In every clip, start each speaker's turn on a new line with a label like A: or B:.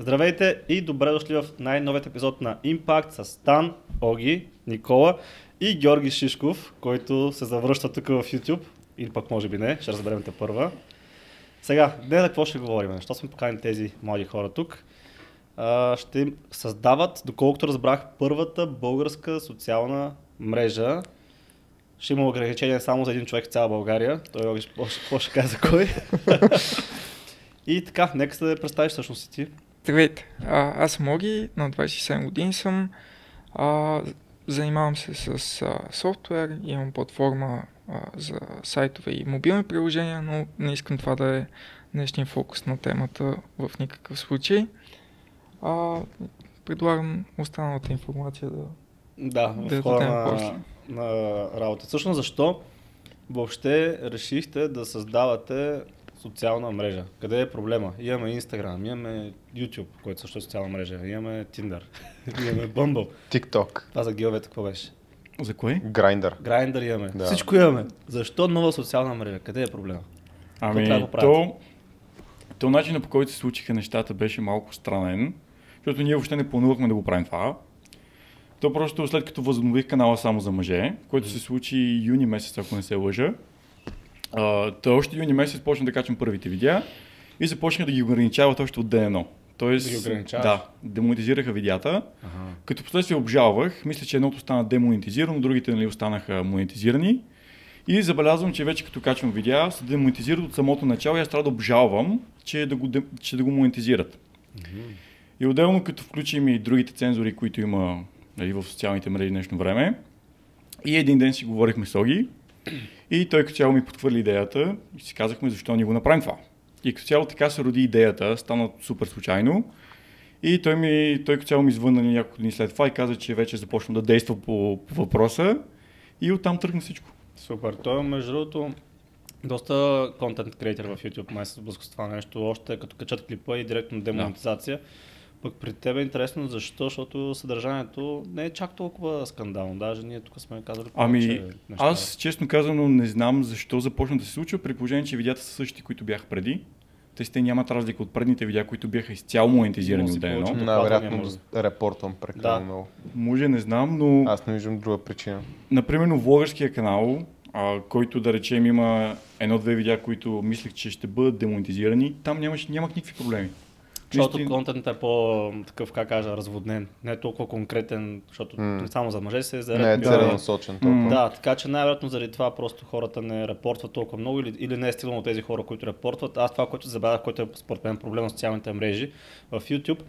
A: Здравейте и добре дошли в най-новият епизод на Impact с Стан, Оги, Никола и Георги Шишков, който се завръща тук в YouTube. Или пък може би не, ще разберем те първа. Сега, днес за какво ще говорим? Защо сме поканили тези млади хора тук? А, ще създават, доколкото разбрах, първата българска социална мрежа. Ще има ограничение само за един човек в цяла България. Той ще, ще, ще каже за кой. и така, нека се да представиш всъщност си ти.
B: Здравейте, а, аз съм Оги, на 27 години съм. А, занимавам се с а, софтуер, имам платформа а, за сайтове и мобилни приложения, но не искам това да е днешния фокус на темата в никакъв случай. А, предлагам останалата информация да
A: Да, в хода на, на работа. Всъщност защо въобще решихте да създавате социална мрежа? Къде е проблема? Имаме Instagram, имаме YouTube, който също е социална мрежа, имаме Tinder, имаме Bumble.
C: TikTok.
A: Това за геовете какво беше?
D: За кое?
C: Grindr.
A: Grindr имаме.
C: Да.
A: Всичко имаме. Защо нова социална мрежа? Къде е проблема?
D: Ами,
A: трябва да го
D: то, то начинът по който се случиха нещата беше малко странен, защото ние въобще не планувахме да го правим това. То просто след като възобнових канала само за мъже, който се случи юни месец, ако не се лъжа, а, то още юни месец почна да качвам първите видеа и започнах да ги ограничават още от ден едно. Тоест,
A: Да ги ограничаваш?
D: Да, демонетизираха видеята,
A: Ага.
D: като последствие обжалвах. Мисля, че едното стана демонетизирано, другите нали, останаха монетизирани. И забелязвам, че вече като качвам видеа, се демонетизират от самото начало и аз трябва да обжалвам, че да го, че да го монетизират. И отделно, като включим и другите цензури, които има нали, в социалните мрежи днешно време, и един ден си говорихме с Оги, и той като цяло ми подхвърли идеята и си казахме защо ни го направим това. И като цяло така се роди идеята, стана супер случайно. И той, ми, той като цяло ми звънна няколко дни след това и каза, че вече започна да действа по, по въпроса. И оттам тръгна всичко.
A: Супер. Той между другото доста контент креатор в YouTube, май се сблъска с това нещо, още като качат клипа и директно демонетизация. Пък при теб е интересно защо, защото съдържанието не е чак толкова скандално. Даже ние тук сме казали
D: Ами,
A: неща.
D: аз честно казано не знам защо започна да се случва, при положение, че видеята са същите, които бяха преди. Те те нямат разлика от предните видеа, които бяха изцяло монетизирани от ден.
C: Най-вероятно репортвам прекалено
A: Да.
C: много.
D: Може, не знам, но
C: Аз не виждам друга причина.
D: Например, влогърския канал, а, който да речем има едно-две видеа, които мислех, че ще бъдат демонетизирани, там нямаш, нямах никакви проблеми.
A: Защото
D: Наистина-
A: контентът е по-такъв, как кажа, разводнен. Не е толкова конкретен, защото не само за мъже се за
C: Не е целенасочен толкова.
D: М.
A: Да, така че най-вероятно заради това просто хората не репортват толкова много или, или не е стилно от тези хора, които репортват. Аз това, което забравях, което е според мен проблем с социалните мрежи в YouTube,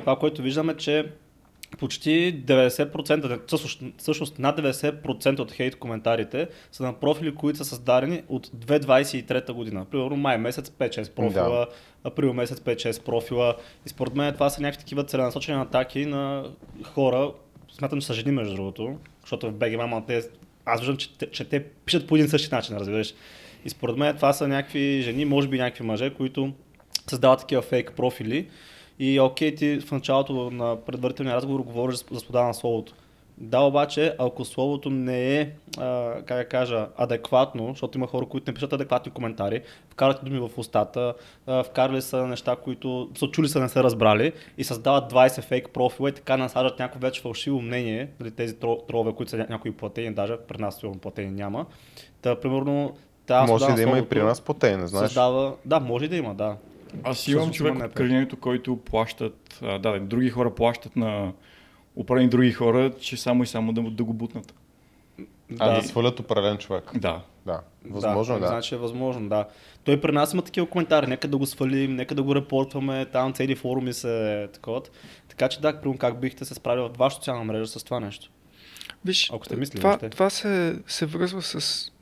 A: това, което виждаме, че почти 90%, всъщност, над 90% от хейт коментарите са на профили, които са създадени от 2023 година. Примерно май месец 5-6 профила, април месец 5-6 профила. И според мен това са някакви такива целенасочени атаки на хора. Смятам, че са жени между другото, защото в BG Mama те, аз виждам, че, че те пишат по един същи начин, разбираш. И според мен това са някакви жени, може би някакви мъже, които създават такива фейк профили. И окей, ти в началото на предварителния разговор говориш за свобода на словото. Да, обаче, ако словото не е, а, как да кажа, адекватно, защото има хора, които не пишат адекватни коментари, вкарат думи в устата, а, вкарали са неща, които са чули са не са разбрали и създават 20 фейк профила и така насаждат някакво вече фалшиво мнение, дали тези тро- тролове, които са ня- някои платени, даже при нас сигурно платени няма. Та, примерно, тази
C: Може да има и при нас платени, не знаеш.
A: Създава... Да, може да има, да.
D: Аз имам човек от кръжението, който плащат, а, да, други хора плащат на определени други хора, че само и само да, да го бутнат.
C: А да свалят определен човек.
D: Да.
C: Да. Възможно е,
A: да.
C: да.
A: Значи е възможно, да. Той при нас има такива коментари, нека да го свалим, нека да го репортваме, там цели форуми се такова. Така че да, примерно как бихте се справили в ваша социална мрежа с това нещо?
B: Виж,
A: Ако сте мислили
B: това,
A: въобще.
B: това се, се връзва с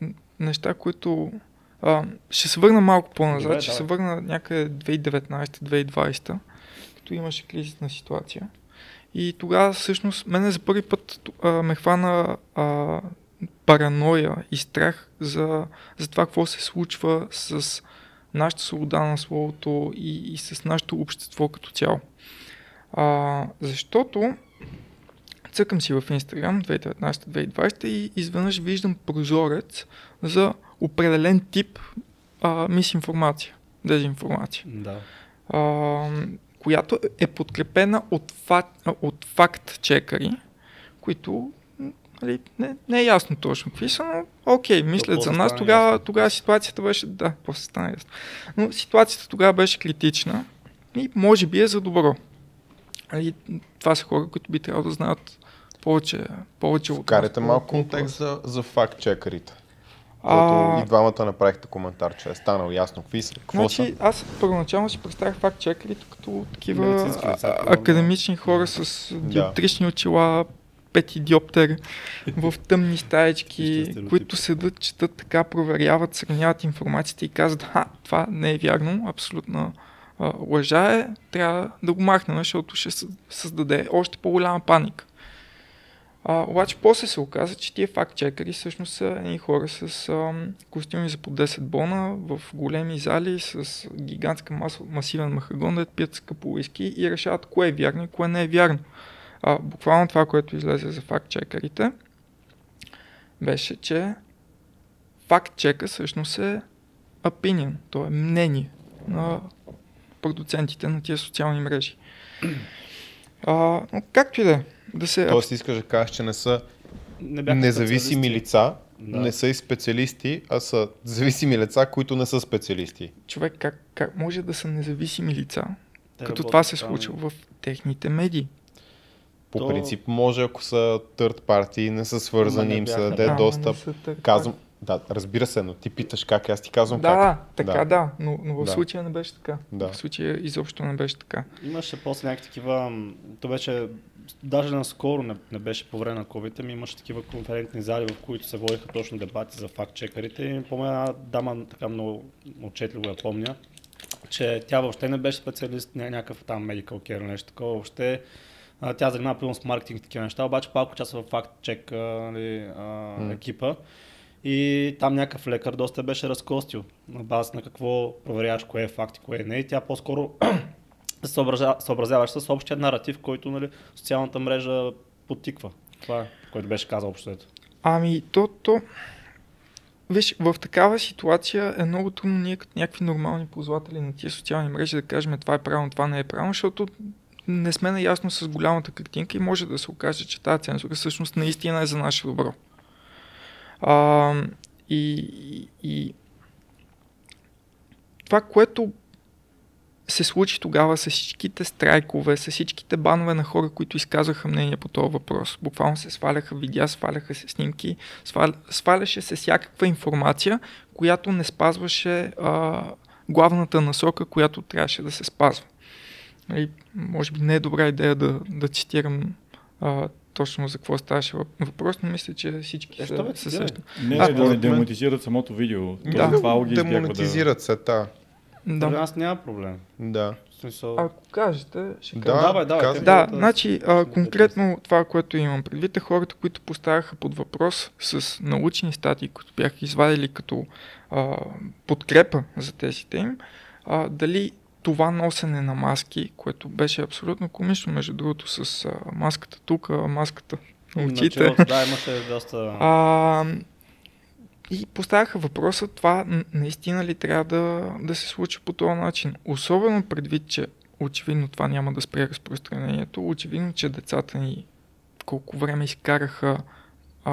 B: неща, които... А, ще се върна малко по-назад,
A: Добре,
B: ще се
A: давай.
B: върна някъде 2019-2020, като имаше кризисна ситуация. И тогава всъщност мене за първи път а, ме хвана а, параноя и страх за, за това какво се случва с нашата свобода на словото и, и с нашето общество като цяло. А, защото цъкам си в Instagram 2019-2020 и изведнъж виждам прозорец за определен тип а, мисинформация, дезинформация.
A: Да.
B: А, която е подкрепена от, факт, от факт-чекари, които нали, не, не е ясно точно какви са, но окей, мислят за нас. Тогава, тогава ситуацията беше, да, после стана ясно. Но ситуацията тогава беше критична и може би е за добро. Нали, това са хора, които би трябвало да знаят повече, повече
C: от Карате малко контекст за, за факт-чекарите. А... и двамата направихте коментар, че е станало ясно какви са. Какво
B: значи,
C: са?
B: аз първоначално си представях факт чекерите като такива академични хора с диоптрични да. очила, пети диоптер в тъмни стаечки, които седат, четат така, проверяват, сравняват информацията и казват, а, това не е вярно, абсолютно лъжа е, трябва да го махнем, защото ще създаде още по-голяма паника. А, обаче после се оказа, че тия факт-чекъри всъщност са едни хора с а, костюми за по 10 бона в големи зали с гигантска мас, масивен махагон да пият скъпо уиски и решават кое е вярно и кое не е вярно. А, буквално това, което излезе за факт-чекърите, беше, че факт-чека всъщност е opinion, то е мнение на продуцентите на тия социални мрежи. А, както и да е, да се...
C: Тоест искаш да кажеш, че не са не независими лица, да. не са и специалисти, а са зависими лица, които не са специалисти.
B: Човек, как, как може да са независими лица, Те като това се случва в техните медии?
C: По То... принцип може, ако са third party, не са свързани, не им се даде достъп. Казвам, да, разбира се, но ти питаш как, аз ти казвам
B: да,
C: как.
B: Да, така да, но, но в да. случая не беше така. Да. В случая изобщо не беше така.
A: Имаше после някакви такива, то беше, даже наскоро не, не беше по време на COVID, ми имаше такива конферентни зали, в които се водиха точно дебати за факт-чекарите и помня една дама така много отчетливо я помня, че тя въобще не беше специалист, някакъв там medical care или нещо такова, въобще тя занимава пълно с маркетинг и такива неща, обаче пак участва в факт-чек нали, mm. екипа. И там някакъв лекар доста беше разкостил на база на какво проверяваш кое е факт и кое не. И тя по-скоро съобразяваш с общия наратив, който нали, социалната мрежа потиква. Това е, което беше казал общо.
B: Ами, то, то... Виж, в такава ситуация е много трудно ние като някакви нормални ползватели на тия социални мрежи да кажем това е правилно, това не е правилно, защото не сме наясно с голямата картинка и може да се окаже, че тази цензура всъщност наистина е за наше добро. А, и, и това, което се случи тогава с всичките страйкове, с всичките банове на хора, които изказаха мнение по този въпрос. Буквално се сваляха видеа, сваляха се снимки, сваля, сваляше се всякаква информация, която не спазваше а, главната насока, която трябваше да се спазва. И, нали, може би не е добра идея да, да цитирам а, точно за какво ставаше въпрос, но мисля, че всички е, са, са също.
D: Не, а, да демонетизират самото видео.
C: Да, това демонетизират се, та.
A: Да. За нас няма проблем.
C: Да.
B: Смисъл... Ако кажете, ще
A: кажа. Да, давай, давай.
B: Да, да, значи, а, конкретно това, което имам предвид е хората, които поставяха под въпрос с научни статии, които бяха извадили като а, подкрепа за тезите им, а, дали това носене на маски, което беше абсолютно комично, между другото, с а, маската тук, маската на очите.
A: да, имаше доста...
B: А, и поставяха въпроса това наистина ли трябва да, да се случи по този начин. Особено предвид, че очевидно това няма да спре разпространението, очевидно, че децата ни колко време изкараха а,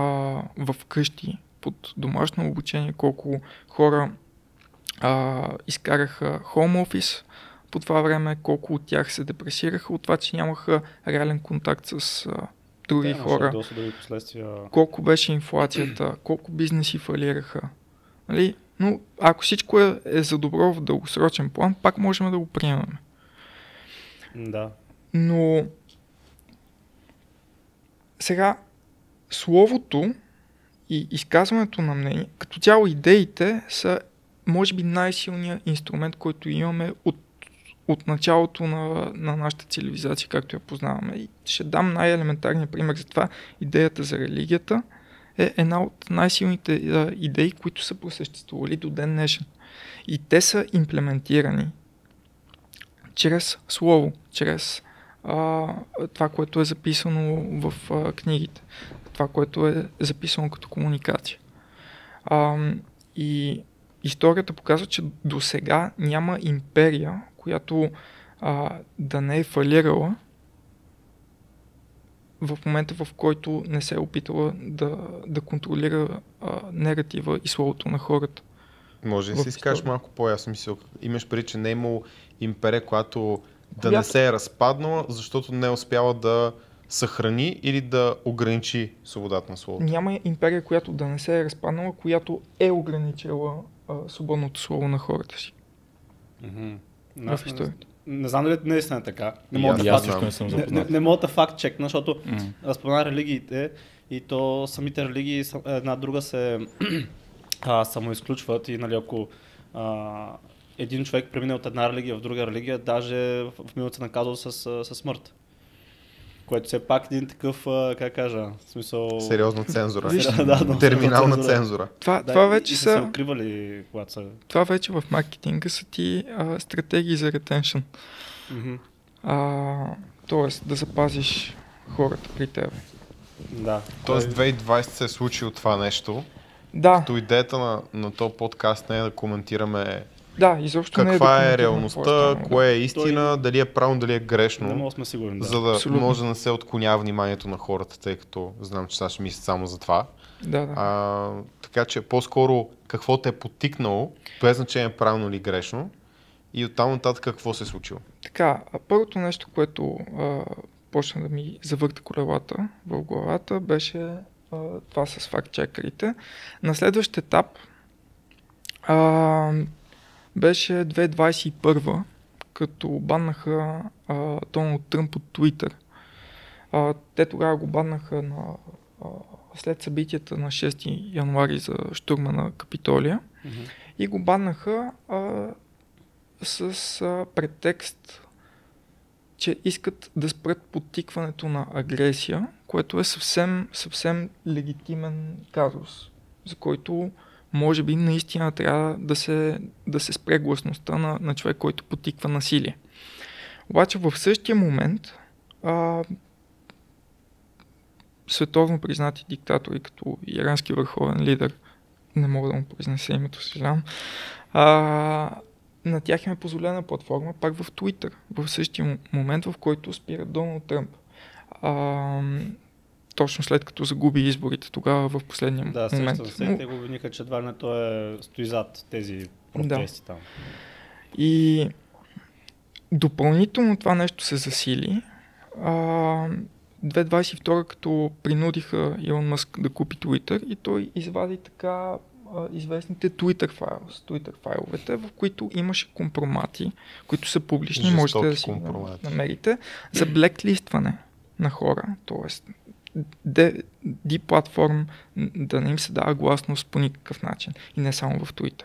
B: в къщи под домашно обучение, колко хора а, изкараха хоум офис по това време, колко от тях се депресираха от това, че нямаха реален контакт с а, други
A: да,
B: хора.
A: последствия...
B: Колко беше инфлацията, колко бизнеси фалираха. Нали? Но ако всичко е, е за добро в дългосрочен план, пак можем да го приемем.
A: Да.
B: Но сега словото и изказването на мнение, като цяло идеите са може би най-силният инструмент, който имаме от, от началото на, на нашата цивилизация, както я познаваме. И ще дам най-елементарния пример за това. Идеята за религията е една от най-силните идеи, които са просъществували до ден днешен. И те са имплементирани чрез слово, чрез а, това, което е записано в а, книгите, това, което е записано като комуникация. А, и историята показва, че до сега няма империя, която а, да не е фалирала в момента, в който не се е опитала да, да контролира а, негатива и словото на хората.
C: Може ли си изкажеш малко по-ясно мисъл? Имаш преди, че не е имало империя, която да която... не се е разпаднала, защото не е успяла да съхрани или да ограничи свободата на словото?
B: Няма империя, която да не се е разпаднала, която е ограничила а, свободното слово на хората си.
A: Mm-hmm. В историята. Не, не знам дали наистина е така. Не мога да, факт, не, съм не, не, не мога да факт чекна, защото mm. разпомена религиите и то самите религии една друга се а, самоизключват и нали, ако а, един човек премине от една религия в друга религия, даже в, минута се наказва с, с смърт. Което все пак един такъв, как кажа, в смисъл...
C: Сериозна цензура. да, да, Терминална цензура. цензура.
B: Това, да, това вече са...
A: се укривали, когато са...
B: Това вече в маркетинга са ти а, стратегии за ретеншн. Mm-hmm. А, тоест да запазиш хората при теб.
A: Да.
C: Тоест 2020 се е случило това нещо.
B: Да.
C: Като идеята на, на този подкаст не е да коментираме
B: да, изобщо
C: Каква
B: не
C: е, е реалността, кое е истина, Той... дали е правилно, дали е грешно.
A: Не сме сигурни, да.
C: За да Абсолютно. може да не се отклонява вниманието на хората, тъй като знам, че сега ще мислят само за това.
B: Да, да.
C: А, така че по-скоро какво те е потикнало, без значение правилно или грешно, и оттам нататък какво се е случило.
B: Така, първото нещо, което а, почна да ми завърта колелата в главата, беше а, това с факт-чекерите. На следващ етап а, беше 2021, като баннаха а, Доналд Тръмп от. А, те тогава го баннаха на, а, след събитията на 6 януари за штурма на Капитолия mm-hmm. и го баннаха а, с а, претекст, че искат да спрат подтикването на агресия, което е съвсем, съвсем легитимен казус, за който може би наистина трябва да се, да се спре гласността на, на човек, който потиква насилие. Обаче в същия момент а, световно признати диктатори, като ирански върховен лидер, не мога да му произнеса името, съжалявам, на тях им е позволена платформа пак в Twitter, в същия момент, в който спира Доналд Тръмп. А, точно след като загуби изборите тогава в последния
A: да,
B: момент.
A: Да, се, те го обвиниха, че едва не той е, стои зад тези протести да. там.
B: И допълнително това нещо се засили. А, 2022, като принудиха Илон Мъск да купи Twitter и той извади така а, известните Twitter файлс, Twitter файловете, в които имаше компромати, които са публични, Жестоки можете да си компромати. намерите, за блеклистване на хора, т.е деплатформ, да не им се дава гласност по никакъв начин. И не само в Twitter.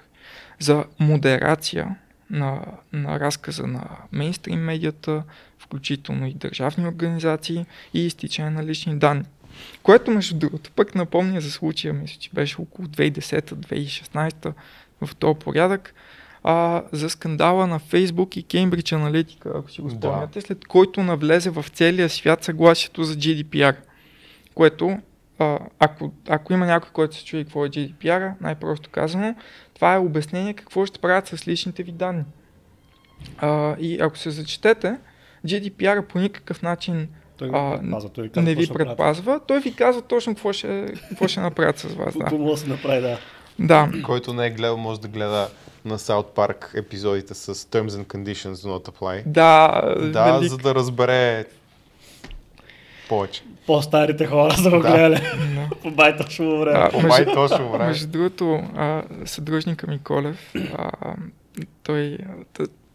B: За модерация на, на разказа на мейнстрим медията, включително и държавни организации и изтичане на лични данни. Което, между другото, пък напомня за случая, мисля, че беше около 2010-2016 в този порядък, а, за скандала на Facebook и Cambridge Analytica, ако си го спомняте, да. след който навлезе в целия свят съгласието за GDPR което а, ако, ако има някой, който се чуе какво е GDPR, най-просто казано, това е обяснение какво ще правят с личните ви данни. А, и ако се зачетете, GDPR по никакъв начин
A: той а, предпазва, той ви казва,
B: не ви предпазва, той ви казва точно какво ще, какво ще направят с вас.
A: Да. Какво може да направи, да.
B: Да.
C: Който не е гледал, може да гледа на South Park епизодите с Terms and Conditions do not apply.
B: Да,
C: да велик. за да разбере повече.
A: По-старите хора са го гледали. По байтошово време.
C: По байтошово време.
B: Между другото, съдружника ми Колев, а, той,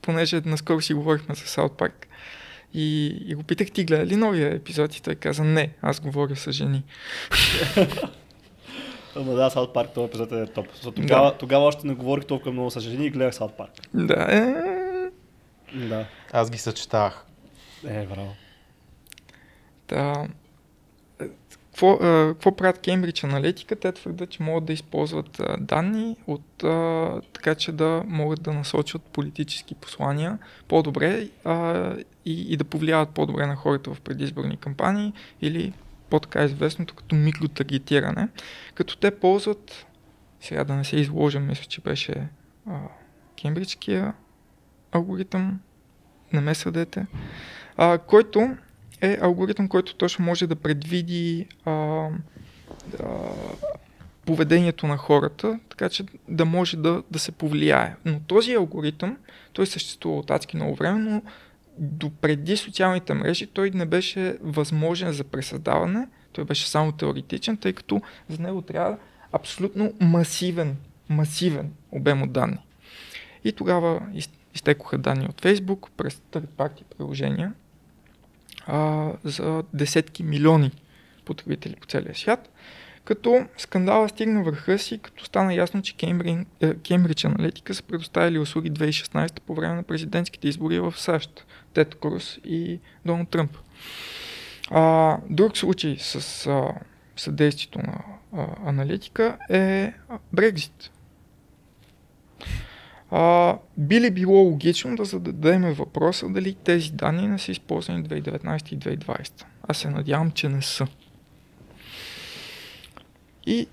B: понеже наскоро си говорихме за Саут Парк, и, и го питах, ти гледа ли новия епизод? И той каза, не, аз говоря с жени.
A: Ама да, Саут Парк, този епизод е топ. Тогава, да. тогава още не говорих толкова много с жени и гледах Саут Парк.
B: Да, е...
A: Да.
C: Аз ги съчетавах.
A: Е, браво.
B: Та, какво, какво правят Кембридж аналитика? Те твърдят, че могат да използват данни от, така, че да могат да насочат политически послания по-добре а, и, и да повлияват по-добре на хората в предизборни кампании или по-така известното като микротаргетиране. Като те ползват, сега да не се изложим, мисля, че беше а, кембриджския алгоритъм, не ме съдете, а, който е алгоритъм, който точно може да предвиди а, а, поведението на хората, така че да може да, да се повлияе. Но този алгоритъм, той съществува от адски много време, но допреди социалните мрежи той не беше възможен за пресъздаване, той беше само теоретичен, тъй като за него трябва абсолютно масивен, масивен обем от данни. И тогава изтекоха данни от Facebook през third party приложения а, за десетки милиони потребители по целия свят, като скандала стигна върха си, като стана ясно, че Кембридж, Кембридж Аналитика са предоставили услуги 2016 по време на президентските избори в САЩ, Тед Круз и Доналд Тръмп. А, друг случай с а, съдействието на а, аналитика е Брекзит. А, би ли било логично да зададем въпроса дали тези данни не са използвани 2019 и 2020? Аз се надявам, че не са. И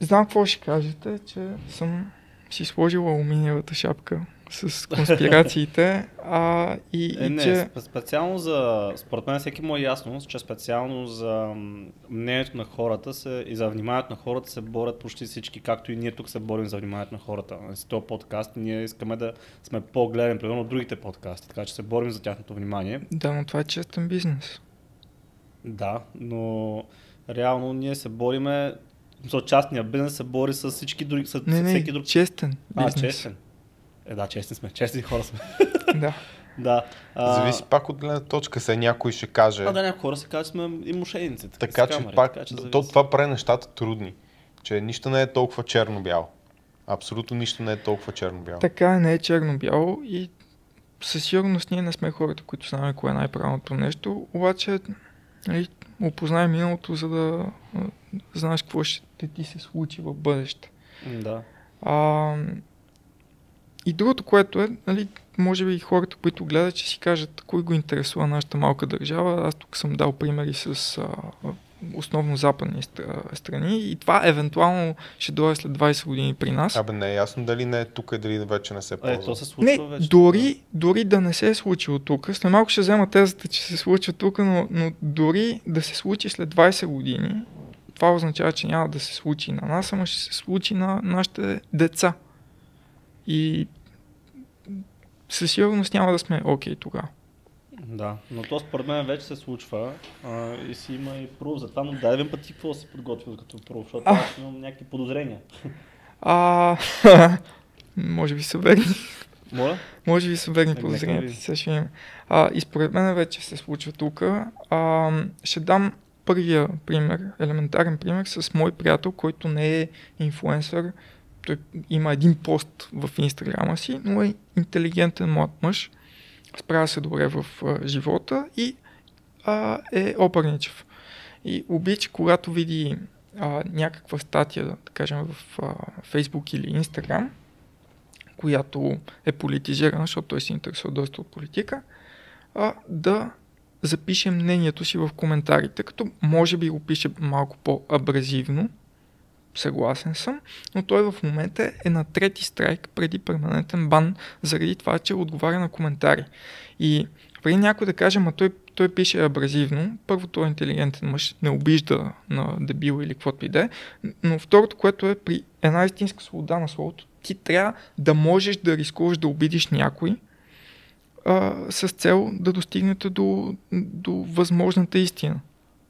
B: знам какво ще кажете, че съм си сложил алуминиевата шапка с конспирациите. А, и,
A: е,
B: и
A: не,
B: че...
A: специално за, според мен всеки му е ясно, че специално за мнението на хората се, и за вниманието на хората се борят почти всички, както и ние тук се борим за вниманието на хората. С този подкаст ние искаме да сме по-гледани, примерно от другите подкасти, така че се борим за тяхното внимание.
B: Да, но това е честен бизнес.
A: Да, но реално ние се бориме, за частния бизнес се бори с всички други, с
B: не, не,
A: всеки друг.
B: честен бизнес.
A: А, честен. Е, да, честни сме. Честни хора сме.
B: да.
A: да.
C: А... Зависи пак от гледна точка. Се някой ще каже.
A: А, да, някои хора се казват, сме и мошеници.
C: Така, че камери, пак, така, че то, това прави нещата трудни. Че нищо не е толкова черно-бяло. Абсолютно нищо не е толкова черно-бяло.
B: Така не е черно-бяло и със сигурност ние не сме хората, които знаем кое е най-правилното нещо, обаче нали, опознай миналото, за да знаеш какво ще ти се случи в бъдеще.
A: Да.
B: А, и другото, което е, нали, може би хората, които гледат, че си кажат, кой го интересува нашата малка държава. Аз тук съм дал примери с а, основно западни страни и това евентуално ще дойде след 20 години при нас.
C: Абе не е ясно дали не е тук и дали вече не се ползва.
A: Е, то се случва
B: не,
A: вече.
B: Дори, дори да не се е случило тук, след малко ще взема тезата, че се случва тук, но, но дори да се случи след 20 години, това означава, че няма да се случи на нас, ама ще се случи на нашите деца. И със сигурност няма да сме окей okay тогава.
A: Да, но то според мен вече се случва а, и си има и прув за това, но дай един път ти какво си подготвил като прув, защото а. аз имам някакви подозрения.
B: А, може би са верни.
A: Моля?
B: Може би са верни подозренията. Сега ще имам. А, и според мен вече се случва тук. А, ще дам първия пример, елементарен пример с мой приятел, който не е инфлуенсър. Той има един пост в инстаграма си, но е интелигентен млад мъж справя се добре в а, живота и а, е оперничев. И обича, когато види а, някаква статия, да кажем в а, Facebook или Instagram, която е политизирана, защото той се интересува доста от политика, а, да запише мнението си в коментарите, като може би го пише малко по-абразивно, съгласен съм, но той в момента е на трети страйк преди перманентен бан, заради това, че отговаря на коментари. И преди някой да каже, ма той, той пише абразивно, първо той е интелигентен мъж, не обижда на дебил или каквото и да е, но второто, което е при една истинска свобода на словото, ти трябва да можеш да рискуваш да обидиш някой, а, с цел да достигнете до, до възможната истина.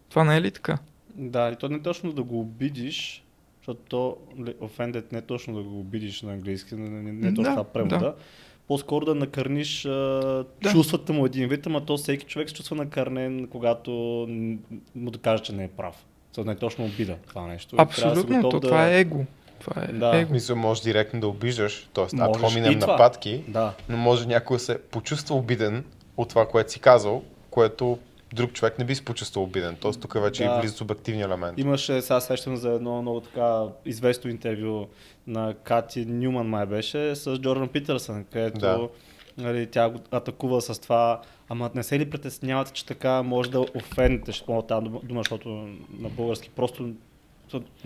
B: Това не е ли така?
A: Да, и то не точно да го обидиш, защото то offended не е точно да го обидиш на английски, не, не, не е точно да, превода. Да. По-скоро да накърниш а, да. чувствата му един вид, ама то всеки човек се чувства накърнен, когато му да каже, че не е прав. Това не е точно обида това нещо.
B: Абсолютно, да то да... това е его. Това е
C: да.
B: его.
C: Мисля, може директно да обиждаш, т.е. ако хоминем нападки,
A: да.
C: но може някой да се почувства обиден от това, което си казал, което друг човек не би се почувствал обиден. Тоест тук вече да. е влиза субективния елемент.
A: Имаше, сега сещам за едно много така известно интервю на Кати Нюман май беше с Джордан Питърсън, където да. нали, тя го атакува с това, ама не се ли притеснявате, че така може да офендите, ще помня тази дума, защото на български просто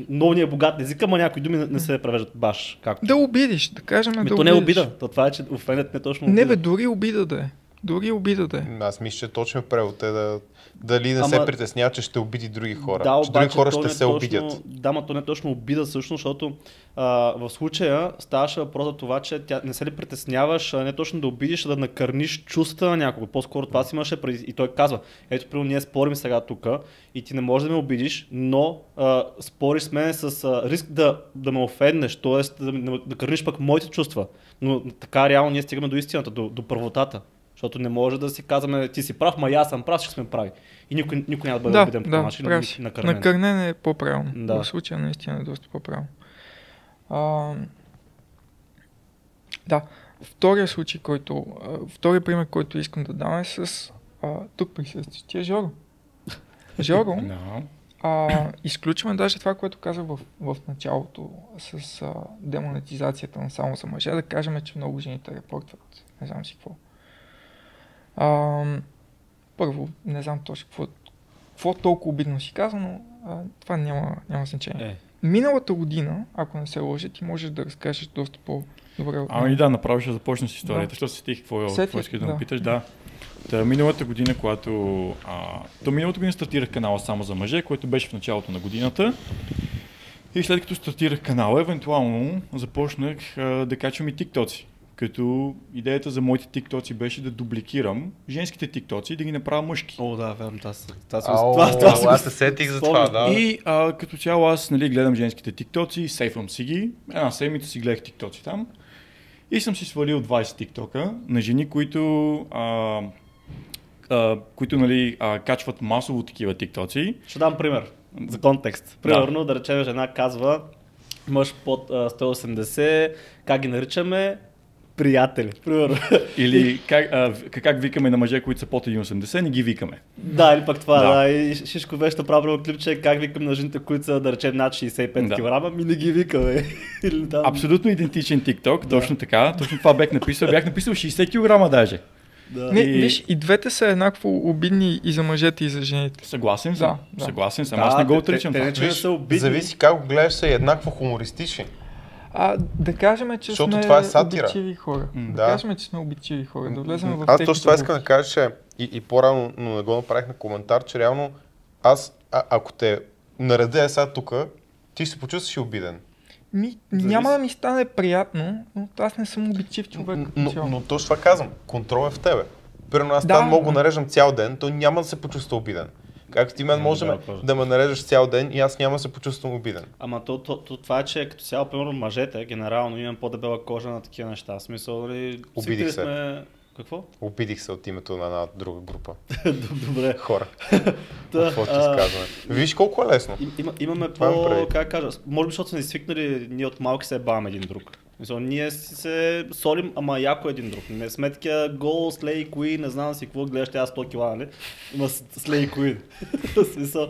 A: много ни е богат език, ама някои думи не, не се превеждат баш. Както.
B: Да обидиш, да кажем
A: Ми,
B: да
A: то не е обида. То това е, че офендът не е точно
B: Не
A: обида.
B: бе, дори обида да е. Дори обида да е.
C: Аз мисля, че точно превод е да дали не се
A: Ама-
C: притеснява, че ще обиди други хора.
A: Да,
C: че други
A: обаче
C: хора ще
A: е
C: се
A: точно,
C: обидят.
A: Да, но то не е точно обида всъщност, защото а, в случая ставаше въпрос за това, че тя не се ли притесняваш, а не точно да обидиш, а да накърниш чувства на някого. По-скоро това си имаше преди. И той казва, ето, примерно, ние спорим сега тук и ти не можеш да ме обидиш, но а, спориш с мен с а, риск да, да ме офеднеш, т.е. Да, да, да кърниш пък моите чувства. Но така реално ние стигаме до истината, до, до правотата. Защото не може да си казваме, ти си прав, ма аз съм прав, ще сме прави. И никой, никой няма да бъде
B: Да,
A: обиден по
B: да,
A: начин,
B: прав си.
A: накърнен.
B: Накърнен е по-правилно.
A: Да.
B: В случая наистина е доста по-правилно. А, да, втория случай, който, втория пример, който искам да дам е с а, тук присъстващия Жоро. Жоро,
D: Да.
B: а, изключваме даже това, което казах в, в началото с а, демонетизацията на само за мъже, да кажем, че много жените репортват. Не знам си какво. А, първо, не знам точно какво, какво толкова обидно си казва, но а, това няма, няма значение.
A: Е,
B: Миналата година, ако не се лъжа, ти можеш да разкажеш доста по-добре
D: Ами да, направо ще започна с историята,
B: Да.
D: защото се стих какво,
B: Сетих,
D: какво искаш да
B: да.
D: ме питаш. Да. Та, миналата година, когато... А, то миналата година стартирах канала само за мъже, който беше в началото на годината. И след като стартирах канала, евентуално започнах а, да качвам и тиктоци. Като идеята за моите тиктоци беше да дубликирам женските тиктоци и да ги направя мъжки.
A: О, да, верно, това, с- това, това, това, си го
C: аз се сетих за това, да.
D: И а, като цяло аз нали, гледам женските тиктоци, сейфвам си ги. Една седмица си гледах тиктоци там. И съм си свалил 20 тиктока на жени, които, а, а, които нали, а, качват масово такива тиктоци.
A: Ще дам пример за контекст. Примерно, да, речем, жена казва, мъж под а, 180, как ги наричаме? Приятели. Примерно.
D: Или как, а, как викаме на мъже, които са под 1,80, не ги викаме.
A: да, или пък това,
D: Да.
A: да. И Шишко беше направил клипче, как викам на жените, които са, да речем, над 65
D: Да.
A: кг, ми не ги викаме. Или там.
D: Абсолютно идентичен тикток, точно така. Точно това бях написал. Бях написал 60 кг даже.
A: Да.
B: Не,
D: И-
B: виж, и двете са еднакво обидни и за мъжете, и за жените.
D: Съгласен съм.
B: Да, да.
D: Съгласен съм.
A: Да,
D: Аз не го
A: те-
D: отричам.
A: те- те са обидни.
C: зависи как го гледаш, са еднакво хумористични.
B: А, да кажем, че
C: Защото
B: сме
C: това е сатира.
B: обичиви хора.
D: М,
B: да.
C: да.
B: кажем, че сме обичиви хора. Да влезем в
C: Аз точно това искам да кажа, че и, и по-рано, но не го направих на коментар, че реално аз, а, ако те нареда е сега тук, ти ще се почувстваш обиден.
B: Ми, няма да ми стане приятно, но аз не съм обичив човек.
C: Но,
B: цяло.
C: но точно това казвам. Контрол е в тебе. Примерно аз
B: Да.
C: там мога да нареждам цял ден, той няма да се почувства обиден. Както ти мен може
A: да,
C: да, да ме нареждаш цял ден и аз няма да се почувствам обиден.
A: Ама то, то, то, това е, че като цяло, примерно, мъжете, генерално имам по-дебела кожа на такива неща. Смисъл, нали,
C: Обидих се.
A: сме... Какво?
C: Обидих се от името на една друга група
A: Добре.
C: хора.
A: Та,
C: Какво изказваме? Виж колко е лесно.
A: Им, има, имаме по, как кажа, може би защото сме свикнали, ние от малки се баваме един друг. Мисъл, ние си се солим, ама яко един друг. Не сме такива гол, слей, кои, не знам си какво, гледаш тя 100 кила, нали? Има с- слей, кои. Смисъл.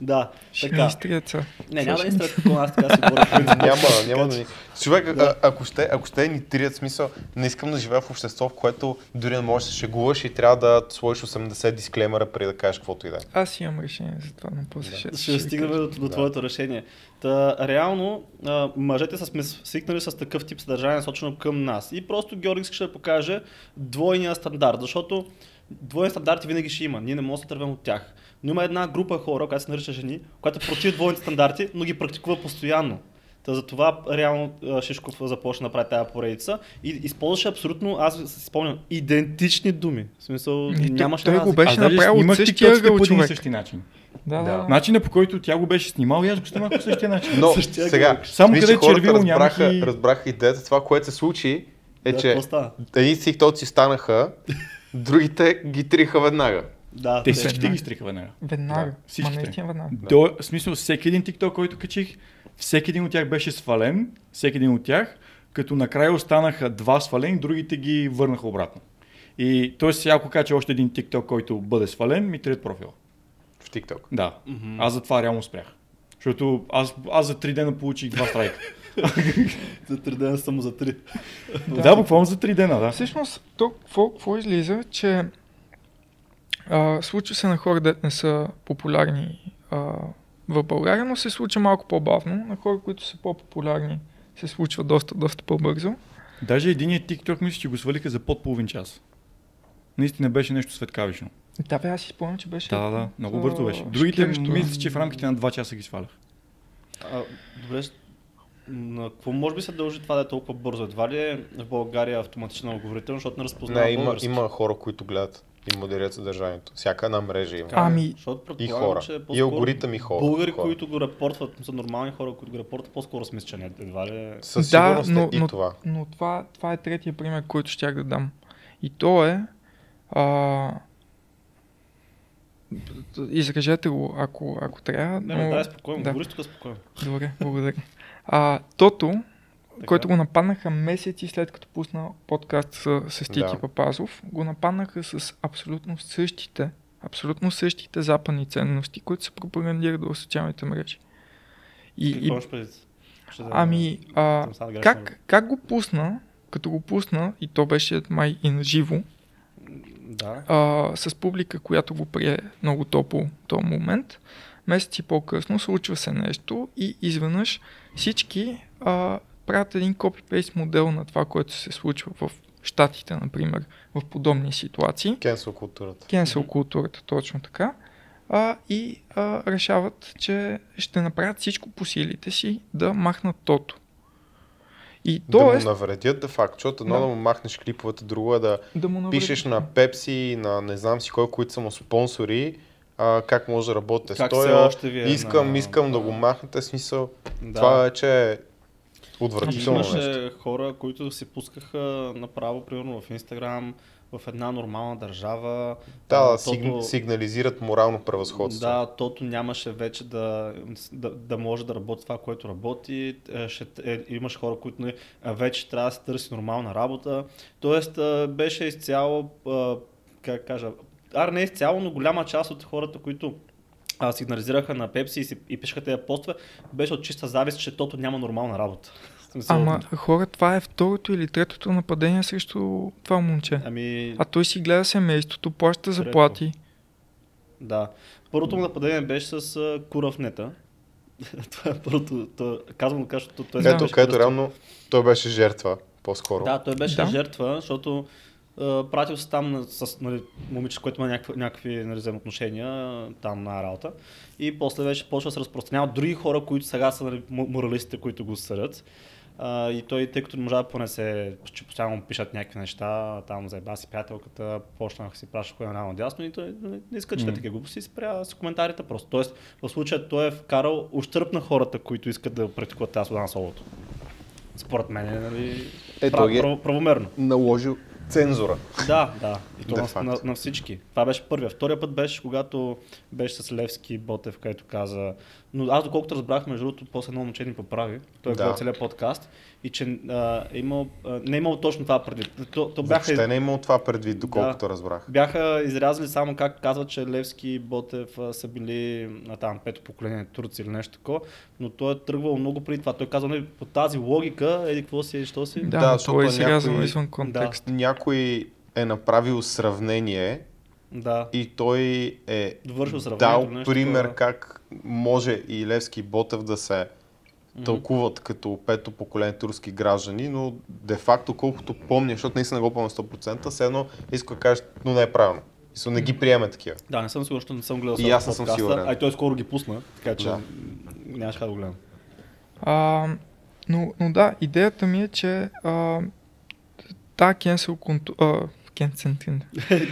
A: Да,
B: Ще
A: така.
B: са.
A: Не, няма да ни стрят аз така си говоря.
C: няма, няма да ни... Човек,
A: Да.
C: а, ако ще, ако ще ни трият смисъл, не искам да живея в общество, в което дори не можеш да се шегуваш и трябва да сложиш 80 дисклеймера преди да кажеш каквото и да е.
B: Аз имам решение за това, но после ще,
A: Ще
B: ви
A: стигнем до, до
C: Да.
A: твоето решение. Та, реално, а, мъжете са сме свикнали с такъв тип съдържание, насочено към нас. И просто Георги искаше да покаже двойния стандарт, защото двойни стандарти винаги ще има. Ние не можем да се тръгнем от тях. Но има една група хора, която се нарича жени, която е против двойните стандарти, но ги практикува постоянно. Та затова реално Шишков започна да прави тази поредица и използваше абсолютно, аз си спомням, идентични думи. В смисъл,
B: той-
A: нямаше
B: той го
A: разлика.
B: беше направил от същия ъгъл
D: по и
B: човек.
D: същи начин.
B: Да, да.
C: Да.
D: Начинът по който тя го беше снимал и аз го снимах по същия начин.
C: Но
A: Същия
C: сега.
D: Само къде
C: хората
D: червило нямах и-
C: разбраха идеята. Това, което се случи, е,
A: Да,
C: че едни тиктоци станаха, другите ги триха веднага.
A: Да,
D: Те
A: те-
D: всичките
B: веднага.
D: ги стриха веднага.
B: Веднага.
D: Да,
B: Ма
D: всичките.
B: наистина веднага.
D: До, в смисъл, всеки един TikTok, който качих, всеки един от тях беше свален, всеки един от тях, като накрая останаха два свалени, другите ги върнаха обратно. И т.е. сега ако кача още един TikTok, който бъде свален, ми трият профила.
C: В TikTok.
D: Да.
A: Мгм.
D: Аз затова реално спрях. Защото аз, аз за три дена получих два страйка.
A: За три дена само за три.
D: да. буквално за три дена, да.
B: Всъщност, то какво излиза, че а, случва се на хора, да не са популярни а, в България, но се случва малко по-бавно. На хора, които са по-популярни, се случва доста, доста по-бързо.
D: Даже единият TikTok мисля, че го свалиха за под половин час. Наистина беше нещо светкавично.
B: Да, бе, аз си спомням, че беше.
D: Да, да, много бързо беше. Другите мисля, че в рамките на 2 часа ги свалях.
A: А, добре, на какво може би се дължи това да е толкова бързо? Едва ли е в България автоматична алгоритъм, защото не разпознава
C: Не, има,
A: български?
C: има хора, които гледат и модерират съдържанието. Всяка една мрежа има.
B: Ами,
A: Защото
C: И хора.
A: че
C: И алгоритъм и хора.
A: Българи,
C: хора.
A: които го репортват, са нормални хора, които го репортват, по-скоро че не. Едва ли е...
C: Със
B: Да,
C: сигурност
B: но-
C: е и
B: но-
C: това.
B: но това, това е третия пример, който щях да дам. И то е. А, изражете го, ако, ако трябва.
A: Не,
B: но...
A: не, дай спокойно,
B: да.
A: говори тук спокойно.
B: Добре, благодаря. А, Тото,
A: Така.
B: който го нападнаха месеци след като пусна подкаст с, с Тики
C: Да.
B: Папазов, го нападнаха с абсолютно същите, абсолютно същите западни ценности, които се пропагандират в социалните мрежи. И, и, ами, а, как, как го пусна, като го пусна, и то беше май и на живо,
A: Да.
B: а, с публика, която го прие много топло в този момент. Месеци по-късно случва се нещо и изведнъж всички а, правят един копипейст модел на това, което се случва в Штатите, например, в подобни ситуации.
C: Кенсел културата.
B: Кенсел културата, точно така. А, и а, решават, че ще направят всичко по силите си да махнат тото. И
C: Да
B: тоест,
C: му навредят де факт, защото едно
B: Да.
C: да. му махнеш клиповете, друго е да
B: да
C: пишеш на Пепси, на не знам си кой, които са му спонсори, а, как може да работите с
A: Как все още ви е
C: Искам,
A: на-
C: искам да го махнете, смисъл.
A: Да.
C: Това вече е отвратително нещо.
A: имаше хора, които се пускаха направо, примерно в Инстаграм, в една нормална държава.
C: Да, да, сиг, сигнализират морално превъзходство.
A: Да, тото нямаше вече да, да, да може да работи това, което работи. Е, Ще, е, имаш хора, които нали, а, вече трябва да се търси нормална работа. Тоест беше изцяло, как кажа, ар не изцяло, но голяма част от хората, които а, сигнализираха на Пепси и, си, и пишеха тези постове, беше от чиста завист, че тото няма нормална работа.
B: Ама хора, това е второто или третото нападение срещу това момче.
A: Ами,
B: А той си гледа семейството, плаща
A: Трето.
B: заплати.
A: Да. Първото му нападение беше с а, кура в нета. това е първото. То, казвам го защото той
B: Да.
C: Ето,
A: беше
C: където реално той беше жертва, по-скоро.
A: Да, той беше
B: Да.
A: жертва, защото пратил се там на, с нали, момиче, което има някакви, някакви нали, взаимоотношения а, там на работа. И после беше почва да се разпространяват други хора, които сега са нали, мо- моралистите, които го съдят. А, и той, тъй като не можа да понесе, че постоянно пишат някакви неща, там заеба си приятелката, почнах си праща кое наляво дясно и той нали, не иска, че mm. такива глупости спря с коментарите просто. Тоест, в случая той е вкарал ущърп на хората, които искат да практикуват тази свобода на словото. Според мен е нали,
C: Е,
A: прав,
C: е-
A: прав, правомерно.
C: Наложил цензура.
A: Да, да. И то на, на, на, всички. Това беше първия. Втория път беше, когато беше с Левски Ботев, където каза. Но аз, доколкото разбрах, между другото, после едно момче ни поправи. Той е
C: Да.
A: целият подкаст. И че а, е имал, а, не е имал точно това преди. То, то бяха,
C: Въобще не е имал това предвид, доколкото разбрах.
A: бяха изрязали само как казват, че Левски и Ботев а, са били а, там пето поколение турци или нещо такова. Но той е тръгвал много преди това. Той казва, нали, по тази логика, еди какво си, що си.
B: Да,
C: Да,
B: да той е сега
C: някой-
B: извън контекст.
C: Някой е направил сравнение
A: Да.
C: и той е дал
A: нещо
C: пример
A: такова.
C: как може и Левски и Ботев да се тълкуват като пето поколение турски граждани, но де-факто колкото помня, защото наистина го помня 100%, все едно иска да кажа, но не е правилно. И не ги приеме такива.
A: Да, не съм сигурен, защото не съм гледал
C: И аз не съм сигурен.
A: А и той скоро ги пусна, така че
C: Да.
A: да. нямаше как да го гледам.
B: А, но, но да, идеята ми е, че а, та cancel cancel,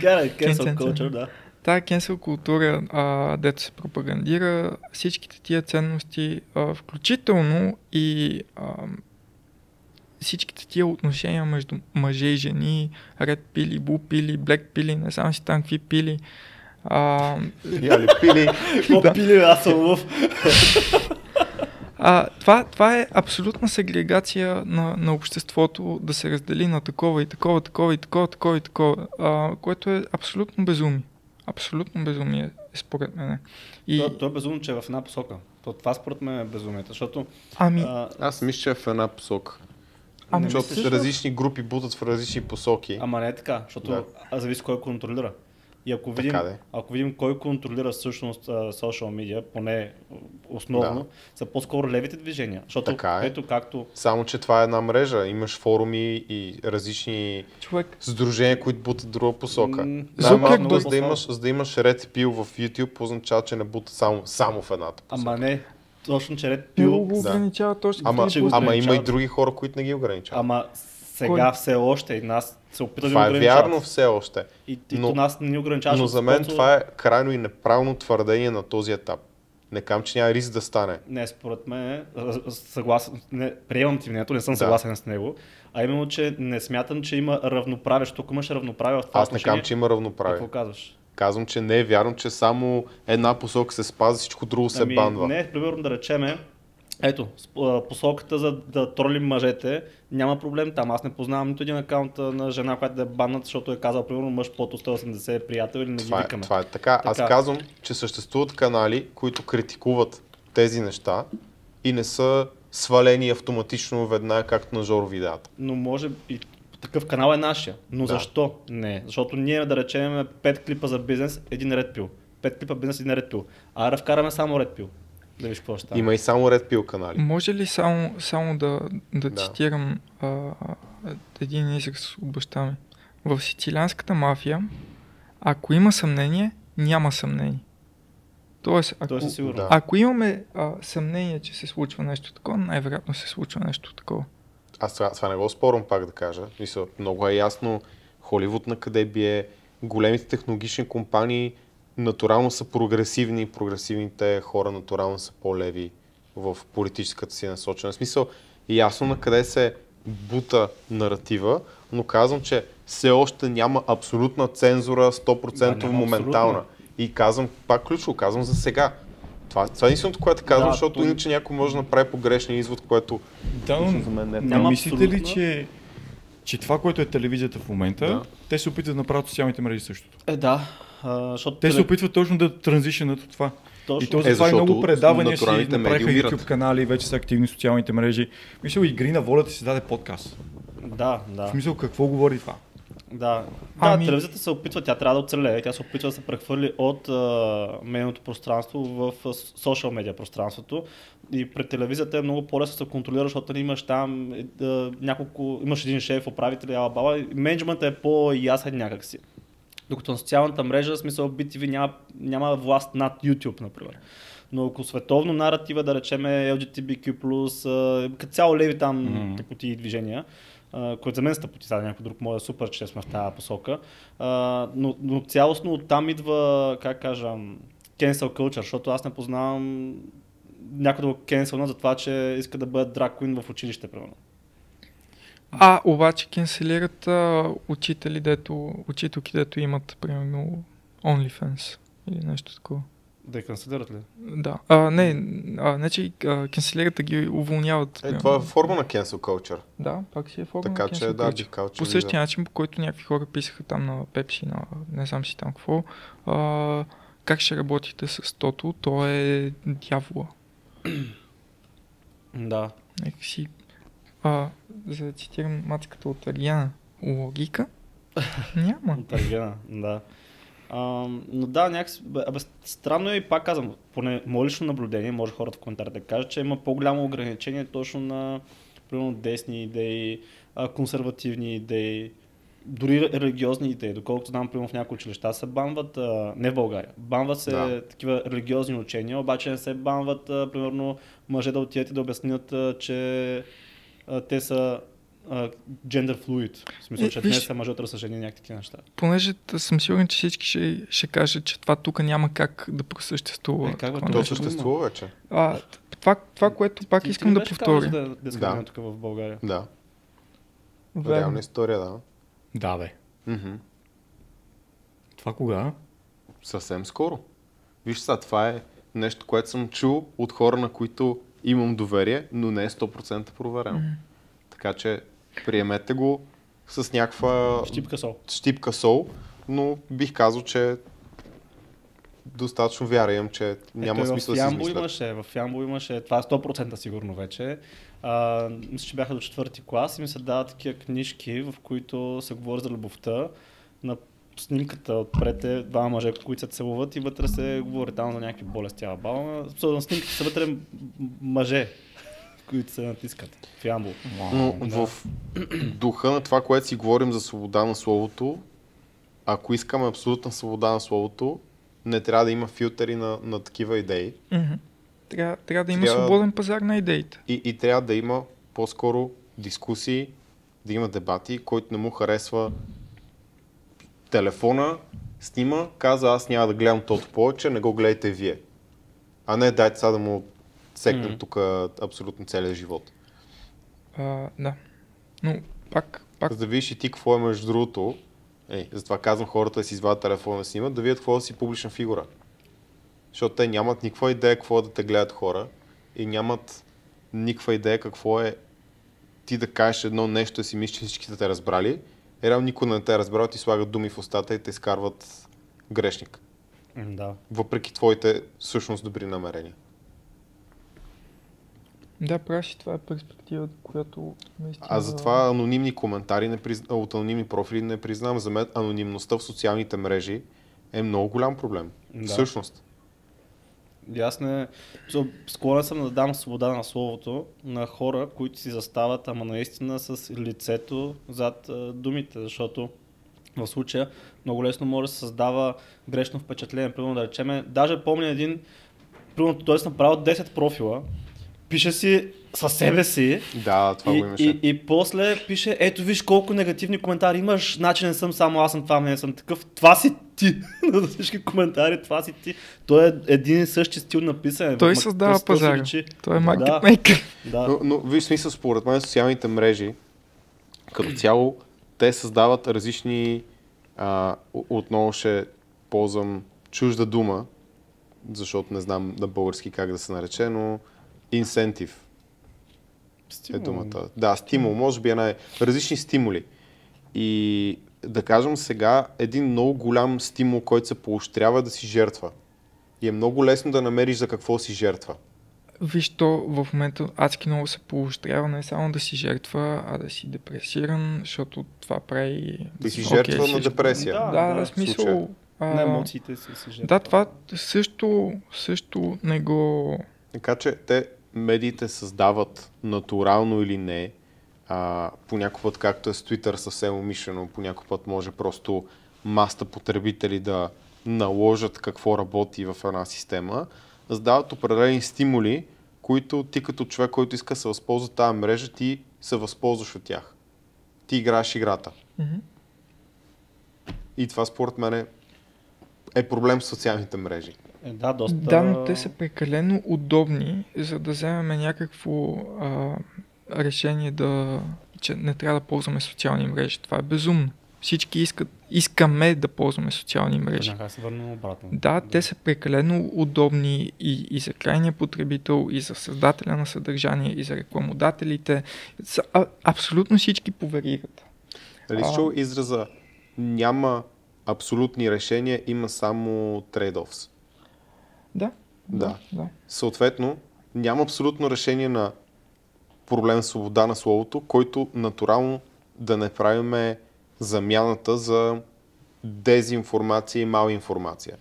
A: Кара,
B: Cancel
A: cancel culture, да.
B: Тая cancel култура, а, дето се пропагандира, всичките тия ценности, а, включително и а, всичките тия отношения между мъже и жени, ред пили, бу пили, блек пили, не знам си там какви пили. А,
C: Яли пили.
A: Какво пили, аз съм лъв.
B: а, това, това е абсолютна сегрегация на, на обществото да се раздели на такова и такова, такова и такова, такова и такова, а, което е абсолютно безумие. Абсолютно безумие, е според мен. И,
A: То, то е безумно, че е в една посока. То, това според мен е безумието, защото
B: ами,
A: а,
C: Аз мисля, че е в една посока.
B: Ами,
C: Защото
B: мислиш ли?
C: различни групи бутат в различни посоки.
A: ама не е така, защото
C: Да.
A: зависи кой контролира. И ако видим,
C: Така де.
A: ако видим кой контролира всъщност социал медиа, поне основно,
C: Да.
A: са по-скоро левите движения. Защото
C: Така е.
A: ето както
C: Само, че това е една мрежа. Имаш форуми и различни
B: Човек,
C: сдружения, които бутат друга посока.
A: М,
C: Най-малко,
B: Зукербърг-
C: за да имаш, за да имаш Red Pill в YouTube, означава, че не бута само, само в едната посока.
A: Ама не, точно че ред
B: пил
A: пил,
B: го
C: Да.
B: ограничава точно.
C: Ама,
A: че го
C: ама има и други хора, които не ги ограничават.
A: ама сега все още и нас се опитват да
C: това
A: ни
C: е
A: ограничават.
C: вярно все още.
A: И, и
C: но-
A: нас не ни ограничава.
C: Но за мен
A: спонсор-
C: това е крайно и неправилно твърдение на този етап. Не кам, че няма риск да стане.
A: Не, според мен, съгласен, не, приемам ти мнението, не съм
C: Да.
A: съгласен с него, а именно, че не смятам, че има равноправие, защото имаш равноправие в това
C: Аз не кам, че има равноправие.
A: Какво казваш?
C: Казвам, че не е вярно, че само една посока се спази, всичко друго се
A: Ами,
C: банва.
A: не, примерно да речеме, ето, посоката за да тролим мъжете, няма проблем там. Аз не познавам нито един акаунт на жена, която да е баннат, защото е казал, примерно, мъж под 180 е приятел или не ги
C: Това е,
A: викаме.
C: това е така. Аз
A: Така.
C: казвам, че съществуват канали, които критикуват тези неща и не са свалени автоматично веднага, както на Жоро видеята.
A: Но може и такъв канал е нашия. Но
C: Да.
A: защо не? Защото ние да речем 5 клипа за бизнес, един ред пил. 5 клипа бизнес, един ред пил. А да вкараме само ред пил. Да виж какво стане.
C: Има и само Red Pill канали.
B: Може ли само, само да, да,
C: Да.
B: цитирам а, един израз от баща ми? В сицилианската мафия, ако има съмнение, няма съмнение. Тоест, ако,
A: сигурност.
C: Да.
B: ако имаме а, съмнение, че се случва нещо такова, най-вероятно се случва нещо такова.
C: Аз това, това не го спорвам пак да кажа. Мисля, много е ясно Холивуд на къде бие, големите технологични компании натурално са прогресивни, прогресивните хора натурално са по-леви в политическата си насочена. В смисъл, ясно на къде се бута наратива, но казвам, че все още няма абсолютна цензура, 100%
A: Да, няма
C: моментална.
A: абсолютно.
C: И казвам, пак ключово, казвам за сега. Това, това е единственото, което казвам,
A: Да,
C: защото
A: то-
C: иначе някой може да направи погрешен извод, което
D: Да, но
C: за мен не е
A: Няма
D: мислите ли, че, че това, което е телевизията в момента,
C: Да.
D: те се опитват да направят социалните мрежи същото.
A: Е, да. А, защото
D: Те се опитват точно да транзишнат от това.
A: точно.
D: И то
C: Е,
D: затова
C: защото
D: много предавания си направиха YouTube канали, вече са активни в социалните мрежи. Мисля, игри на волята си даде подкаст.
A: Да, да.
D: В смисъл, какво говори това?
A: Да,
B: Ами-
A: да телевизията се опитва, тя трябва да оцелее, тя се опитва да се прехвърли от а, медийното пространство в социал медиа пространството. И пред телевизията е много по-лесно да се контролира, защото нали, имаш там е, да, няколко, имаш един шеф, управител, ала баба, менеджментът е по-ясен някакси. Докато на социалната мрежа, в смисъл BTV няма, няма власт над YouTube, например. Но ако световно наратива, да речеме LGTBQ+, а, като цяло леви там
D: Мгм.
A: тъпоти и движения, а, които за мен са тъпоти, сега някой друг е супер, че сме в тази посока. А, но, но цялостно оттам идва, как кажа, cancel culture, защото аз не познавам някой да го кенселна за това, че иска да бъде драг в училище, примерно.
B: А, обаче кенселират а, учители, дето, учителки, дето имат, примерно, OnlyFans или нещо такова.
A: Да я канцелират ли?
B: Да. А, не, а, не че а, да ги уволняват.
C: Е, това е форма на cancel culture.
B: Да, пак си е форма
C: Така
B: на
C: че
B: cancel
C: да,
B: culture.
C: бих казал, че
B: По същия начин, по който някакви хора писаха там на Пепси, на не знам си там какво, а, как ще работите с тото, то е дявола.
A: Да.
B: Нека си, а, за да цитирам мацката от Ариана, логика няма.
A: От Аргена, да. А, но да, някакси, бе, абе, странно е и пак казвам, поне мое лично наблюдение, може хората в коментарите да кажат, че има по-голямо ограничение точно на примерно десни идеи, консервативни идеи, дори религиозни идеи. Доколкото знам, примерно в някои училища се банват, а, не в България, банват се
C: Да.
A: такива религиозни учения, обаче не се банват, а, примерно, мъже да отидат и да обяснят, а, че а, те са gender fluid. В смисъл,
B: Е,
A: че не са мъже, са жени, някакви такива неща.
B: Понеже съм сигурен, че всички ще, ще кажат, че това тук няма как да просъществува.
A: Е, как бе,
C: То съществува вече.
B: А, това, това, което пак
A: Ти- ти
B: искам
A: не
B: да повторя.
A: Да, е
C: Да.
A: тук в България.
C: Да.
B: Верно.
C: Реална история, да.
D: Да, бе.
C: Мгм.
D: Това кога?
C: Съвсем скоро. Виж сега, това е нещо, което съм чул от хора, на които имам доверие, но не е 100% проверено. Така че приемете го с някаква
A: Щипка сол.
C: щипка сол, но бих казал, че достатъчно вяра имам, че няма
A: Ето,
C: смисъл
A: в
C: да измислят.
A: имаше, в Ямбо имаше, това е 100% сигурно вече. А, мисля, че бяха до четвърти клас и ми се дават такива книжки, в които се говори за любовта на снимката отпред е два мъже, които се целуват и вътре се говори там за някакви болести. А бала, на снимката са вътре мъже, които се натискат в Ямбол.
C: Но в духа на това, което си говорим за свобода на словото, ако искаме абсолютна свобода на словото, не трябва да има филтъри на, на такива идеи.
B: Трябва, трябва да има
C: Трябва-
B: свободен пазар на идеите.
C: И, и трябва да има по-скоро дискусии, да има дебати, който не му харесва телефона, снима, каза аз няма да гледам тото повече, не го гледайте вие. А не дайте сега да му секнем
A: Мгм.
C: тук абсолютно целия живот.
B: А, да. Но пак, пак
C: За да видиш и ти какво е между другото, е, затова казвам хората да си извадят телефона да снимат, да видят какво да си публична фигура. Защото те нямат никаква идея какво е да те гледат хора и нямат никаква идея какво е ти да кажеш едно нещо и си мислиш, че всички са те разбрали. Реално никой не те е разбрал, ти слагат думи в устата и те изкарват грешник.
A: Да.
C: Въпреки твоите всъщност добри намерения.
B: Да, правиш си, това е перспективата, която наистина...
C: Аз затова анонимни коментари не приз... от анонимни профили не признавам. За мен анонимността в социалните мрежи е много голям проблем.
A: Да.
C: Всъщност.
A: И аз не... Склонен съм да дам свобода на словото на хора, които си застават, ама наистина с лицето зад а, думите, защото в случая много лесно може да се създава грешно впечатление. Примерно да речеме, даже помня един, примерно той е направил 10 профила, пише си със себе си,
C: Да, това
A: и,
C: го имаше.
A: и, и после пише, ето виж колко негативни коментари имаш, значи не съм само аз съм това, не съм такъв. Това си ти. За всички коментари, това си ти. Той е един и същи стил на писане.
B: Той създава пазара. Той е
A: Да.
B: маркетмейкър.
A: Да.
C: Но, но виж смисъл, според мен социалните мрежи като цяло те създават различни а, отново ще ползвам чужда дума, защото не знам на български как да се нарече, но инсентив е
A: Стимул.
C: думата. Да, стимул, може би е най- различни стимули. И да кажем сега, един много голям стимул, който се поощрява е да си жертва. И е много лесно да намериш за какво си жертва.
B: Виж, то в момента адски много се поощрява не само да си жертва, а да си депресиран, защото това прави...
C: Ти си жертва на
B: всичко-
C: депресия.
A: Да,
B: Да,
A: да,
B: да, смисъл...
C: случая.
B: а,
A: На емоциите си си жертва.
B: Да, това също, също не го...
C: Така че те медиите създават натурално или не, а, по някой път, както е с Twitter съвсем умишлено, по някой път може просто маста потребители да наложат какво работи в една система, създават определени стимули, които ти като човек, който иска да се възползва тази мрежа, ти се възползваш от тях. Ти играеш играта.
B: Мгм.
C: И това според мен е, е проблем с социалните мрежи.
A: Е, да, доста...
B: Да, но те са прекалено удобни, за да вземем някакво а, решение да, че не трябва да ползваме социални мрежи. Това е безумно. Всички искат, искаме да ползваме социални мрежи.
A: Се върнем обратно.
B: Да, те са прекалено удобни и, и за крайния потребител, и за създателя на съдържание, и за рекламодателите. А, абсолютно всички по веригата. А.
C: си чул израза няма абсолютни решения, има само трейд-офс.
B: Да.
C: Да.
B: да.
C: Съответно, няма абсолютно решение на проблем с свобода на словото, който натурално да не правиме замяната за дезинформация и малинформация.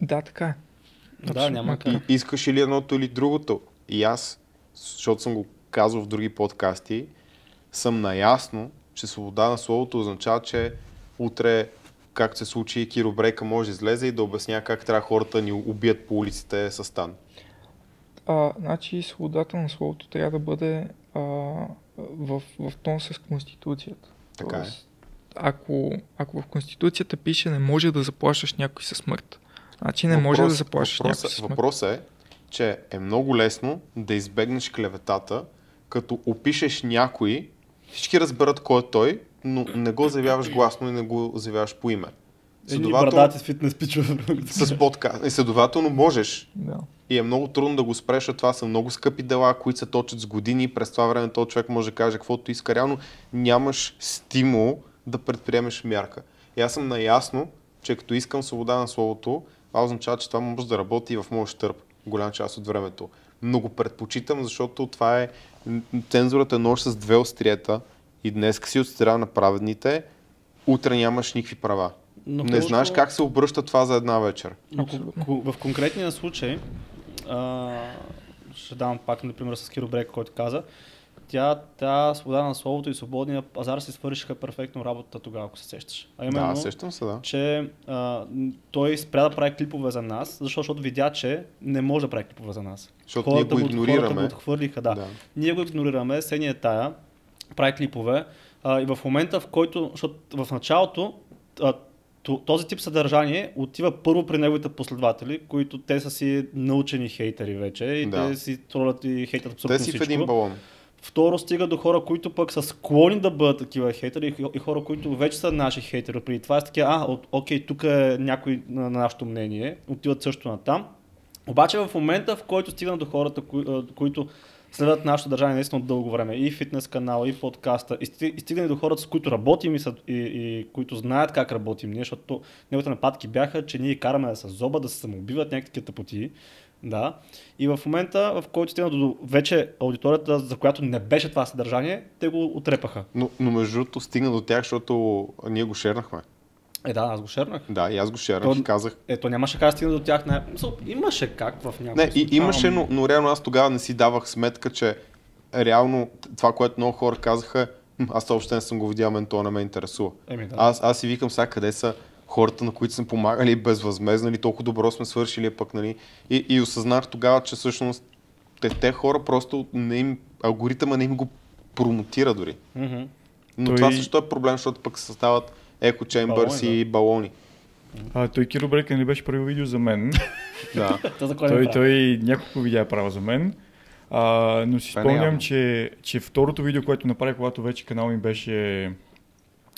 B: Да, така е.
A: Да,
B: Абсолютно
A: няма
B: така.
A: как.
C: И искаш или едното или другото. И аз, защото съм го казал в други подкасти, съм наясно, че свобода на словото означава, че утре, както се случи, Киро Брейка може да излезе и да обясня как трябва хората ни убият по улиците с тан.
B: А, значи свободата на словото трябва да бъде а, в, в тон с Конституцията.
C: Така е.
B: Ако, ако в Конституцията пише не може да заплашваш някой със смърт, значи не може да заплашваш някой
C: въпросът,
B: със смърт.
C: въпросът е, че е много лесно да избегнеш клеветата, като опишеш някой, всички разберат кой е той, но не го заявяваш гласно и не го заявяваш по име.
A: Едни брадати с фитнес пичове.
C: с подкаст. И следователно можеш
B: Да.
C: и е много трудно да го спреш, защото това са много скъпи дела, които се точат с години и през това време този човек може да каже каквото иска. Реално нямаш стимул да предприемеш мярка. И аз съм наясно, че като искам свобода на словото, това означава, че това може да работи и в моят щърп голям част от времето. Но го предпочитам, защото това е цензурата е нож с две остриета и днес си от страна на праведните утре нямаш никакви права.
A: Но
C: не знаеш как се обръща това за една вечер.
A: Но в конкретния случай, а, ще дам пак, например, с Киробрек, който каза, тя, тя свобода на словото и свободния пазар си свършиха перфектно работата тогава, ако се сещаш. А именно,
C: Да, сещам се, да.
A: че а, той спря да прави клипове за нас, защото, видя, че не може да прави клипове за нас.
C: Защото ние го игнорираме.
A: Хората го отхвърлиха, да.
C: Да.
A: Ние го игнорираме, Сения е тая, прави клипове а, и в момента, в който, защото в началото а, то- този тип съдържание отива първо при неговите последователи, които те са си научени хейтери вече и
C: Да.
A: те си тролят и хейтят абсолютно
C: Те си в
A: всичко.
C: един балон.
A: Второ, стига до хора, които пък са склонни да бъдат такива хейтери и, хора, които вече са наши хейтери. Преди това са такива, а, от, окей, тук е някой на, на нашето мнение, отиват също на там. Обаче в момента, в който стигна до хората, кои, които следват нашето държание наистина от дълго време, и фитнес канала, и подкаста, и, сти- и стигна и до хората, с които работим и, са, и, и които знаят как работим ние, защото неговите нападки бяха, че ние караме да се зоба, да се самоубиват някакви тъпоти. Да. И в момента, в който стигна до вече аудиторията, за която не беше това съдържание, те го отрепаха.
C: Но, но между другото стигна до тях, защото ние го шернахме.
A: Е, да, аз го шернах.
C: Да, и аз го шернах
A: То-
C: и казах.
A: Ето, нямаше как да стигне до тях. Не... Имаше как в някакъв
C: Не, и, имаше, но, но реално аз тогава не си давах сметка, че реално това, което много хора казаха, «М, аз въобще не съм го видял, мен то не ме интересува.
A: Еми, да.
C: Аз, аз си викам сега къде са хората, на които съм помагали безвъзмезно, нали, толкова добро сме свършили, пък, нали, и, и осъзнах тогава, че всъщност те, те хора просто не им, алгоритъма не им го промотира дори.
A: Мгм.
C: Но
D: Той-
C: това също е проблем, защото пък се състават еко чембърс и балони.
D: А, той Киро Брека не беше правил видео за мен.
C: Да.
D: Той,
A: прави?
D: той няколко видеа правил за мен. А, но си
C: е
D: спомням, че, че второто видео, което направих, когато вече канал ми беше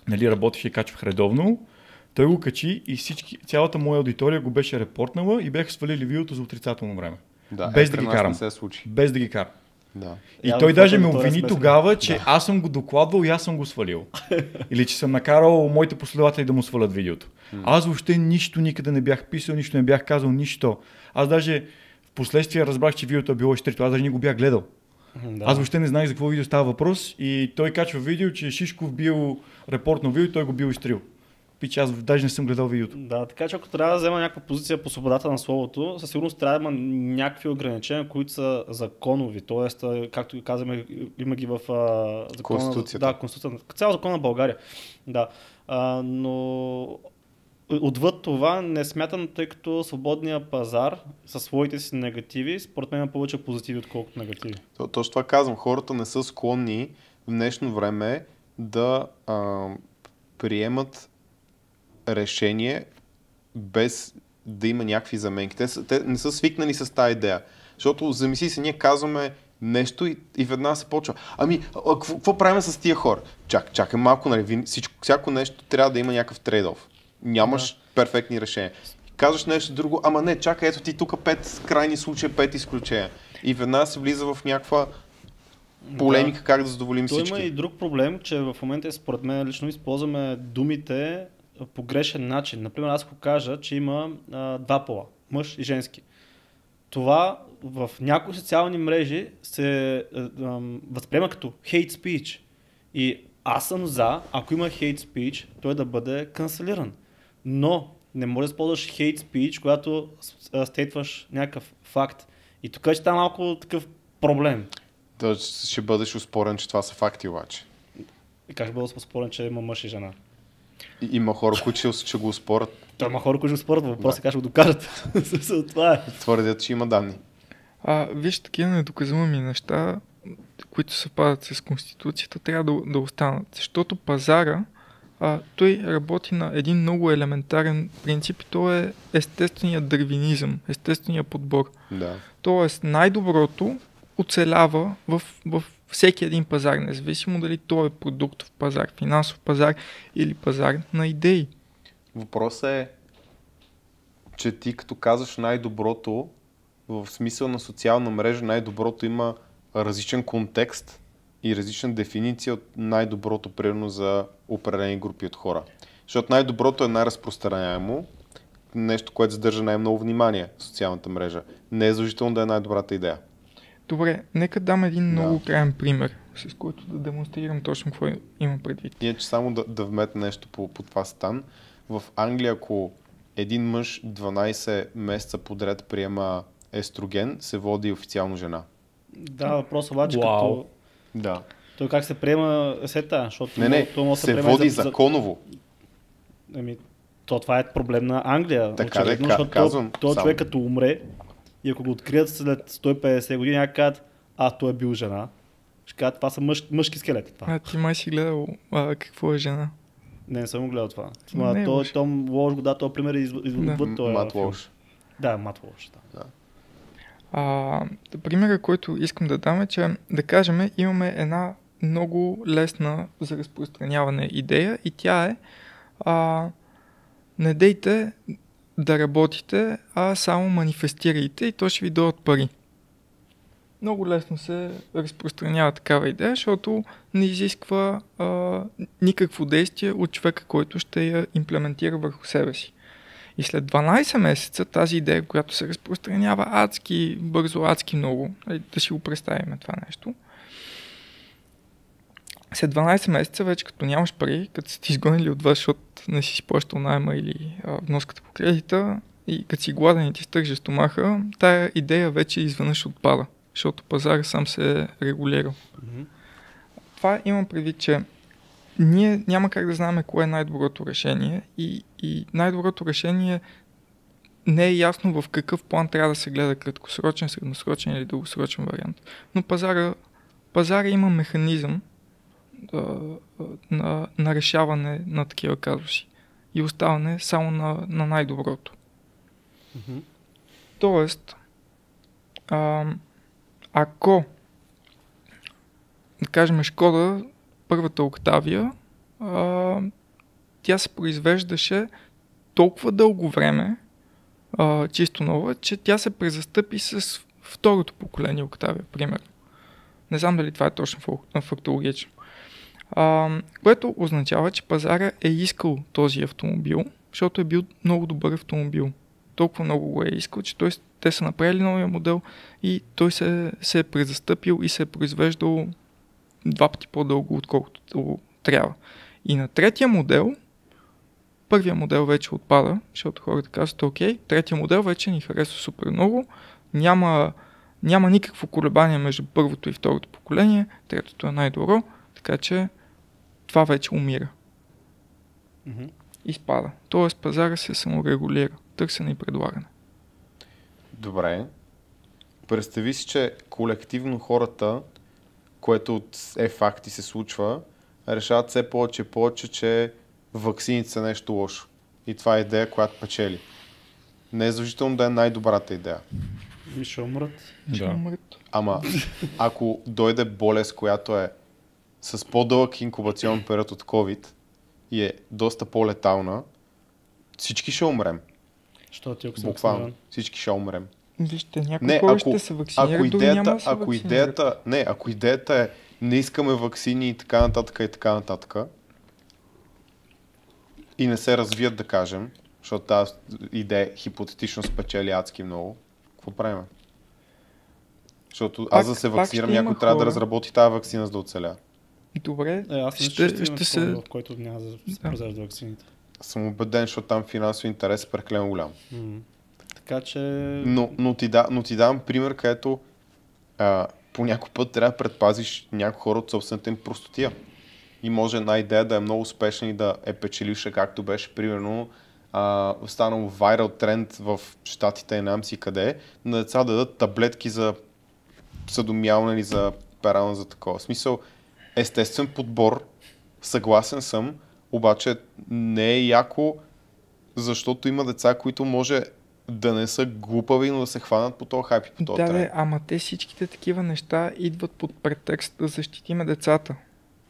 D: нали, работеше и качвах редовно, той го качи и всички, цялата моя аудитория го беше репортнала и бяха свалили видеото за отрицателно време.
C: да.
D: Без
C: е,
D: да ги карам.
C: Не се случи.
D: Без да ги кара.
C: Да.
D: И
A: Явно
D: той даже ме
A: твоята аудитория
D: обвини
A: е
D: тогава, че аз съм го докладвал и аз съм го свалил. Или че съм накарал моите последователи да му свалят видеото. Аз въобще нищо никъде не бях писал, нищо не бях казал, нищо. Аз даже в последствие разбрах, че видеото е било изтрито, аз даже не го бях гледал.
A: Да.
D: Аз въобще не знаех за какво видео става въпрос и той качва видео, че Шишков бил репортно видео и той го бил изтрил. Пич, аз даже не съм гледал видеото.
A: Да, така че ако трябва да взема някаква позиция по свободата на словото, със сигурност трябва да има някакви ограничения, които са законови. Тоест, както казваме, има ги в а, закона.
C: Конституцията.
A: Да, Конституцията. Цял закон на България. Да. А, но отвъд това не смятам, тъй като свободния пазар със своите си негативи, според мен има повече позитиви, отколкото негативи.
C: То, точно това казвам. Хората не са склонни в днешно време да а, приемат решение без да има някакви заменки. Те, те не са свикнали с тази идея. Защото замисли се, ние казваме нещо и, и веднага се почва. Ами, какво, правим с тия хора? Чак, чакай малко, нали, всичко, всяко нещо трябва да има някакъв трейдов. Нямаш да. перфектни решения. Казваш нещо друго, ама не, чакай, ето ти тук пет крайни случаи, пет изключения. И веднага се влиза в някаква полемика как да задоволим
A: То
C: всички.
A: има и друг проблем, че в момента според мен лично използваме думите по грешен начин. Например, аз ако кажа, че има а, два пола, мъж и женски. Това в някои социални мрежи се а, ам, възприема като hate speech. И аз съм за, ако има hate speech, той да бъде канцелиран. Но не можеш да използваш hate speech, когато а, стейтваш някакъв факт. И тук ще става малко такъв проблем.
C: Да, ще бъдеш успорен, че това са факти обаче.
A: И как ще бъда спорен, че има мъж и жена?
C: И, има хора, които ще, го успорят.
A: Той има хора, които ще го спорят, въпросът е как ще го докажат. Това е.
C: Твърдят, че има данни.
B: А, виж, такива недоказуеми неща, които съвпадат с Конституцията, трябва да, да останат. Защото пазара, а, той работи на един много елементарен принцип и то е естественият дървинизъм, естественият подбор.
C: Да.
B: Тоест най-доброто оцелява в, в всеки един пазар, независимо дали то е продуктов пазар, финансов пазар или пазар на идеи.
C: Въпросът е, че ти като казваш най-доброто, в смисъл на социална мрежа, най-доброто има различен контекст и различна дефиниция от най-доброто, примерно за определени групи от хора. Защото най-доброто е най-разпространяемо, нещо, което задържа най-много внимание в социалната мрежа. Не е задължително да е най-добрата идея.
B: Добре, нека дам един
C: Да.
B: много крайен пример. с който да демонстрирам точно какво има предвид.
C: Иначе само да, да вметна нещо по, по това стан. В Англия, ако един мъж 12 месеца подред приема естроген, се води официално жена.
A: Да, въпрос обаче
D: Уау.
A: като...
C: Да.
A: Той как се приема сета, защото
C: Не, не,
A: то да
C: се
A: приема и
C: води
A: за- за-
C: законово.
A: Еми, то това е проблем на Англия.
C: Така да,
A: очевидно,
C: ка-
A: защото
C: казвам
A: то, то
C: само.
A: човек като умре и ако го открият след 150 години, някак кажат, а той е бил жена. Ще кажат, това са мъж, мъжки скелети. Това.
B: А ти май си гледал а, какво е жена.
A: Не, не съм го гледал това.
B: Не
A: Ма,
B: е
A: той,
B: лошо.
A: той, лош го да, този пример е из, из,
B: Да.
A: този
C: Мат. Лош.
A: Да, Мат Лош. Да.
B: А, примера, който искам да дам е, че да кажем, имаме една много лесна за разпространяване идея и тя е а, не дейте да работите, а само манифестирайте и то ще ви дойдат пари. Много лесно се разпространява такава идея, защото не изисква а, никакво действие от човека, който ще я имплементира върху себе си. И след 12 месеца тази идея, която се разпространява адски бързо, адски много, нали, да си го представим това нещо, след 12 месеца вече като нямаш пари, като са ти изгонили от вас, защото не си си плащал найма или а, вноската по кредита и като си гладен и ти стържа стомаха, тая идея вече изведнъж отпада, защото пазара сам се е регулирал.
A: Мгм.
B: Това имам предвид, че ние няма как да знаем кое е най-доброто решение и, и най-доброто решение не е ясно в какъв план трябва да се гледа краткосрочен, средносрочен или дългосрочен вариант. Но пазара, пазара има механизъм на, на решаване на такива казуси и оставане само на, на най-доброто.
A: Мгм.
B: Тоест, а, ако да кажем Шкода, първата Октавия, а, тя се произвеждаше толкова дълго време, а, чисто нова, че тя се презастъпи с второто поколение Октавия, примерно. Не знам дали това е точно фак- фактологично. А, което означава, че пазара е искал този автомобил, защото е бил много добър автомобил. Толкова много го е искал, че той, те са направили новия модел и той се, се е презастъпил и се е произвеждал два пъти по-дълго, отколкото трябва. И на третия модел, първия модел вече отпада, защото хората казват, окей, третия модел вече ни харесва супер много, няма, няма никакво колебание между първото и второто поколение, третото е най-добро, така че това вече умира
A: Мгм.
B: и спада. Тоест пазара се саморегулира, търсене и предлагане.
C: Добре. Представи си, че колективно хората, което от е факт и се случва, решават все повече и повече, че ваксините са нещо лошо. И това е идея, която печели. Не е задължително да е най-добрата идея.
A: Ще умрат.
B: Ще
D: Да.
B: умрат.
C: Ама ако дойде болест, която е с по-дълъг инкубационен период от COVID и е доста по-летална, всички ще умрем.
A: Що ти ако
C: Буквално. Всички ще умрем.
B: Вижте, някои
C: Не,
B: хора
C: ако,
B: ще се вакцинират,
C: ако
B: дори няма
C: идеята,
B: да се
C: ако идеята, не, ако идеята е не искаме вакцини и така нататък и така нататък и не се развият, да кажем, защото тази идея хипотетично спечели адски много, какво правим? Защото
B: Пак-
C: аз да се вакцинирам, някой трябва да
B: хора.
C: разработи тази вакцина, за да оцеля.
B: Добре,
A: Е, аз ще, ще,
B: ще,
A: ще,
B: се...
A: в който няма да се
B: Да.
A: произвежда вакцините.
C: Съм убеден, защото там финансови интерес е прекалено голям.
A: М. Така че...
C: Но, но, ти, да, но ти давам пример, където а, по някой път трябва да предпазиш някои хора от собствената им простотия. И може една идея да е много успешна и да е печеливша, както беше примерно а, станал вайрал тренд в Штатите и нам си къде, на деца да дадат таблетки за съдомяване или за перална за такова. В смисъл, естествен подбор, съгласен съм, обаче не е яко, защото има деца, които може да не са глупави, но да се хванат по този хайп и по този
B: Да,
C: тренд.
B: да, ама те всичките такива неща идват под претекст да защитиме децата.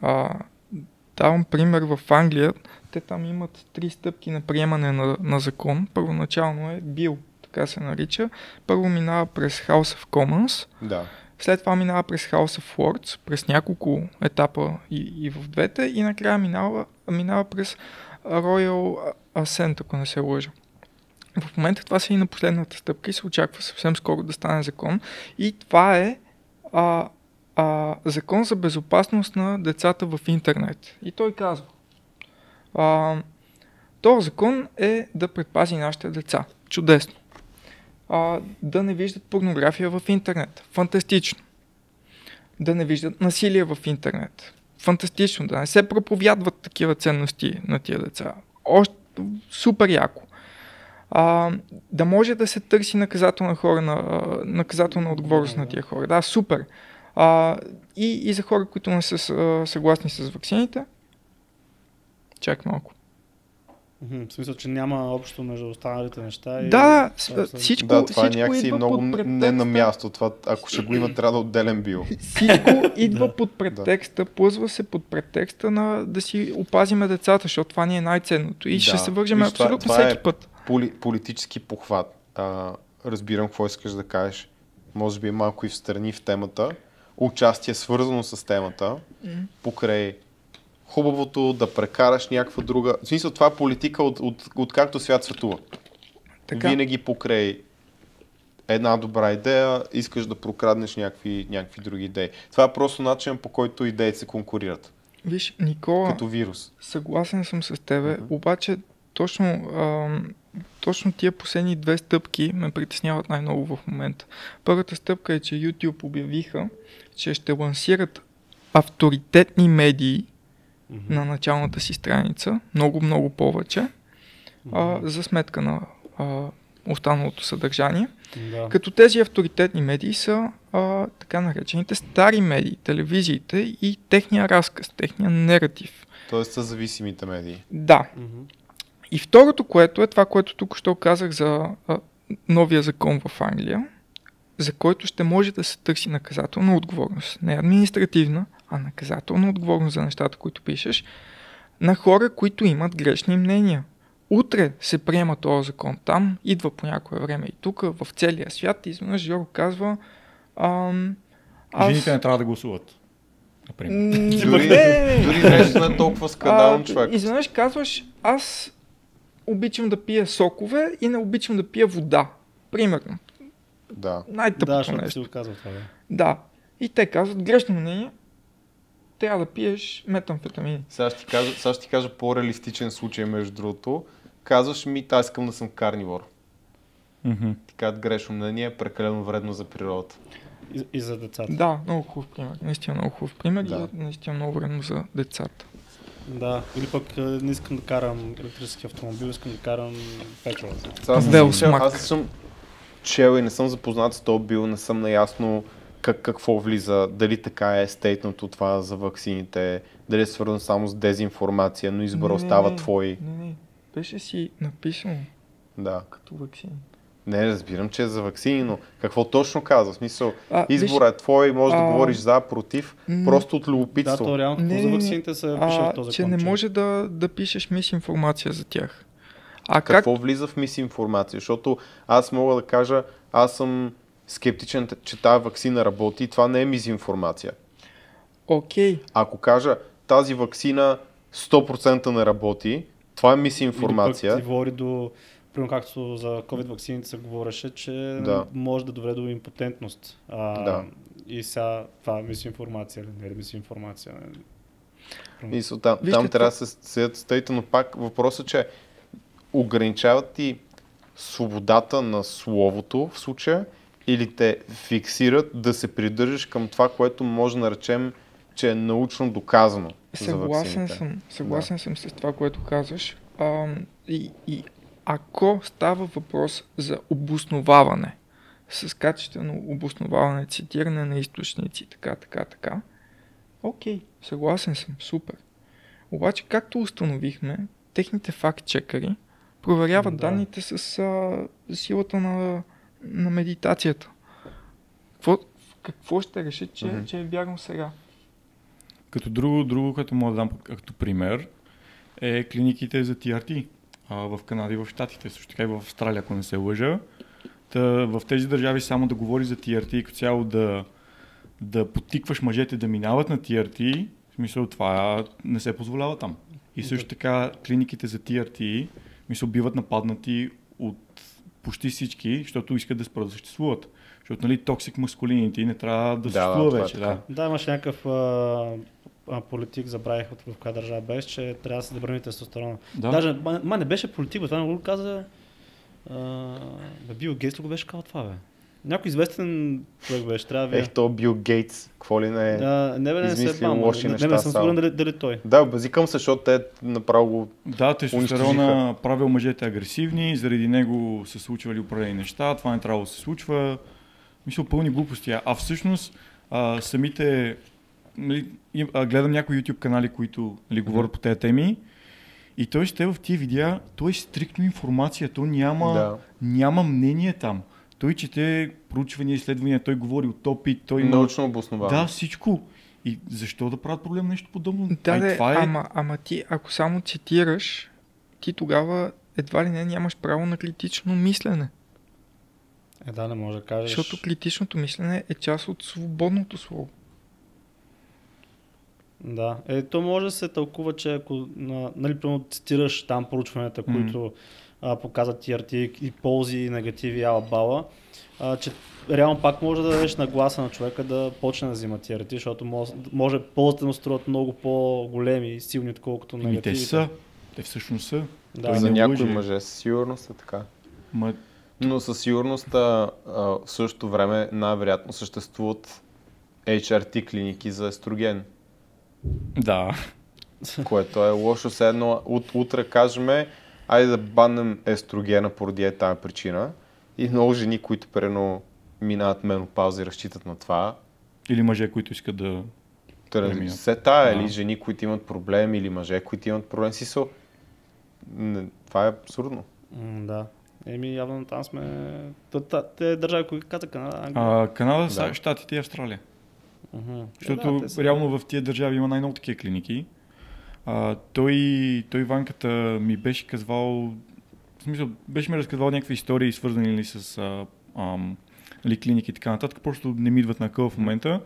B: А, давам пример в Англия. Те там имат три стъпки на приемане на, на закон. Първоначално е бил, така се нарича. Първо минава през House of Commons,
C: Да.
B: След това минава през House of Lords, през няколко етапа и, и в двете, и накрая минава, минава през Royal Ascent, ако не се лъжа. В момента това са и на последната стъпка и се очаква съвсем скоро да стане закон. И това е а, а, закон за безопасност на децата в интернет. И той казва, а, този закон е да предпази нашите деца. Чудесно. А, да не виждат порнография в интернет. Фантастично. Да не виждат насилие в интернет. Фантастично. Да не се проповядват такива ценности на тия деца. Още супер яко. А, да може да се търси наказателна, хора на, наказателна отговорност на тия хора. Да, супер. А, и, и за хора, които не са съгласни с вакцините, чак малко.
A: В смисъл, че няма общо между останалите неща.
B: И... Да, всичко,
C: да, това
B: е
C: всичко е някакси много не на място. Това, ако ще го има, трябва да отделен бил.
B: Всичко идва под претекста, плъзва се под претекста на да си опазиме децата, защото това ни е най-ценното. И да. ще се вържем абсолютно това, това всеки
C: е
B: път.
C: Поли, политически похват. А, разбирам какво искаш да кажеш. Може би малко и в страни в темата. Участие свързано с темата, mm. покрай хубавото да прекараш някаква друга. В смисъл, това е политика от, от, от както свят светува. Така. Винаги покрай една добра идея, искаш да прокраднеш някакви, някакви други идеи. Това е просто начин по който идеите се конкурират.
B: Виж, Никола,
C: като вирус.
B: Съгласен съм с тебе, uh-huh. обаче точно, ам, точно тия последни две стъпки ме притесняват най-много в момента. Първата стъпка е, че YouTube обявиха, че ще лансират авторитетни медии, mm-hmm. на началната си страница, много, много повече, mm-hmm. а, за сметка на а, останалото съдържание. Да. Като тези авторитетни медии са а, така наречените стари медии, телевизиите и техния разказ, техния нератив.
C: Тоест са зависимите медии.
B: Да. Mm-hmm. И второто, което е това, което тук що казах за а, новия закон в Англия, за който ще може да се търси наказателна отговорност. Не административна, а наказателна отговорност за нещата, които пишеш, на хора, които имат грешни мнения. Утре се приема този закон там, идва по някое време и тук, в целия свят, и изведнъж Жоро казва ам,
D: аз... Жените не трябва да гласуват.
C: Например. дори, дори нещо не е толкова скандално човек.
B: Изведнъж казваш, аз обичам да пия сокове и не обичам да пия вода. Примерно.
C: Да.
B: Най-тъпото
A: да,
B: нещо.
A: Си казва това, да.
B: да. И те казват грешно мнение, трябва да пиеш метамфетамини.
C: Сега ще ти кажа, сега ще ти кажа по-реалистичен случай, между другото. Казваш ми, аз искам да съм карнивор.
D: Mm-hmm.
C: Така грешно мнение е прекалено вредно за природата.
A: И, и за децата.
B: Да, много хубав пример. Наистина много хубав пример да. и наистина много вредно за децата.
A: Да, или пък не искам да карам електрически автомобил, искам да карам петрол.
C: Аз, аз, аз съм чел и не съм запознат с този бил, не съм наясно как, какво влиза, дали така е стейтното това за ваксините, дали е свързано само с дезинформация, но избора остава твой.
B: Не, не, беше си написано
C: да.
B: като вакцини.
C: Не, разбирам, че е за вакцини, но какво точно казва? В смисъл, а, избора виж, е твой, може а, да говориш за, против, м- просто от любопитство.
A: Да, то реално не, за вакцините се пише в този
B: че не може да, да пишеш мисинформация за тях.
C: А какво как... влиза в мисинформация? Защото аз мога да кажа, аз съм скептичен, че тази вакцина работи и това не е мизинформация.
B: Окей. Okay.
C: Ако кажа тази вакцина 100% не работи, това е мисинформация. Или
A: пък ти говори до, примерно както за COVID вакцините се говореше, че да. може да доведе до импотентност. А,
C: да.
A: И сега това е мисинформация, не е мисинформация.
C: Мисъл, там, там трябва да се седят стейта, но пак въпросът е, че ограничават ти свободата на словото в случая или те фиксират да се придържаш към това, което може да наречем, че е научно доказано.
B: Съгласен
C: за
B: съм. Съгласен да. съм с това, което казваш. А, и, и ако става въпрос за обосноваване, с качествено обосноваване, цитиране на източници, така, така, така, окей, съгласен съм, супер. Обаче, както установихме, техните факт-чекъри проверяват да. данните с а, силата на на медитацията. Какво, какво ще реши, че, mm-hmm. че е вярно сега?
D: Като друго, друго, което мога да дам като пример, е клиниките за TRT а, в Канада и в Штатите, също така и в Австралия, ако не се лъжа. Та, в тези държави само да говори за TRT и като цяло да, да потикваш мъжете да минават на TRT, в смисъл това не се позволява там. И също така клиниките за TRT, мисъл, биват нападнати от почти всички, защото искат да спрат да съществуват. Защото, нали, токсик маскулинити не трябва да
C: Да,
D: съществува
C: да, е
D: вече. Да.
A: Да, имаше някакъв а, а, политик, забравих от в коя държава беше, че трябва да се забрани тестостерона.
D: Да.
A: Даже, ма, ма, не беше политик, бе, това не го каза. А, бе, Бил Гейтс го беше казал това, бе? Някой известен човек беше, трябва да.
C: Ех, то Бил Гейтс, какво ли не е.
A: Да, не бе, не се
C: измислил
A: пам,
C: лоши
A: не,
C: неща
A: не, не съм сигурен дали, дали той.
C: Да, базикам се, защото те направо го...
D: Да, тестостерона правил мъжете агресивни, заради него се случвали определени неща, това не трябва да се случва. Мисля, пълни глупости. А- А всъщност а, самите... Нали, а, гледам някои YouTube канали, които нали, говорят по тези теми. И той ще в тия видеа, той е стриктно информация, то няма,
C: Да.
D: няма мнение там. Той чете проучвания, изследвания, той говори от опит, той има...
C: Научно обосновано.
D: Да, всичко. И защо да правят проблем нещо подобно?
B: Да,
D: Ай,
B: де,
D: това е...
B: ама, ама ти, ако само цитираш, ти тогава едва ли не нямаш право на критично мислене.
A: Е, да, не може да кажеш.
B: Защото критичното мислене е част от свободното слово.
A: Да, е, то може да се тълкува, че ако на, нали, примерно цитираш там проучванията,
D: Мгм.
A: които а, показват TRT и ползи и негативи ала бала, а, че реално пак може да дадеш нагласа на човека да почне да взима TRT, защото може, може ползите му струват много по-големи и силни, отколкото
D: те
A: негативите.
D: са. Те всъщност са.
A: Да.
D: Той
C: За някои мъже със сигурност е така.
D: Ма,
C: Но със сигурност а, а, в същото време най-вероятно съществуват HRT клиники за естроген,
D: да.
C: което е лошо. Все едно ут, утре кажем, айде да баннем естрогена поради е тази причина. И много жени, които прено минават менопауза и разчитат на това,
D: Или мъже, които искат да...
C: Се тая,
D: да.
C: или жени, които имат проблем, или мъже, които имат проблем. Си са... Не, това е абсурдно.
A: М, да. Еми, явно там сме... Те държави, които каза Канада, Англия.
D: А, Канада,
C: Да.
D: Щатите и Австралия.
A: Е,
D: Защото
A: да, са-
D: реално в тия държави има най-много такива клиники. А, той, той Ванката ми беше казвал, в смисъл, беше ми разказвал някакви истории, свързани ли с а, ам, нали, клиники и така нататък. Просто не ми идват на къл в момента.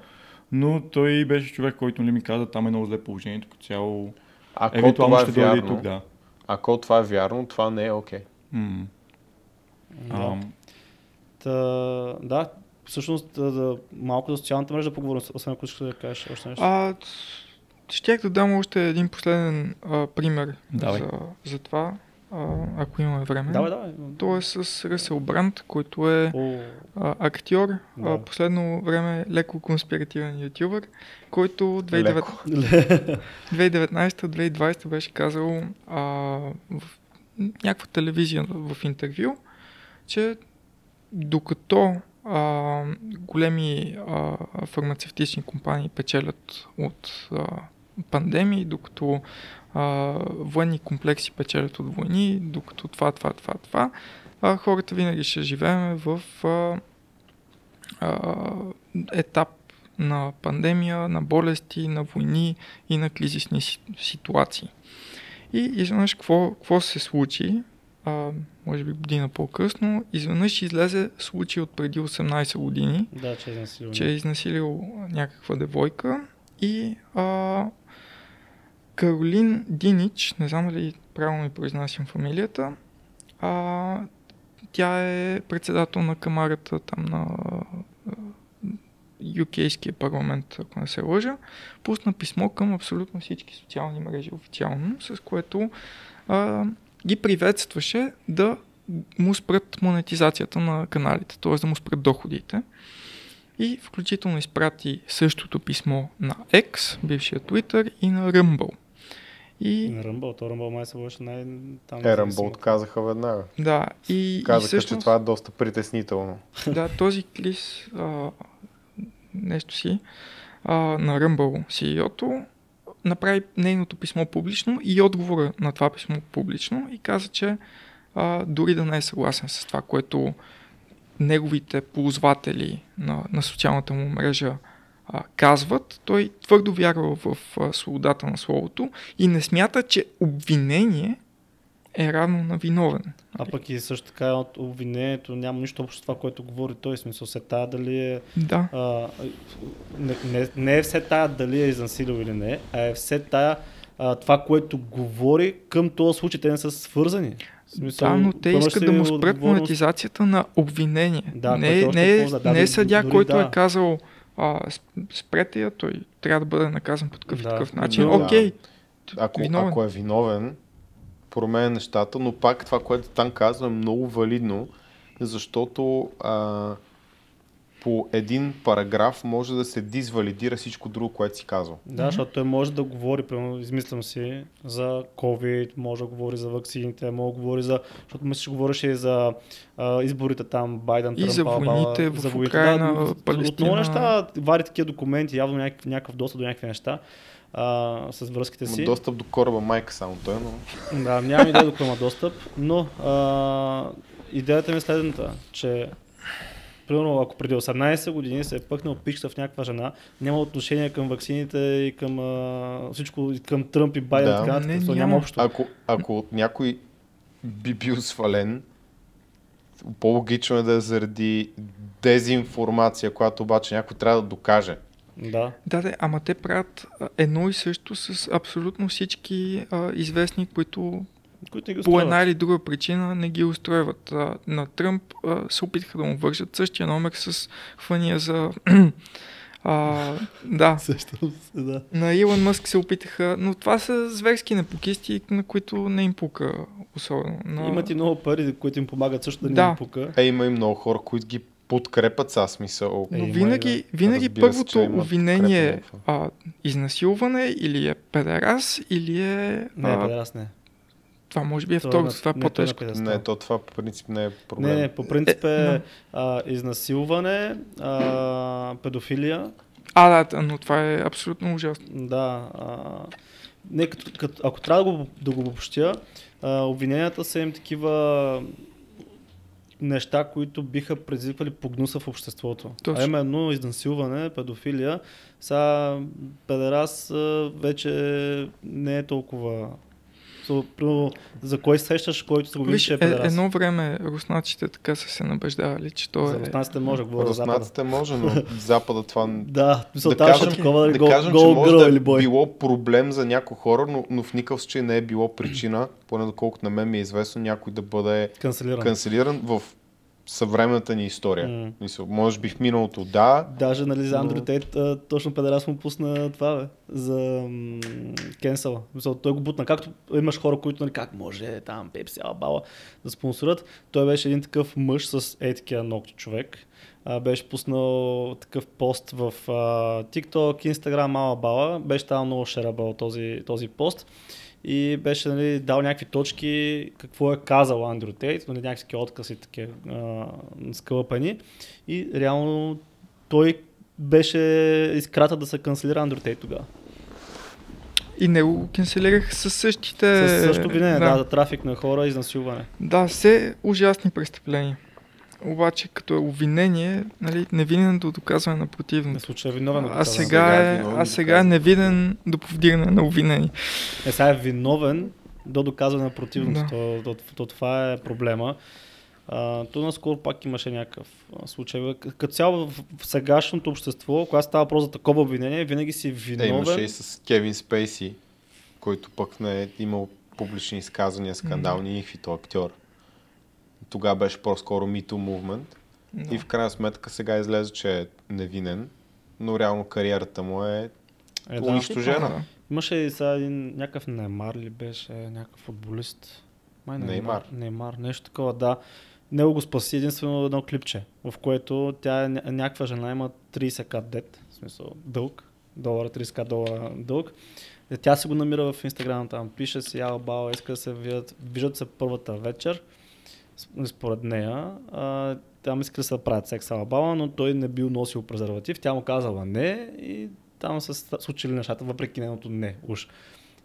D: Но той беше човек, който нали, ми каза, там е много зле положението, като цяло.
C: Ако
D: Евентуално
C: това е
D: ще
C: вярно,
D: тук, да.
C: ако това е вярно, това не е окей.
D: М.
A: Да.
D: Ам,
A: Та, да, всъщност да, да, малко за социалната мрежа да поговорим, освен ако искаш да кажеш още нещо.
B: А, щях да дам още един последен а, пример
D: Давай.
B: за, за това, а, ако имаме време.
A: давай, давай.
B: То е с Ръсел Бранд, който е
A: О,
B: а, актьор,
A: Да.
B: а, последно време леко конспиративен ютубър, който 2009
C: Леко.
B: 2019-2020 беше казал а, в някаква телевизия в интервю, че докато а, големи а, фармацевтични компании печелят от а, пандемии, докато а, военни комплекси печелят от войни, докато това, това, това, това, а, хората винаги ще живеем в а, а, етап на пандемия, на болести, на войни и на кризисни си- ситуации. И изведнъж какво, какво се случи? А, може би година по-късно, изведнъж излезе случай от преди 18 години,
A: да, че е изнасилване.
B: че е изнасилил някаква девойка и а, Каролин Динич, не знам дали правилно ми произнасям фамилията, а, тя е председател на камарата там на UK-ския парламент, ако не се лъжа, пусна писмо към абсолютно всички социални мрежи официално, с което а, ги приветстваше да му спрат монетизацията на каналите, т.е. да му спрат доходите. И включително изпрати същото писмо на X, бившия Twitter, и на Rumble. И
A: На Ръмбъл, то Ръмбъл май се беше най... Там
C: Е, Рамбо отказаха веднага.
B: да, и, и
C: Казаха,
B: всъщност,
C: че това е доста притеснително.
B: да, този Клис, а, нещо си, а, на Rumble CEO-то, направи нейното писмо публично и отговора на това писмо публично и каза, че а, дори да не е съгласен с това, което неговите ползватели на, на социалната му мрежа а, казват, той твърдо вярва в, а, свободата на словото и не смята, че обвинение е равно на виновен.
A: А пък и също така от обвинението няма нищо общо с това, което говори той. Смисъл се тая дали е...
B: Да.
A: А, не, не, не е все тая дали е изнасилил или не, а е все тая а, това, което говори към този случай. Те не са свързани. Смисъл,
B: Да, но те искат да му спрат монетизацията на обвинение.
A: Да,
B: не,
A: е
B: не.
A: Да,
B: не е съдя, който
A: да.
B: е казал а, сп- спрете я, той трябва да бъде наказан по такъв и
A: Да.
B: такъв начин.
C: Да.
B: Окей,
C: Ако,
B: виновен.
C: ако е виновен, променя нещата, но пак това, което Тан казва е много валидно, защото а, по един параграф може да се дизвалидира всичко друго, което си казал.
A: Да, защото той може да говори, примерно, измислям си, за COVID, може да говори за ваксините, може да говори за, защото мисля, че говореше и за а, изборите там, Байден,
B: И
A: Тръмп,
B: за
A: бала,
B: войните в Украйна,
A: да, от-
B: Палестина.
A: От много неща вади такива документи, явно някакъв, някакъв достъп до някакви неща а, с връзките
C: Ма
A: си.
C: Достъп до кораба майка само той, но...
A: Да, нямам идея до кой има достъп, но а, идеята ми е следната, че примерно ако преди 18 години се е пъкнал пичка в някаква жена, няма отношение към ваксините и към а, всичко, и към Тръмп и Байден,
C: Да.
A: така
B: Не, няма.
A: няма общо.
C: Ако, ако някой би бил свален, по-логично е да е заради дезинформация, която обаче някой трябва да докаже.
A: Да.
B: Да, да, ама те правят едно и също с абсолютно всички а, известни, които
A: Които не ги
B: по една или друга причина не ги устройват. А, на Тръмп а, се опитаха да му вържат същия номер с хвания за... а, да,
A: Същото се, да.
B: на Илон Мъск се опитаха, но това са зверски непокисти, на които не им пука особено. Но...
A: Имат и много пари, които им помагат също да,
B: Да.
A: не им пука.
C: Е, има и много хора, които ги подкрепят с смисъл.
A: Е,
B: Но
A: и
B: винаги, винаги
C: Разбира се,
B: първото
C: има
B: обвинение е а, изнасилване или е педерас, или е...
A: Не,
B: а,
A: бе, аз не.
B: Това може би е
A: Той
B: второто,
A: на-
B: това е по-тежко.
C: Не, то това по принцип не е проблем.
A: Не, не, по принцип
B: Е,
A: е, а, изнасилване, а, педофилия,
B: А, да, но това е абсолютно ужасно.
A: Да. А, не, като, като, ако трябва да го, да го обобщя, а, обвиненията са им такива неща, които биха предизвиквали погнуса в обществото.
B: Точно.
A: А именно изнасилване, педофилия. Сега педерас вече не е толкова... So, примерно, за кой сещаш, който се го виж, е
B: е,
A: педерас?
B: едно време руснаците така са се набеждавали, че то
A: За
B: е...
A: руснаците може да говоря за.
C: Руснаците може, но Запада това...
A: Да,
C: да
A: да
C: кажем,
A: такова,
C: да
A: да гол,
C: кажем че
A: гол,
C: може да е било проблем за някои хора, но, но в никакъв случай не е било причина, поне доколкото на мен ми е известно, някой да бъде
A: Канцелиран.
C: канцелиран в съвременната ни история.
A: М.
C: Мисъл, може би в миналото да,
A: Даже нали, за
C: Но-
A: Андрю Тейт, а, точно педерас му пусна това, бе, за кенсъла. Мисъл, той го бутна. Както имаш хора, които, нали, как може там Пепси, Албала да спонсорят. Той беше един такъв мъж с е такива ногти човек. А, беше пуснал такъв пост в а, TikTok, Instagram, Албала. Беше там много шерабъл този, този пост. И беше нали, дал някакви точки, какво е казал Андрю Тейт, нали, някакви откъси такива скълъпани. И реално той беше изкрата да се канцелира Андрю Тейт тогава.
B: И него го канцелирах със същите...
A: С също обвинение, да. да, за трафик на хора и изнасилване.
B: Да, все ужасни престъпления. Обаче като е обвинение, нали, невинен до доказване на противното.
A: случая е виновен.
B: А
A: доказва.
B: сега
C: е
B: а
C: до
B: сега е невиден до повдигане на обвинение.
A: Е, сега е виновен до доказване на противното.
B: Да.
A: То, то, то, това е проблема. А, то наскоро пак имаше някакъв а, случай. Като цяло в, сегашното общество, когато става въпрос за такова обвинение, винаги си
C: е,
A: виновен.
C: имаше и с Кевин Спейси, който пък не е имал публични изказвания, скандални, mm. като актьор. Тогава беше по-скоро Me Too Movement.
B: Да.
C: И в крайна сметка сега излезе, че е невинен, но реално кариерата му е
A: Е, да.
C: унищожена.
B: Да.
A: Имаше и сега един някакъв Неймар ли беше, някакъв футболист. Май
C: Неймар.
A: Неймар, нещо такова, да. Него го спаси единствено едно клипче, в което тя е ня- някаква жена, има 30к дет, в смисъл дълг, долара, 30к долара дълг. И Тя се го намира в Инстаграм, там пише си, ала баба, иска да се видят, виждат се първата вечер, според нея. А, там иска да се правят секс ала баба, но той не бил носил презерватив, тя му казала не и там са случили нещата, въпреки нейното не, уж.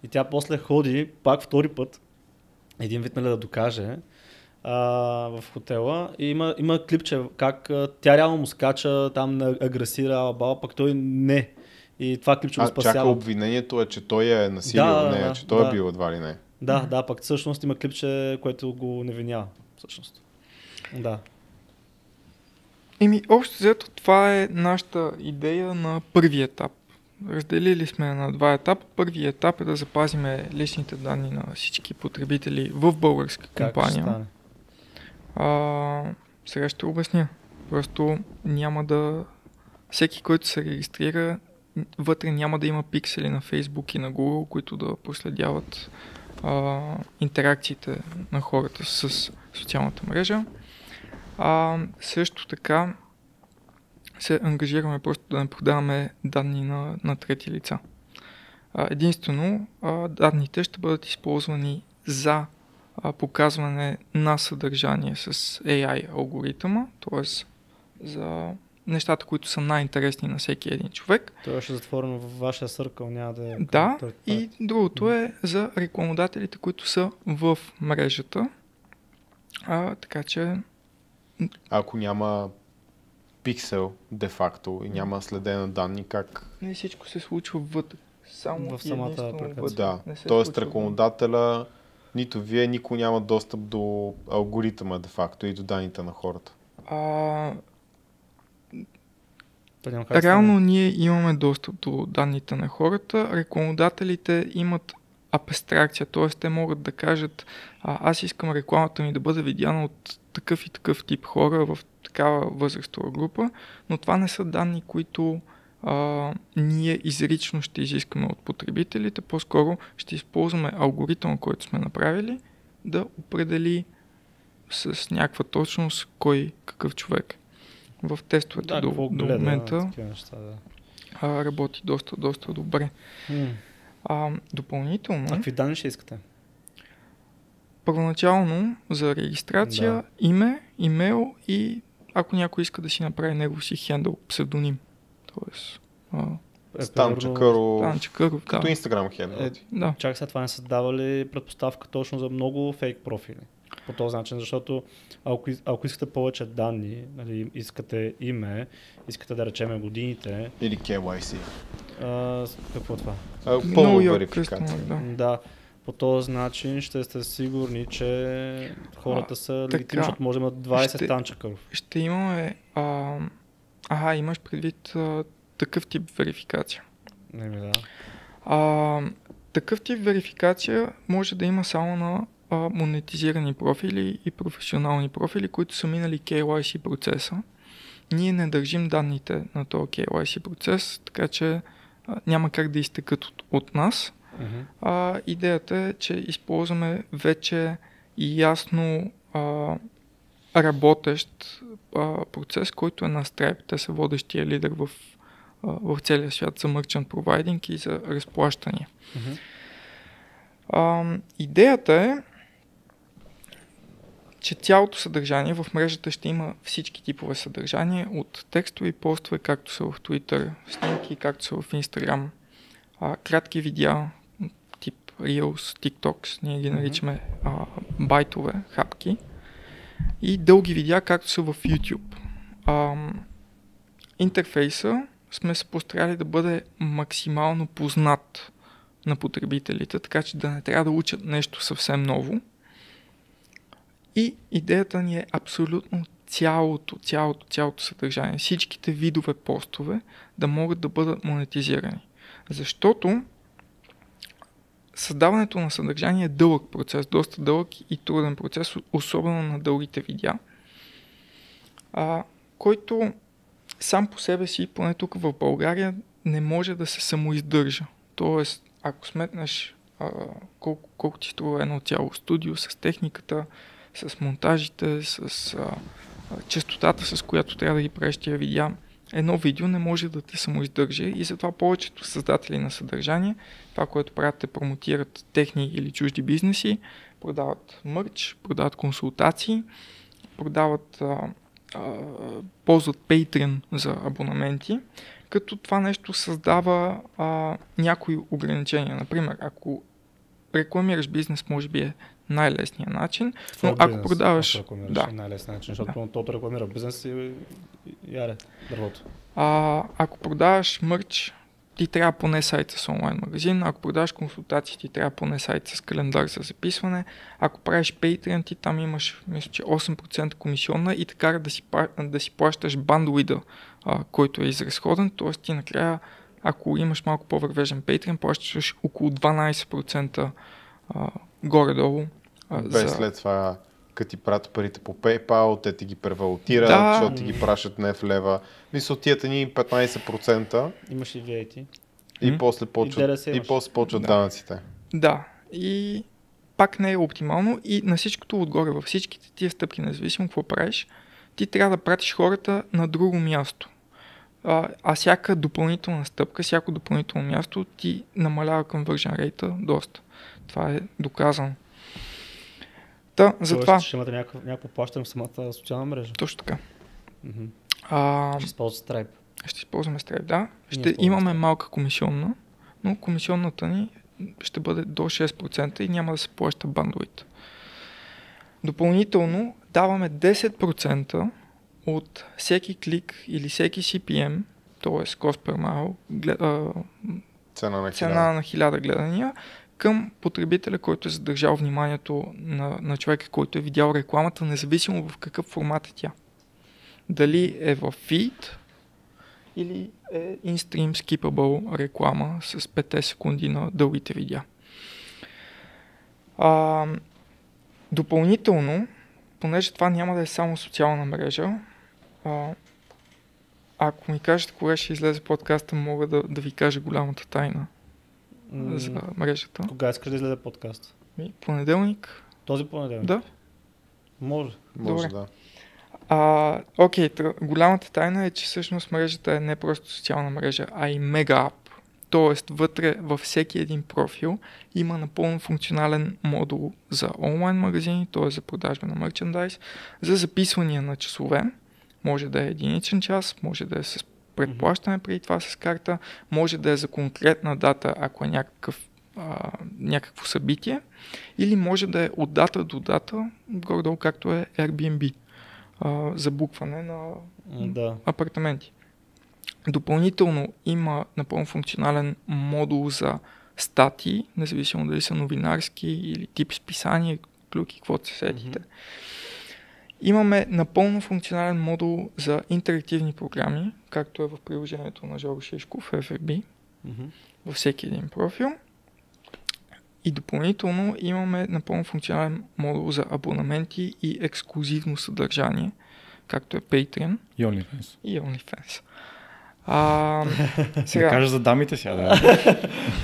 A: И тя после ходи пак втори път, един вид нали, да докаже а, в хотела и има, има клипче как а, тя реално му скача, там агресира Алабала, пък той не. И това клипче го
C: А, чака
A: спасява.
C: обвинението е, че той е насилил
A: Да,
C: нея,
A: да,
C: че той
A: да.
C: е бил едва ли не.
A: Да, да, пък всъщност има клипче, което го невинява. Всъщност. Да.
B: Еми, общо взето това е нашата идея на първи етап. разделили сме на два етапа. Първият етап е да запазиме личните данни на всички потребители в българска
A: Как
B: компания.
A: стане?
B: А, сега ще обясня. Просто няма да... Всеки, който се регистрира, вътре няма да има пиксели на Facebook и на Google, които да проследяват а, интеракциите на хората с социалната мрежа. А, също така се ангажираме просто да не продаваме данни на, на трети лица. А, единствено, а, данните ще бъдат използвани за а, показване на съдържание с AI алгоритъма, т.е. за нещата, които са най-интересни на всеки един човек.
A: Това ще е затворено в вашия съркъл, няма да е...
B: Да, и другото е за рекламодателите, които са в мрежата. А, така че,
C: Ако няма пиксел де-факто и няма следене на данни, как
B: не всичко се случва вътре. Само
A: В
B: и
A: самата апликация.
C: Да, т.е. рекламодателя, нито вие, никой няма достъп до алгоритъма де-факто и до данните на хората.
B: А, Реално ние имаме достъп до данните на хората. Рекламодателите имат абстракция, т.е. те могат да кажат а, аз искам рекламата ми да бъде видяна от такъв и такъв тип хора в такава възрастова група, но това не са данни, които а, ние изрично ще изискаме от потребителите, по-скоро ще използваме алгоритъм, който сме направили, да определи с някаква точност кой какъв човек. В тестовете
A: Да,
B: до, до момента
A: такива неща, да.
B: а, работи доста, доста добре.
A: М.
B: А, допълнително,
A: А какви данни ще искате?
B: първоначално за регистрация,
A: Да.
B: име, имейл и ако някой иска да си направи негов си хендъл, псевдоним. Тоест, а,
A: Е,
C: Стан Чакъров,
B: Стан Чакъров,
C: като
B: да.
C: Инстаграм хендъл.
A: Е,
B: да.
A: Чак след това не създава ли предпоставка точно за много фейк профили? По този начин, защото ако, ако искате повече данни, нали, искате име, искате да речеме годините,
C: Или KYC.
A: А, с- какво е това?
C: А,
B: your
C: верификация.
B: да.
A: Да, по този начин ще сте сигурни, че хората са
B: така.
A: легитимни, защото може да имат 20
B: Ще-
A: танчакъров.
B: Ще имаме... А, ага, имаш предвид а, такъв тип верификация.
A: Не ми да.
B: А, такъв тип верификация може да има само на а, монетизирани профили и професионални профили, които са минали KYC процеса. Ние не държим данните на този KYC процес, така че а, няма как да изтекат от, от нас.
A: Мгм.
B: А, идеята е, че използваме вече ясно а, работещ а, процес, който е на Stripe. Те са водещия лидер в, а, в целия свят за merchant providing и за разплащания.
A: Мгм.
B: А, идеята е, че цялото съдържание в мрежата ще има всички типове съдържание, от текстови постове, както са в Twitter, снимки, както са в Instagram, а, кратки видеа, тип Reels, TikToks, ние ги наричаме а, байтове, хапки, и дълги видеа, както са в YouTube. А, интерфейса сме се постарали да бъде максимално познат на потребителите, така че да не трябва да учат нещо съвсем ново. И идеята ни е абсолютно цялото, цялото, цялото съдържание, всичките видове постове да могат да бъдат монетизирани. Защото създаването на съдържание е дълъг процес, доста дълъг и труден процес, особено на дългите видеа, а, който сам по себе си, поне тук в България, не може да се самоиздържа. Тоест, ако сметнеш а, колко, колко ти струва едно цяло студио с техниката, с монтажите, с а, частотата, с която трябва да ги правиш тия видеа, едно видео не може да те самоиздържа и затова повечето създатели на съдържание, това, което правят е промотират техни или чужди бизнеси, продават мърч, продават консултации, продават, а, а, ползват Patreon за абонаменти, като това нещо създава а, някои ограничения. Например, ако рекламираш бизнес, може би е най-лесният начин, но ако
A: бизнес,
B: продаваш...
A: ако
B: да.
A: най-лесният начин, защото тото рекламира бизнес и, и яре, дървото.
B: А, ако продаваш мърч, ти трябва поне сайт с онлайн магазин. Ако продаваш консултации, ти трябва поне сайт с календар за записване. Ако правиш Patreon, ти там имаш, мисля, че 8% комисионна и така да си, да си плащаш бандуида, а, който е изразходен. Т.е. ти накрая ако имаш малко по-вървежен Patreon, плащаш около 12% а, горе-долу. А,
C: Без
B: за...
C: след това, като ти пратят парите по PayPal, те ти ги превалутират,
B: Да.
C: защото ти ги пращат не в лева. Мисля, тията ни 15%
A: Имаш и VAT.
C: и
B: М?
C: после почват, и
A: имаш.
C: после почват
B: Да.
C: данъците.
B: Да, и пак не е оптимално и на всичкото отгоре, във всичките тия стъпки, независимо какво правиш, ти трябва да пратиш хората на друго място. А, а всяка допълнителна стъпка, всяко допълнително място ти намалява conversion рейта доста. Това е доказано. Та, затова,
A: ще имате някакво, някакво плащане в самата социална мрежа.
B: точно така.
A: Мгм.
B: А,
A: Ще използват Stripe.
B: ще използваме Stripe, да. Ще имаме
A: Stripe.
B: малка комисионна, но комисионната ни ще бъде до 6% и няма да се плаща бандовите. Допълнително даваме 10% от всеки клик или всеки CPM, т.е. cost per mile, глед,
C: Цена на
B: цена
C: хиляда.
B: на 1000 гледания към потребителя, който е задържал вниманието на, на човека, който е видял рекламата, независимо в какъв формат е тя. Дали е в фид или е in-stream skippable реклама с 5 секунди на дългите видеа. А, допълнително, понеже това няма да е само социална мрежа, а, ако ми кажете кога ще излезе подкаста, мога да, да ви кажа голямата тайна
A: М,
B: за мрежата.
A: Кога искаш да излезе подкаст?
B: Ми, Понеделник.
A: Този понеделник?
B: Да.
A: Може.
C: Може
B: Добре.
C: да.
B: А, окей, тър- голямата тайна е, че всъщност мрежата е не просто социална мрежа, а и мега ап. Тоест, вътре във всеки един профил има напълно функционален модул за онлайн магазини, т.е. за продажба на мерчендайз, за записвания на часове. Може да е единичен час, може да е с предплащане преди това с карта, може да е за конкретна дата, ако е някакъв, а, някакво събитие, или може да е от дата до дата, горе-долу както е Airbnb а, за букване на
A: Да.
B: апартаменти. Допълнително има напълно функционален модул за статии, независимо дали са новинарски или тип списания, клюки, каквото се сетите. Имаме напълно функционален модул за интерактивни програми, както е в приложението на Жоро Шишков, FFB,
A: Мгм.
B: във всеки един профил. И допълнително имаме напълно функционален модул за абонаменти и ексклюзивно съдържание, както е Patreon
D: И OnlyFans.
B: и OnlyFans. А,
D: Да
B: сега,
D: кажа за дамите сега. Да.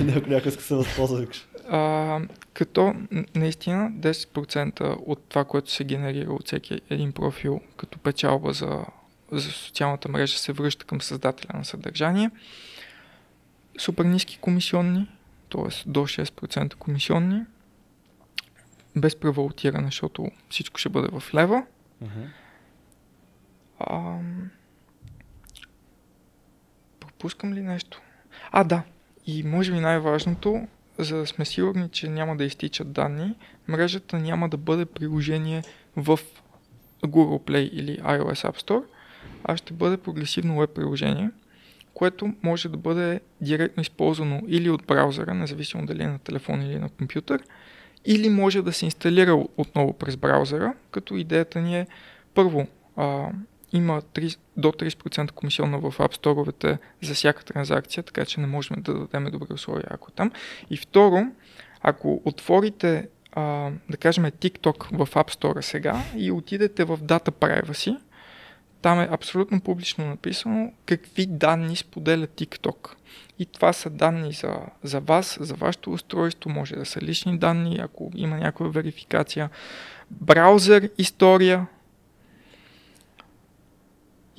A: Някой някой иска да се възползва. викаш.
B: А, като наистина 10% от това, което се генерира от всеки един профил като печалба за, за социалната мрежа се връща към създателя на съдържание. Супер ниски комисионни, т.е. до 6% комисионни, без превалутиране, защото всичко ще бъде в лева.
A: Мгм.
B: Ам... Пропускам ли нещо? А, да. И може би най-важното, за да сме сигурни, че няма да изтичат данни, мрежата няма да бъде приложение в Google Play или iOS App Store, а ще бъде прогресивно веб приложение, което може да бъде директно използвано или от браузъра, независимо дали е на телефон или на компютър, или може да се инсталира отново през браузъра, като идеята ни е първо а, има 30, до 30% комисионна в App Store-овете за всяка транзакция, така че не можем да дадем добри условия, ако там. И второ, ако отворите, а, да кажем, TikTok в App Store сега и отидете в Data Privacy, там е абсолютно публично написано какви данни споделя TikTok. И това са данни за, за вас, за вашето устройство, може да са лични данни, ако има някаква верификация, браузър, история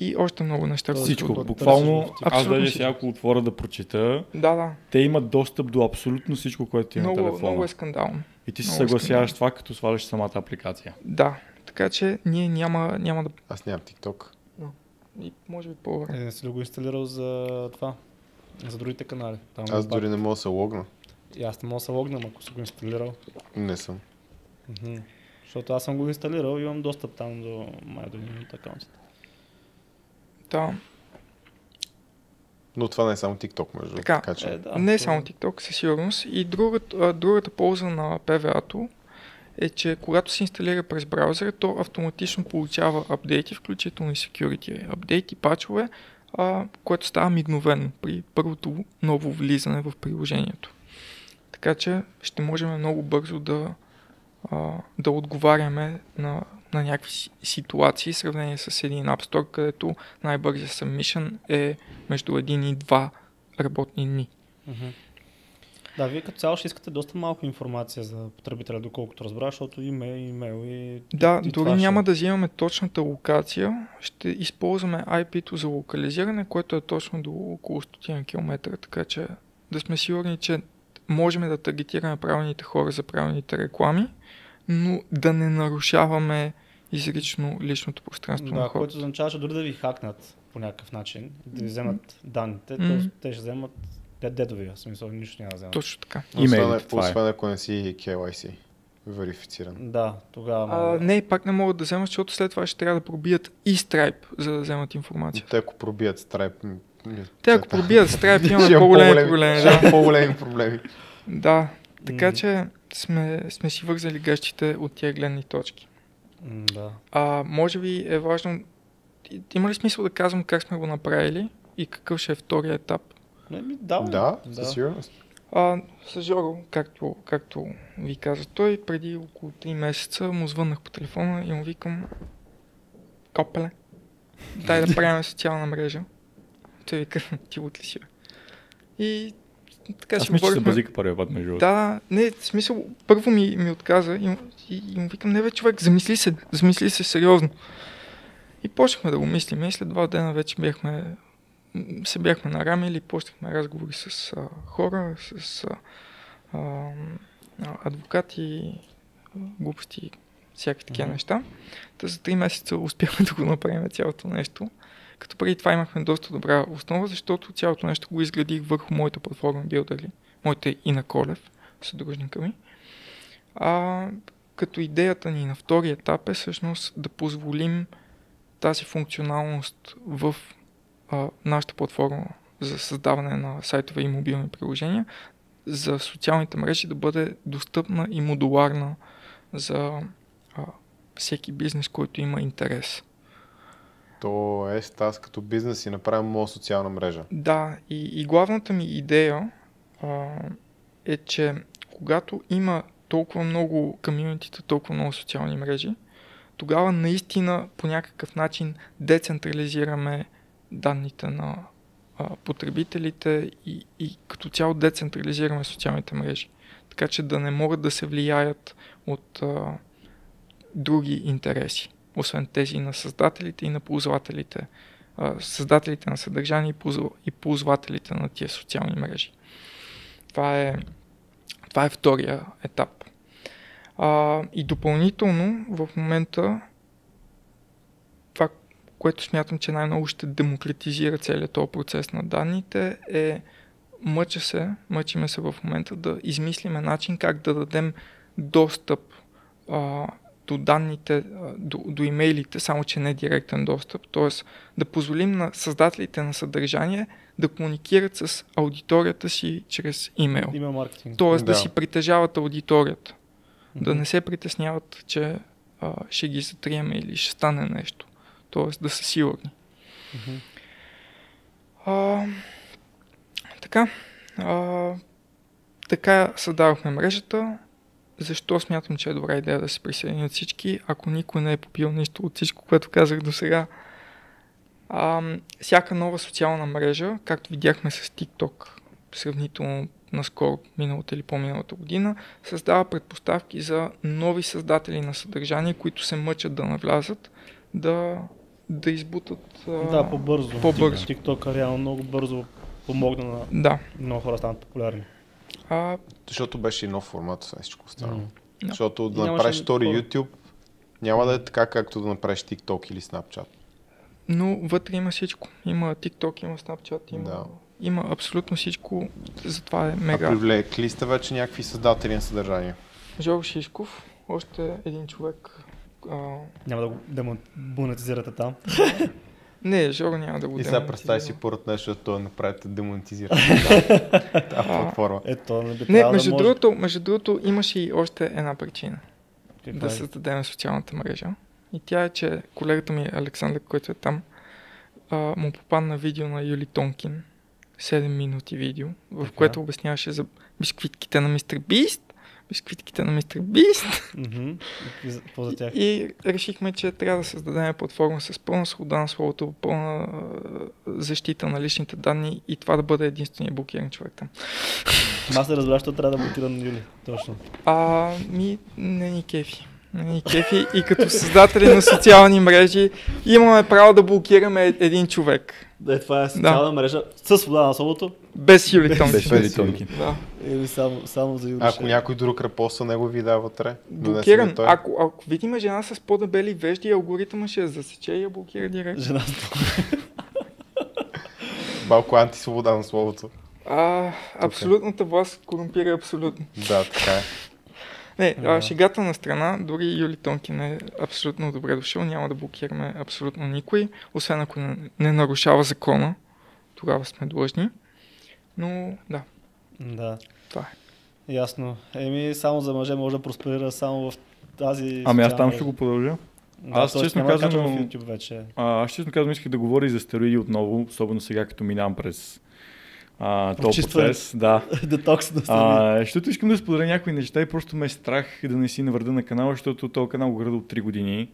B: и още много неща. които-
D: Всичко.
A: Търсиш
D: Буквално, аз даже сега ако отворя да прочита,
B: Да, да.
D: те имат достъп до абсолютно всичко, което ти е на
B: Много,
D: телефона.
B: много е скандално.
D: И ти се
B: много
D: съгласяваш това, като сваляш самата апликация.
B: Да, така че ние няма, няма да...
C: Аз нямам TikTok.
B: И може би по-добре.
A: Е, не си ли го инсталирал за това? За другите канали. Там
C: Аз дори не мога да се логна.
A: И аз не мога да се логнам, ако си го инсталирал.
C: Не съм.
A: Защото аз съм го инсталирал и имам достъп там до май до един от акаунтите.
B: Да.
C: Но това не е само TikTok, между другото.
B: Така,
C: Така че...
A: Е, да,
B: не е само TikTok, със сигурност. И другата, другата полза на PVA-то е, че когато се инсталира през браузъра, то автоматично получава апдейти, включително и security апдейти, пачове, а, което става мигновено при първото ново влизане в приложението. Така че ще можем много бързо да, а, да отговаряме на, на някакви ситуации в сравнение с един App Store, където най-бързия submission е между един и два работни дни.
A: Mm-hmm. Да, вие като цяло ще искате доста малко информация за потребителя, доколкото разбра, защото има имейл и...
B: Да,
A: и
B: дори няма ще... да взимаме точната локация, ще използваме IP-то за локализиране, което е точно до около 100 км, така че да сме сигурни, че можем да таргетираме правилните хора за правилните реклами, но да не нарушаваме изрично личното пространство
A: да,
B: на хората.
A: което означава, че дори да ви хакнат по някакъв начин, да ви вземат данните, mm-hmm. те ще вземат дедовия, в смисъл нищо няма да вземат.
B: Точно така.
C: Освен, освен ако не си KYC верифициран.
A: Да, тогава.
B: А, не, пак не могат да вземат, защото след това ще трябва да пробият и Stripe, за да вземат информация.
C: Те ако пробият Stripe,
B: те ако пробият Stripe, имаме по-големи проблеми. Да.
C: по-големи проблеми.
B: Да, така че сме, сме си вързали гъщите от тия гледни точки.
A: Да.
B: А, може би е важно, има ли смисъл да казвам как сме го направили и какъв ще е втория етап?
A: Не, ми, да,
C: да, да, със сигурност.
B: А, с Жоро, както, както ви каза той, преди около 3 месеца му звъннах по телефона и му викам Копеле, дай да правим социална мрежа. Той вика, ти от ли си? И така
D: Аз мисля, че се базика първия път между
B: Да, не, в смисъл, първо ми, ми отказа и, и, и му викам, не бе човек, замисли се, замисли се сериозно. И почнахме да го мислим и след два дена вече бяхме се бяхме нарамили, почнахме разговори с а, хора, с а, а, адвокати, глупости, всякакви такива mm-hmm. неща. Та за 3 месеца успяхме да го направим цялото нещо. Като преди това имахме доста добра основа, защото цялото нещо го изградих върху моята платформа Builderly, моите и на Колев, съдружника ми. А, като идеята ни на втори етап е всъщност да позволим тази функционалност в а, нашата платформа за създаване на сайтове и мобилни приложения за социалните мрежи да бъде достъпна и модуларна за а, всеки бизнес, който има интерес.
C: То е, аз като бизнес си направим моя социална мрежа.
B: Да, и, и главната ми идея а, е, че когато има толкова много комьюнитита, толкова много социални мрежи, тогава наистина по някакъв начин децентрализираме данните на а, потребителите и, и като цяло децентрализираме социалните мрежи. Така че да не могат да се влияят от а, други интереси, освен тези на създателите и на ползвателите. Създателите на съдържание и, ползва, и ползвателите на тия социални мрежи. Това е, това е втория етап. И допълнително в момента което смятам, че най-много ще демократизира целият този процес на данните, е мъча се, мъчиме се в момента да измислиме начин как да дадем достъп до данните, до, до имейлите, само че не директен достъп, т.е. да позволим на създателите на съдържание да комуникират с аудиторията си чрез имейл.
A: Има маркетинг.
B: Тоест да. да си притежават аудиторията. Mm-hmm. Да не се притесняват, че а, ще ги затриеме или ще стане нещо т.е. да са сигурни. Mm-hmm. А, така, а, така създавахме мрежата. Защо смятам, че е добра идея да се присъединят всички, ако никой не е попил нищо от всичко, което казах до сега. Всяка нова социална мрежа, както видяхме с TikTok, сравнително наскоро, миналата или по-миналата година, създава предпоставки за нови създатели на съдържание, които се мъчат да навлязат, да да избутат
A: Да, по-бързо.
B: по-бързо.
A: TikTok реално много бързо помогна на
B: да.
A: много хора станат популярни.
B: А...
C: Защото беше и нов формат, с всичко стана.
B: Mm.
C: Защото да направиш втори YouTube, няма да е така, както да направиш TikTok или Snapchat.
B: Но вътре има всичко. Има TikTok, има Snapchat, има, да. има абсолютно всичко. Затова е мега. А
C: привлекли сте вече някакви създатели на съдържание?
B: Жор Шишков, още един човек, а...
A: Няма да да монетизирате там.
B: Не, Жоро няма да го
C: И сега представи си порът нещо, защото той направи да демонтизира тази платформа.
A: Ето,
B: не, би не между, да другото, може... между другото имаше и още една причина Каква да е? създадем социалната мрежа. И тя е, че колегата ми Александър, който е там, а, му попадна видео на Юли Тонкин, 7 минути видео, в
A: Така.
B: което обясняваше за бисквитките на Мистер Бист, бисквитките на Мистер Бист.
A: И
B: решихме, че трябва да създадем платформа с пълна свобода на словото, пълна защита на личните данни и това да бъде единствения блокиран човек там.
A: Аз не разбрах, що трябва да на Юли. Точно.
B: А, ми не ни кефи. Не ни кефи и като създатели на социални мрежи имаме право да блокираме е- един човек.
A: Да, това е социална мрежа с свобода на словото
B: Без Юли
C: Без
B: Тонкин.
C: Юли Тонкин.
B: Да.
A: Или само, само за Юли.
C: Ако някой друг репоства него видео вътре, донесе
B: Блокиран.
C: той.
B: Ако, ако видим жена с по-дебели вежди, алгоритъмът ще я засече и я блокира директно.
A: Жена
C: Малко антисвобода на словото.
B: А, абсолютната власт корумпира абсолютно.
C: Да, така е.
B: Не,
A: Да.
B: а, шегата на страна, дори Юли Тонкин е абсолютно добре дошъл, няма да блокираме абсолютно никой, освен ако не, не нарушава закона, тогава сме длъжни. Но да,
A: Да.
B: Това е.
A: Ясно. Еми, само за мъже може да просперира само в тази...
D: Ами аз там ще го продължа.
A: Да,
D: аз честно
A: YouTube вече.
D: А, аз честно казвам, исках да говоря и за стероиди отново, особено сега, като минавам през а, този
A: Почистване.
D: процес. Да.
A: Детокс се
D: А, защото искам да споделя някои неща и просто ме е страх да не си навърда на канала, защото този канал го града от 3 години.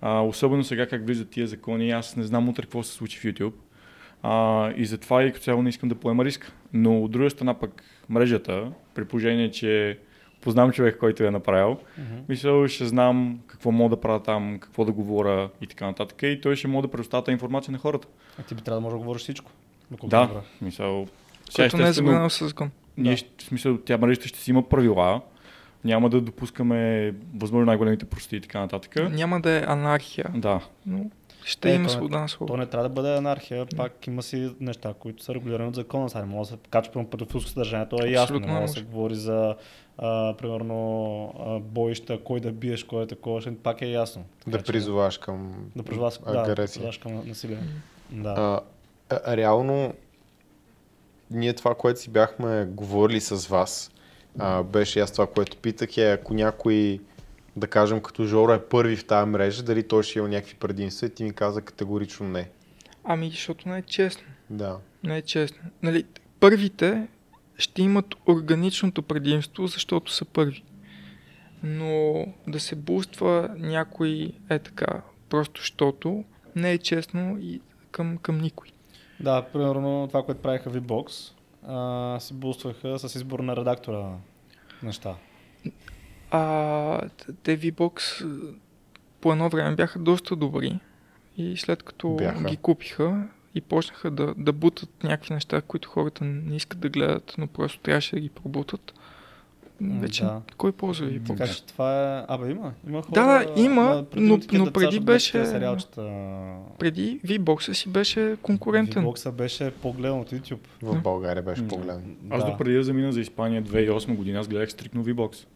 D: А, особено сега как влизат тия закони, аз не знам утре какво се случи в YouTube. А, и затова и като цяло не искам да поема риска. Но от друга страна пък мрежата, при положение, че познавам човек, който е направил,
A: Мгм.
D: мисля, ще знам какво мога да правя там, какво да говоря и така нататък. И той ще мога да предоставя информация на хората.
A: А ти би трябвало да можеш да говориш всичко.
D: Да, мисъл.
B: Което не е забранено със закон.
D: ние,
A: Да.
D: в смисъл, тя мрежата ще си има правила, няма да допускаме възможно най-големите прости и така нататък.
B: Няма да е анархия,
D: Да,
B: но ще
A: Е,
B: има
A: то
B: свобода на
A: То
B: словото.
A: не трябва да бъде анархия, пак има си неща, които са регулирани от закона. Сега не може да се качва прямо педофилско съдържание, то е ясно. Не може да се говори за, а, примерно, а, боища, кой да биеш, кой е такова, пак е ясно. Така
C: Да призоваш към
A: Да призоваш, да, да
C: агресия.
A: призоваш към насилие. Да.
C: А, а, реално, ние това, което си бяхме говорили с вас, а, беше аз това, което питах е, ако някой, да кажем, като Жоро е първи в тази мрежа, дали той ще има някакви предимства и ти ми каза категорично не.
B: Ами, защото не е честно.
C: Да.
B: Не е честно. Нали, първите ще имат органичното предимство, защото са първи. Но да се буства някой е така, просто защото не е честно и към, към никой.
A: Да, примерно това, което правиха VBOX, а, си бустваха с избор на редактора неща.
B: А те VBOX по едно време бяха доста добри и след като
C: Бяха.
B: ги купиха и почнаха да, да бутат някакви неща, които хората не искат да гледат, но просто трябваше да ги пробутат. Вече
A: да.
B: кой ползва VBOX?
A: Така че това е... Абе има, има хора...
B: Да, да, има, но- но преди беше-
A: Сериалчета.
B: Преди VBOX си беше конкурентен.
A: VBOX беше по-гледан от YouTube.
C: В
B: Да.
C: България беше
D: М.
C: по-голям.
D: аз
A: да,
D: допреди да замина за Испания 2008 година, аз гледах стрикно VBOX.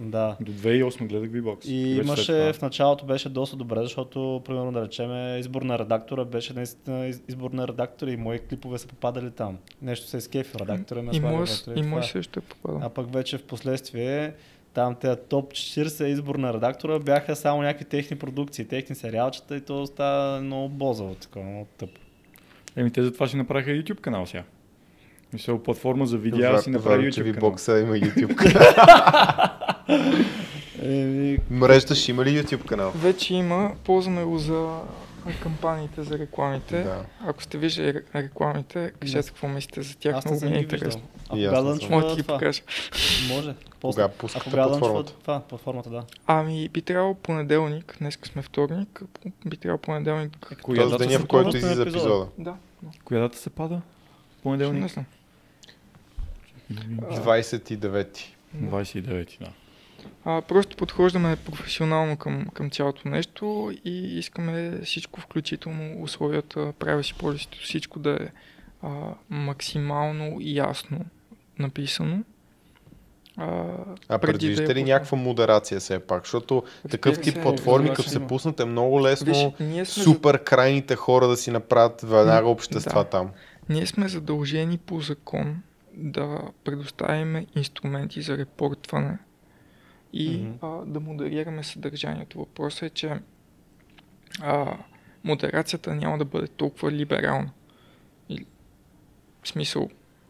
A: Да.
D: До 2008 гледах VBOX.
A: И
D: Вече след
A: имаше, в началото беше доста добре, защото, примерно да речем, избор на редактора беше наистина из- избор на редактора и мои клипове са попадали там. Нещо се изкефи, редактора ме
B: И мой, и мой
A: е.
B: също е попадал.
A: А пък вече в последствие там тези топ 40 избор на редактора бяха само някакви техни продукции, техни сериалчета и то става много бозаво, такова, много тъпо.
D: Еми те затова си направиха YouTube канал сега. Мисля, платформа за видеа си направи YouTube канал.
C: VBOX има YouTube
A: Еми,
C: Мрежата ще има ли YouTube канал?
B: Вече има, ползваме го за кампаниите, за рекламите.
C: Да.
B: Ако сте виждали ре- рекламите, кажете какво мислите за тях,
A: аз не
B: много ми е интересно.
A: А
C: И аз
A: кога
C: не
A: лънчва
C: съм.
B: Мога да ти ги покажа.
A: Може. После.
C: Кога пускате
A: лънчва
C: платформата?
A: това? Платформата, да.
B: Ами би трябвало понеделник, днес сме вторник, би трябвало понеделник.
D: Коя
C: Тоест
D: дата,
C: деня, в който излиза
A: епизода.
B: Да,
D: коя дата се пада?
B: Не
D: Понеделник?
B: знам.
C: 29.
D: 29, да.
B: А, просто подхождаме професионално към, към цялото нещо и искаме всичко, включително условията, правя си полисито, всичко да е а, максимално ясно написано. А,
C: А предвиждате
B: да
C: ли някаква модерация все пак? Защото такъв
B: Разбира
C: тип
B: се,
C: платформи, като
A: се,
C: пуснат, е много лесно
B: Виж, ние сме,
C: супер крайните хора да си направят веднага общества
B: да.
C: там.
B: За, ние сме задължени по закон да предоставим инструменти за репортване и
A: Мгм.
B: а, да модерираме съдържанието. Въпросът е, че а, модерацията няма да бъде толкова либерална. Или, в смисъл,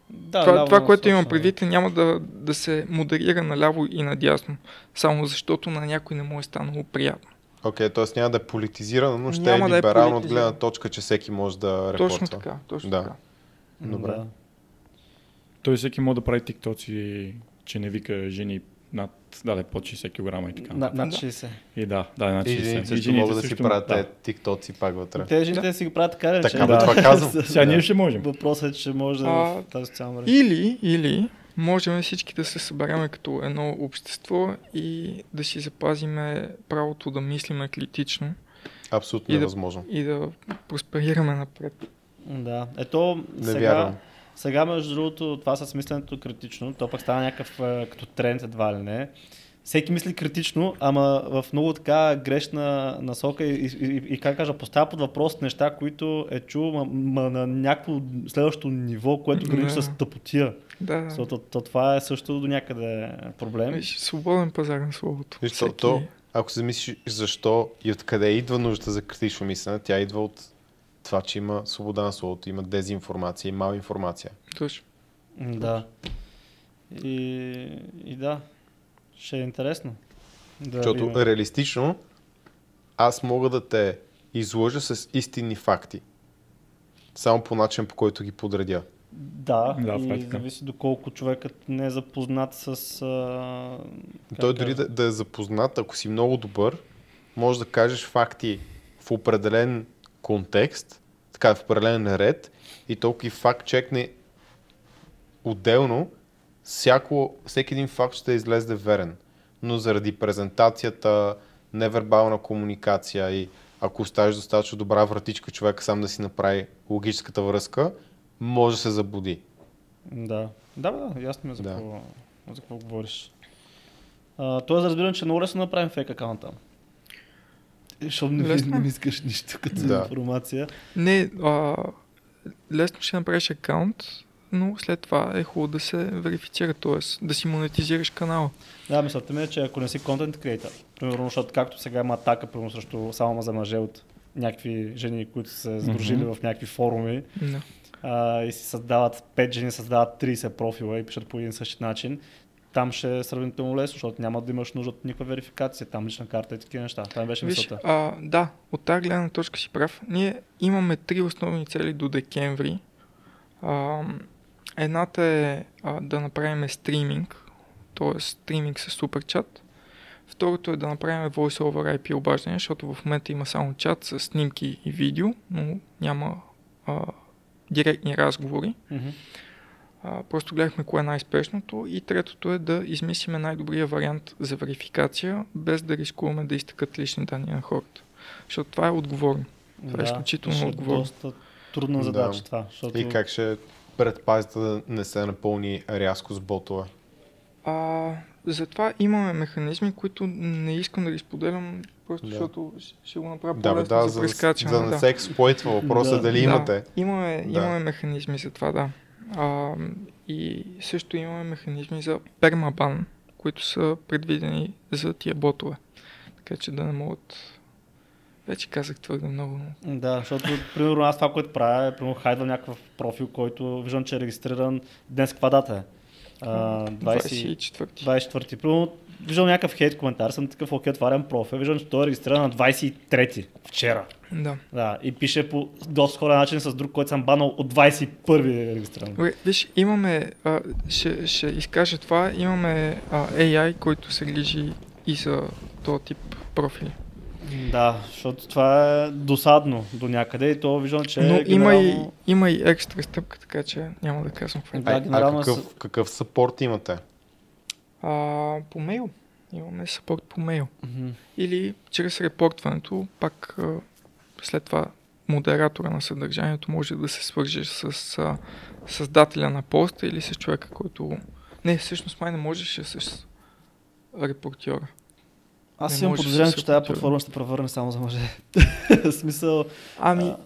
A: Да,
B: това,
A: ляво
B: това което имам предвид е няма да, да се модерира наляво и надясно, само защото на някой не му е станало приятно.
C: Окей, т.е. няма да е политизирано, но ще
B: Няма
C: е
B: да е
C: либерално от гледна точка, че всеки може да репортва.
B: Точно така, точно
C: Да.
B: така.
C: Добре.
A: Да.
D: Той всеки може да прави тиктоци, че не вика жени над, да, да, под 60 кг и така.
A: На, над
B: Да.
A: 60.
D: И да, да, над 60.
C: И жените
D: И жените
C: могат да си
D: също-
C: правят
D: да.
C: тиктоци пак вътре.
A: Те жените си го правят така,
C: Така, бе, това казвам.
D: Сега ние ще можем.
A: Въпросът е, че може да в тази социална мрежа.
B: Или, или можем всички да се събереме като едно общество и да си запазиме правото да мислиме критично
C: Абсолютно
B: И да-
C: невъзможно.
B: и да просперираме напред.
A: Да. Ето,
C: Не
A: сега,
C: вярвам.
A: Сега, между другото, това с мисленето критично, то пък стана някакъв е, като тренд едва ли не. Всеки мисли критично, ама в много така грешна насока и, и, и, и как кажа, поставя под въпрос неща, които е чул ма, ма, на някакво следващо ниво, което граничи
B: Да.
A: с тъпотия.
B: Да, да.
A: Защото то, това е също до някъде проблем.
B: Виж, свободен пазар на словото.
C: Виж, то,
B: Всеки-
C: то, ако се мислиш защо и откъде идва нуждата за критично мислене, тя идва от това, че има свобода на словото, има дезинформация и мал информация.
B: Точно.
A: Да. И, и да, ще е интересно. Да
C: Защото
A: видим.
C: реалистично аз мога да те излъжа с истинни факти. Само по начин, по който ги подредя.
A: Да,
D: Да, е
A: и
D: така.
A: зависи доколко човекът не е запознат с... А...
C: Той дори да, да е запознат, ако си много добър, може да кажеш факти в определен контекст, така в определен ред и толкова и факт чекне отделно, всяко, всеки един факт ще излезе верен. Но заради презентацията, невербална комуникация и ако оставиш достатъчно добра вратичка човек сам да си направи логическата връзка, може да се заблуди.
A: Да. Да, да, ясно ми е за,
C: Да.
A: какво, за какво говориш. А, Тоест, разбирам, че е много лесно направим фейк акаунта. Защото не,
B: Лесно.
A: не ми искаш нищо като
C: Да.
A: информация.
B: Не, а, лесно ще направиш акаунт, но след това е хубаво да се верифицира, т.е. да си монетизираш канала.
A: Да, мисълта ми е, че ако не си контент креатор, примерно, защото както сега има атака, примерно срещу само за мъже от някакви жени, които са се сдружили
D: Мгм.
A: в някакви форуми,
B: Да.
A: а, и си създават 5 жени, създават 30 профила и пишат по един същи начин, там ще е сравнително лесно, защото няма да имаш нужда от никаква верификация, там лична карта и такива неща. Това беше
B: Виж,
A: мисълта.
B: а, да, от тази гледна точка си прав. Ние имаме три основни цели до декември. А, едната е а, да направим стриминг, т.е. стриминг с суперчат. Второто е да направим voice over IP обаждане, защото в момента има само чат с снимки и видео, но няма а, директни разговори.
A: Мгм.
B: А, просто гледахме кое е най-спешното. И третото е да измислиме най-добрия вариант за верификация, без да рискуваме да изтъкат лични данни на хората. Защото това е отговорно. Това е изключително
A: ще е
B: отговорно.
A: доста трудна задача това. Защото...
C: И как ще предпазите да не се напълни рязко с ботове?
B: А, затова имаме механизми, които не искам да ги споделям, просто
C: Да.
B: защото ще- го направя
C: Да,
B: по-лесно
C: да,
B: за
C: за, да,
B: прескачане.
C: за да не се експлойтва въпроса
A: Да.
C: дали
B: Да,
C: имате.
B: Имаме,
C: Да.
B: имаме механизми за това, да. А, и също имаме механизми за пермабан, които са предвидени за тия ботове. Така че да не могат... Вече казах твърде много. но-
A: Да, защото, примерно, аз това, което правя, е, примерно, хайдвам някакъв профил, който виждам, че е регистриран днес каква дата е. А, 20...
B: 24.
A: 24-ти. Примерно, виждам някакъв хейт коментар, съм такъв, окей, отварям профил, виждам, че той е регистриран на 23-ти, вчера.
B: Да.
A: Да, и пише по доста сходен начин с друг, който съм банал от 21-ви е регистриран.
B: Добре, виж, имаме, а, ще, ще изкажа това, имаме а, AI, който се грижи и за този тип профили.
A: Да, защото това е досадно до някъде и то виждам, че
B: Но
A: е
B: има, и,
A: генерално...
B: има и екстра стъпка, така че няма да казвам какво. е.
A: Да,
C: а, а
A: генерално
C: какъв, какъв съпорт имате?
B: А, по мейл. Имаме съпорт по мейл.
A: Мгм.
B: Или чрез репортването, пак а, след това модератора на съдържанието може да се свърже с а, създателя на поста или с човека, който... Не, всъщност май не можеше с репортьора.
A: Аз
B: Не
A: имам подозрение,
B: се
A: че тази платформа ще превърне само за мъже. Смисъл...
B: Ами,
A: а,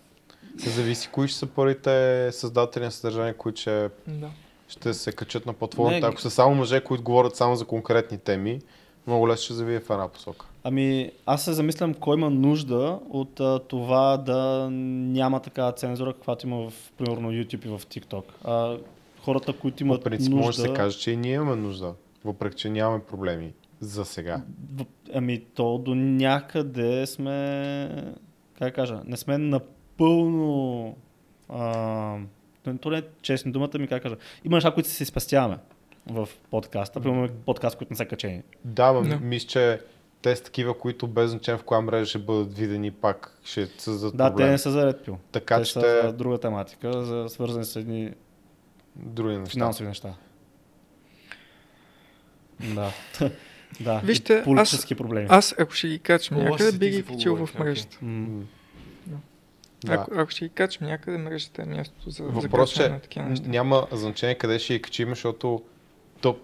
C: Се зависи кои ще са първите създатели на съдържание, които ще,
B: да.
C: Ще се качат на платформата.
A: Не,
C: Ако са само мъже, които говорят само за конкретни теми, много лесно ще завие в една посока.
A: Ами, аз се замислям кой има нужда от а, това да няма такава цензура, каквато има в, примерно, YouTube и в TikTok. А, хората, които имат
C: По принцип
A: нужда...
C: може да се каже, че и ние имаме нужда, въпреки че нямаме проблеми за сега.
A: Ами то до някъде сме, как кажа, не сме напълно, а, то не е честно думата ми, как кажа, има неща, които си спестяваме в подкаста, примерно подкаст, които не са качени.
C: Да, но
B: Да.
C: мисля, че те са такива, които без значение в коя мрежа ще бъдат видени, пак ще създадат
A: Да,
C: проблем.
A: те не са за Red Pill.
C: Така
A: те
C: че
A: са
C: те
A: за друга тематика, за свързани с едни
C: други неща.
A: финансови неща. Да. да.
B: Вижте,
A: политически проблеми.
B: Аз, ако ще ги качам някъде, би ги качил в мрежата.
A: М.
C: М.
B: Да. Ако, ако ще ги качам някъде, мрежата е мястото за, за
C: Въпрос,
B: качване
C: че
B: на такива неща.
C: няма значение къде ще я качим, защото то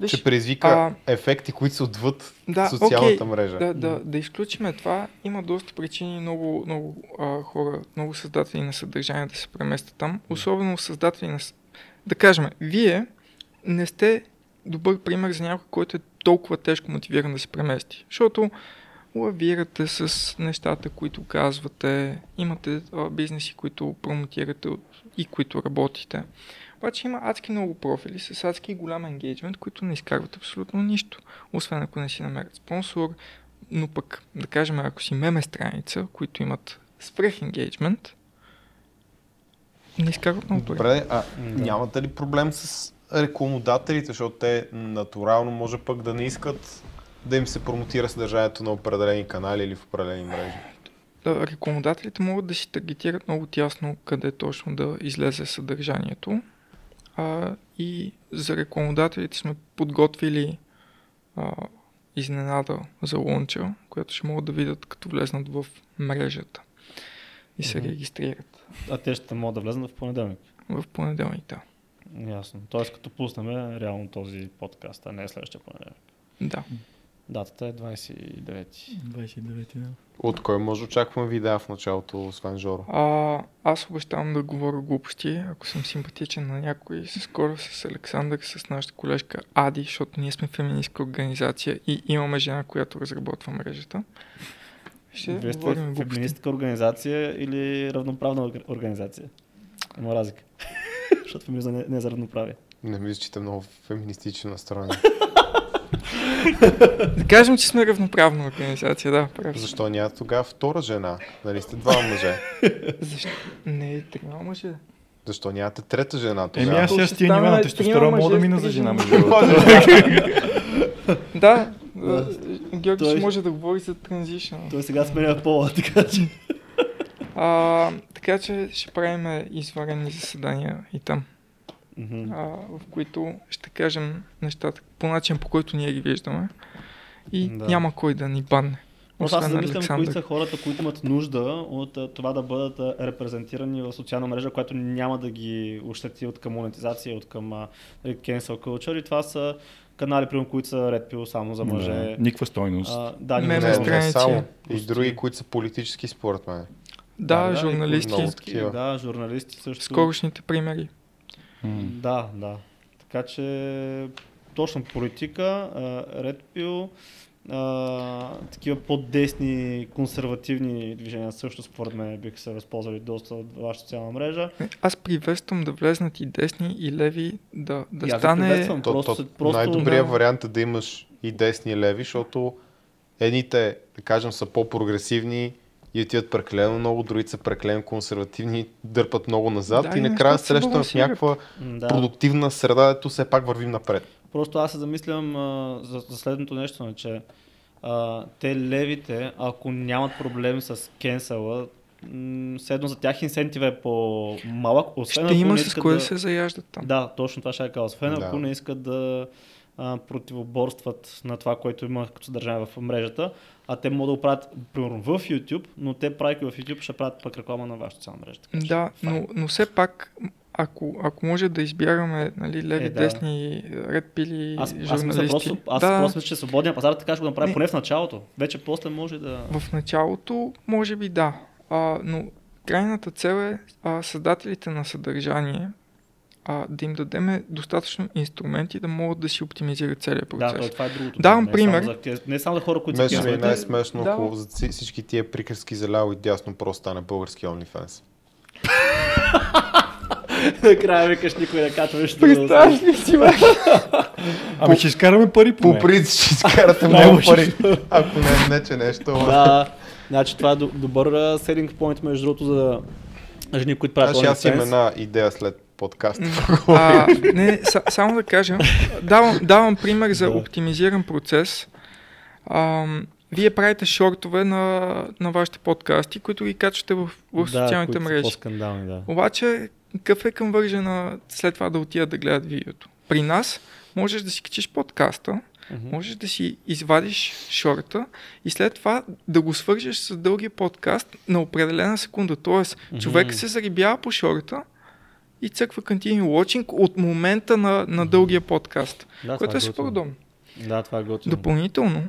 B: Виж,
C: ще предизвика
B: а-
C: ефекти, които са отвъд
B: Да,
C: социалната
B: окей,
C: мрежа.
B: Да, да, да изключиме това. Има доста причини много, много а, хора, много създатели на съдържание да се преместят там. Особено създатели на... Да кажем, вие не сте добър пример за някой, който е толкова тежко мотивиран да се премести. Защото лавирате с нещата, които казвате, имате а, бизнеси, които промотирате от, и които работите. Обаче има адски много профили с адски голям енгейджмент, които не изкарват абсолютно нищо освен ако не си намерят спонсор, но пък, да кажем, ако си меме страница, които имат свръх енгейджмент, не изкарват много пари.
C: Добре, а нямате ли проблем с рекламодателите, защото те натурално може пък да не искат да им се промотира съдържанието на определени канали или в определени мрежи?
B: Да, рекламодателите могат да си таргетират много тясно къде точно да излезе съдържанието. А, и за рекламодателите сме подготвили а, изненада за лонча, която ще могат да видят като влезнат в мрежата и се регистрират
A: А те ще могат да влезнат в понеделник.
B: в понеделник. Да.
A: Ясно. Тоест като пуснем реално този подкаст, а не следващия понеделник.
B: да.
A: Датата е 29.
D: 29 да.
C: От кой може да очакваме видеа в началото, освен Жоро?
B: А, аз обещавам да говоря глупости, ако съм симпатичен на някой. Скоро с Александър, с нашата колежка Ади, защото ние сме феминистка организация и имаме жена, която разработва мрежата. Ще
A: Вие сте феминистка организация или равноправна орг- организация? Има разлика. Защото феминизъм не, не е за равноправие.
C: Не мисля, че сте много феминистично настроени.
B: Да кажем, че сме равноправна организация, да. Прав.
C: Защо няма тогава втора жена? Нали сте два мъже?
B: Защо? Не, трябва мъже.
C: Защо нямате трета жена
D: Еми
C: тогава?
D: аз сега
B: ще
D: с тия нива на
B: трима
D: тестостерон мога да мина за жена между.
B: Да, Георги ще може да говори за транзишън.
A: Той сега сменя пола, така че.
B: А, така че ще правим изварени заседания и там.
A: Мгм.
B: а, в които ще кажем нещата по начин, по който ние ги виждаме. И
A: Да.
B: няма кой да ни банне.
A: Просто аз замислям кои са хората, които имат нужда от това да бъдат репрезентирани в социална мрежа, която няма да ги ощети от към монетизация, от към нали, cancel culture. И това са канали, примерно, които са Red Pill само за мъже.
D: Да, Никаква стойност.
A: А, да, не,
C: Не, не
B: страници.
C: само. И други, които са политически според мен.
B: Да,
A: да,
B: журналисти.
A: Да, журналисти също.
B: Скорошните примери.
A: Да, да. Така че точно политика, Red Pill, а, такива по-десни, консервативни движения също според мен биха се възползвали доста от вашата социална мрежа.
B: Аз приветствам да влезнат и десни, и леви, да, да
A: ви
B: стане...
C: То,
A: Просто-
C: то,
A: просто-
C: най-добрият
B: да.
C: вариант е да имаш и десни и леви, защото едните, да кажем, са по-прогресивни и отиват прекалено много, другите са прекалено консервативни, дърпат много назад
B: Да,
C: и накрая
B: се
C: срещаме в някаква
A: Да.
C: продуктивна среда, ето все пак вървим напред.
A: Просто аз се замислям а, за, за следното нещо, че а, те левите, ако нямат проблем с кенсела, седно за тях инсентива е по-малък, освен
B: Ще има с кое
A: да...
B: се заяждат там.
A: Да, точно това ще кажа. Освен
C: Да.
A: ако не искат да а, противоборстват на това, което има като съдържание в мрежата, а те могат да го правят, примерно, в YouTube, но те правейки в YouTube ще правят пък реклама на вашата социална мрежа. така че
B: Да,
A: файн.
B: но, но все пак, ако, ако може да избягаме нали, леви,
A: Е, да.
B: десни, ред пили,
A: Аз, аз
B: журналисти.
A: мисля просто, аз
B: да,
A: просто мисля, че свободния пазар така ще го направи
B: Не.
A: поне в началото. Вече после може да...
B: В началото, може би да, а, но крайната цел е а, създателите на съдържание а, да им дадем достатъчно инструменти да могат да си оптимизират целият процес.
A: Да, то, това е другото.
B: Давам
A: не
B: пример.
A: Само за, не само за хора, които
C: ще ми е най-смешно,
B: Да.
C: ако за всички тия приказки за ляво и дясно просто стане български OnlyFans.
A: Накрая викаш никой да нищо.
B: Представяш ли си, бе?
D: Ами ще изкараме пари по
C: По принцип ще изкарате много пари, ако не, не че нещо.
A: Да, значи това е до- добър селинг point, между другото, за жени, които правят
C: Значи аз имам една идея след подкаста.
B: А, не, са, само да кажа, давам, давам пример за
A: Да.
B: оптимизиран процес. А, вие правите шортове на, на вашите подкасти, които ги качвате в, в социалните
A: които са
B: мрежи.
A: Да.
B: Обаче, какъв е към вържена след това да отидат да гледат видеото? При нас можеш да си качиш подкаста,
A: Мгм.
B: можеш да си извадиш шорта и след това да го свържеш с дългия подкаст на определена секунда. Тоест, човек се зарибява по шорта и цъква Continue Watching от момента на, на дългия подкаст,
A: Да,
B: което
A: това
B: е супер удобно.
A: Да, това е готино.
B: Допълнително,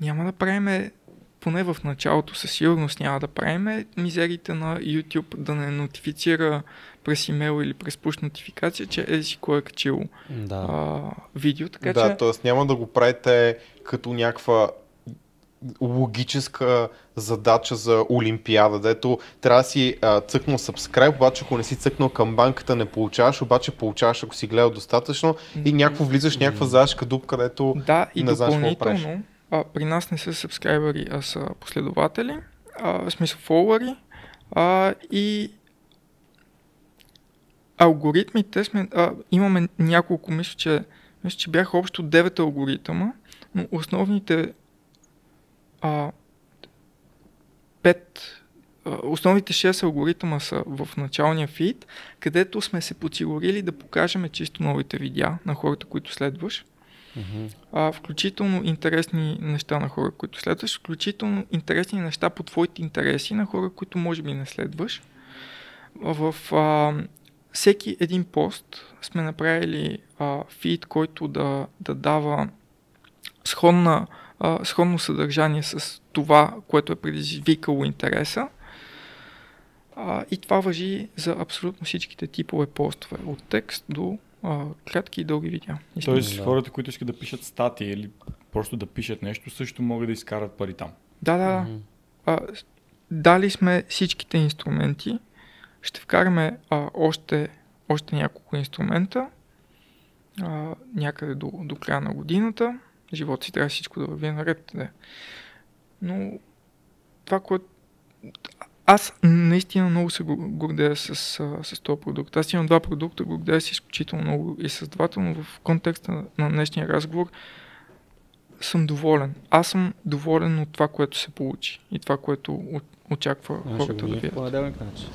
B: няма да правиме, поне в началото със сигурност няма да правиме мизерите на YouTube да не нотифицира през имейл или през push нотификация, че е си кой е качил
A: Да.
B: а, видео, така
C: да,
B: че...
C: т.е. няма да го правите като някаква логическа задача за Олимпиада, дето трябва да си а, цъкнал subscribe, обаче ако не си цъкнал към банката не получаваш, обаче получаваш ако си гледал достатъчно и някакво влизаш в някаква задашка дупка, дето
B: Да, и
C: не знаеш какво правиш.
B: а, при нас не са сабскрайбъри, а са последователи, а, в смисъл фолуари, а, и алгоритмите сме, а, имаме няколко, мисля, че, мисля, че бяха общо 9 алгоритъма, но основните а, 5 а, Основните 6 алгоритъма са в началния фид, където сме се подсигурили да покажем чисто новите видеа на хората, които следваш
A: Мгм.
B: а, включително интересни неща на хора, които следваш, включително интересни неща по твоите интереси на хора, които може би не следваш. В а, всеки един пост сме направили а, фид, който да, да дава сходна, а, сходно съдържание с това, което е предизвикало интереса. А, и това въжи за абсолютно всичките типове постове, от текст до а, кратки и дълги видеа.
D: Тоест
A: Да.
D: хората, които искат да пишат статии или просто да пишат нещо, също могат да изкарат пари там.
B: Да, да, да.
A: Мгм.
B: А, дали сме всичките инструменти. Ще вкараме а, още, още няколко инструмента а, някъде до, до края на годината. Живота си трябва всичко да върви наред. Да. Но това, което... Аз наистина много се го- гордея с, с този продукт. Аз имам два продукта, гордея се изключително много и с двата, но в контекста на днешния разговор съм доволен. Аз съм доволен от това, което се получи и това, което очаква
A: А, Ще
B: хората да
A: видим в
B: видят.
A: понеделник, значи.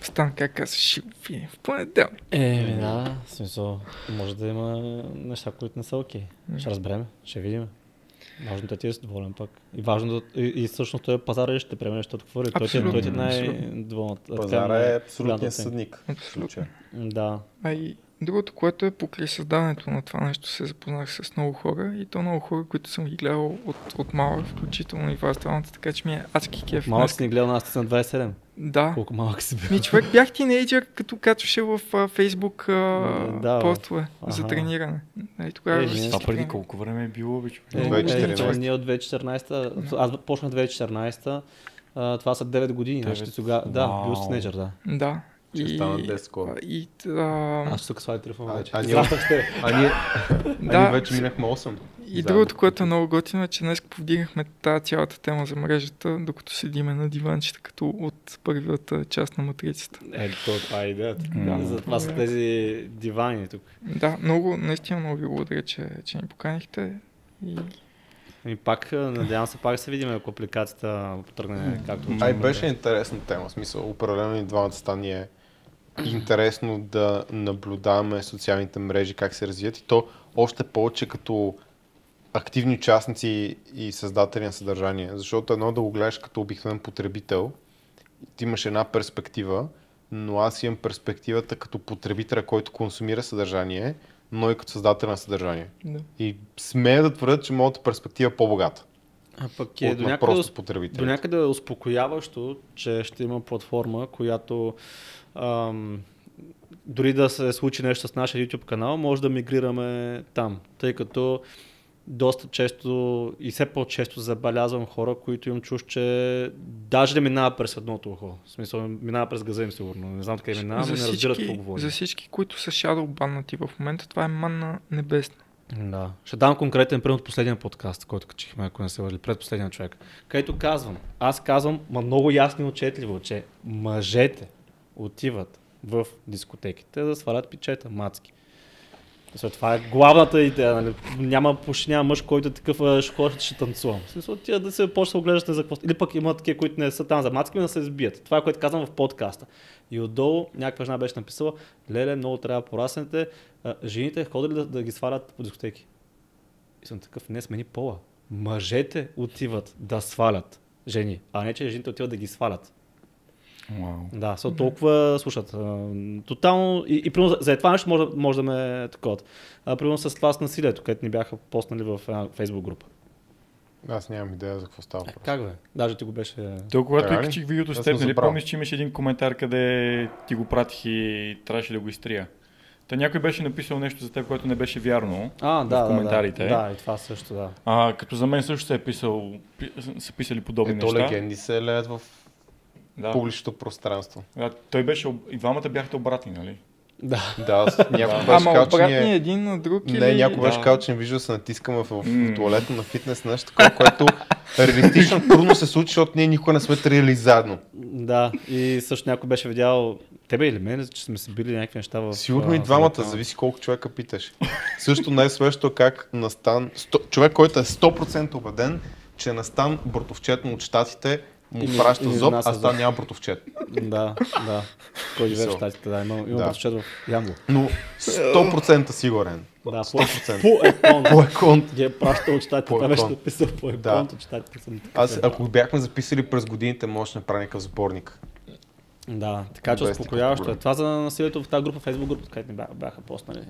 B: Стан, как казваш, ще го видим в понеделник.
A: Е, да, в смисъл, може да има неща, които не са окей. Ще разберем, ще видим. Важното е ти да си доволен пък. И важно да, и, и всъщност той е пазара ще приеме, защото какво? Той е- той ти е
B: Абсолютно,
A: най-доволната.
C: пазара е абсолютният съдник.
B: Абсолютно.
A: Да.
B: А и другото, което е покрай създаването на това нещо, се запознах с много хора и то много хора, които съм ги гледал от, от малък, включително и вас двамата, така че ми е адски кеф.
A: Малък си ни гледал на аз на 27.
B: Да.
A: Колко малък си бил.
B: Ми човек бях тинейджър, като качваше в а, Фейсбук а,
A: Да,
B: постове за
A: Аха.
B: трениране. И тогава
A: Е, ние-
D: Това преди колко време е било, бе, човек?
A: Е,
C: От 2014.
A: е, ние от 2014. Аз почнах 2014. а, това са 9 години. Значи
D: Девет.
A: тогава, да, бил
D: Вау.
A: тинейджър, да.
B: Да.
C: Ще стана 10 скоро.
B: а, И, а,
A: Аз тук сваля телефона
C: А-
A: вече.
C: а ние-
A: Израствах те.
C: А ние, а ние вече минахме 8.
B: И
C: заедно.
B: другото, което е много готино е, че днес повдигнахме тази цялата тема за мрежата, докато седиме на диванчета, като от първата част на матрицата.
A: Е, то, това е идеята.
D: Да.
A: Затова са тези дивани тук.
B: Да, много, наистина много ви благодаря, че, че ни поканихте. И
A: И пак, а, надявам се, пак се видим, ако апликацията потръгне както
C: Ай, беше интересна тема. В смисъл, определено и двамата стани е интересно да наблюдаваме социалните мрежи, как се развият и то още повече като активни участници и създатели на съдържание. Защото едно да го гледаш като обикновен потребител, ти имаш една перспектива, но аз имам перспективата като потребителя, който консумира съдържание, но и като създател на съдържание.
B: да.
C: И смея да твърдя, че моята перспектива е по-богата
A: А пък е
C: от
A: до някъде,
C: просто
A: усп-
C: потребител.
A: до някъде е успокояващо, че ще има платформа, която ам, дори да се случи нещо с нашия YouTube канал, може да мигрираме там, тъй като доста често и все по-често забелязвам хора, които им чуш, че даже не минава през едното ухо. В смисъл, минава през газа им сигурно. Не знам къде минава, но не разбират какво говори.
B: За всички, които са shadow баннати в момента, това е манна небесна.
A: Да. Ще дам конкретен пример от последния подкаст, който качихме, ако не се върли, предпоследния човек. Където казвам, аз казвам, ма много ясно и отчетливо, че мъжете отиват в дискотеките да свалят пичета, мацки. Смисъл, това е главната идея. Нали? Няма, почти няма мъж, който е такъв, «А, ще ходя, ще танцувам. В смисъл, тия да се почне да оглеждате за какво. Или пък има такива, които не са там за мацки, но да се избият. Това е което казвам в подкаста. И отдолу някаква жена беше написала, леле, много трябва да пораснете, жените ходили да, да ги свалят по дискотеки. И съм такъв, не смени пола. Мъжете отиват да свалят жени, а не че жените отиват да ги свалят.
D: Вау.
A: Да, са толкова слушат. а, Тотално. И, и примерно, за- това нещо може, да- може да ме такова. А, примерно с това с насилието, където ни бяха поснали в една фейсбук група.
C: Аз нямам идея за какво става
A: Е,
C: въпрос.
A: как бе? Даже ти го беше...
D: То, когато и качих видеото с теб, нали помниш, че имаше един коментар, къде ти го пратих и трябваше да го изтрия. Та някой беше написал нещо за теб, което не беше вярно.
A: А,
D: в
A: да, да,
D: коментарите.
A: Да, да, и това също, да.
D: А, като за мен също се е писал, пи- са писали подобни
C: Ето
D: неща.
C: легенди се леят в
D: Да.
C: публичното пространство.
D: Да, той беше, и двамата бяхте обратни, нали?
A: Да.
C: Да, някой беше
B: Ама
C: казал, че
B: обратни
C: ние...
B: един на друг
C: Не,
B: или...
C: някой беше
D: Да.
C: казал, че не вижда да се натискаме в, в
D: М.
C: туалета на фитнес, нещо такова, което реалистично трудно се случи, защото ние никога не сме тренирали заедно.
A: Да, и също някой беше видял тебе или мен, че сме се били някакви неща в...
C: Сигурно и двамата,
A: в-
C: зависи колко човека питаш. Също най-свежото е как Настан, сто, човек, който е 100% убеден, че Настан бортовчетно от щатите му праща зоб, а Стан
A: зоб.
C: няма бортовчет.
A: Да, да. Кой живее в
C: Мисъл.
A: щатите, да, има, има
C: Да.
A: да. в Ямбол.
C: Но 100% сигурен.
A: Да, по,
C: 100%.
A: по екон.
C: По еконт.
A: Ги е пращал от щатите,
C: По
A: това беше
C: екон.
A: написал по екон
C: Да.
A: от щатите. Съм
C: Аз,
A: е.
C: ако бяхме записали през годините, може да направим някакъв сборник.
A: Да, така че успокояващо е. Това за насилието в тази група, фейсбук група, където ни бяха, бяха поснали,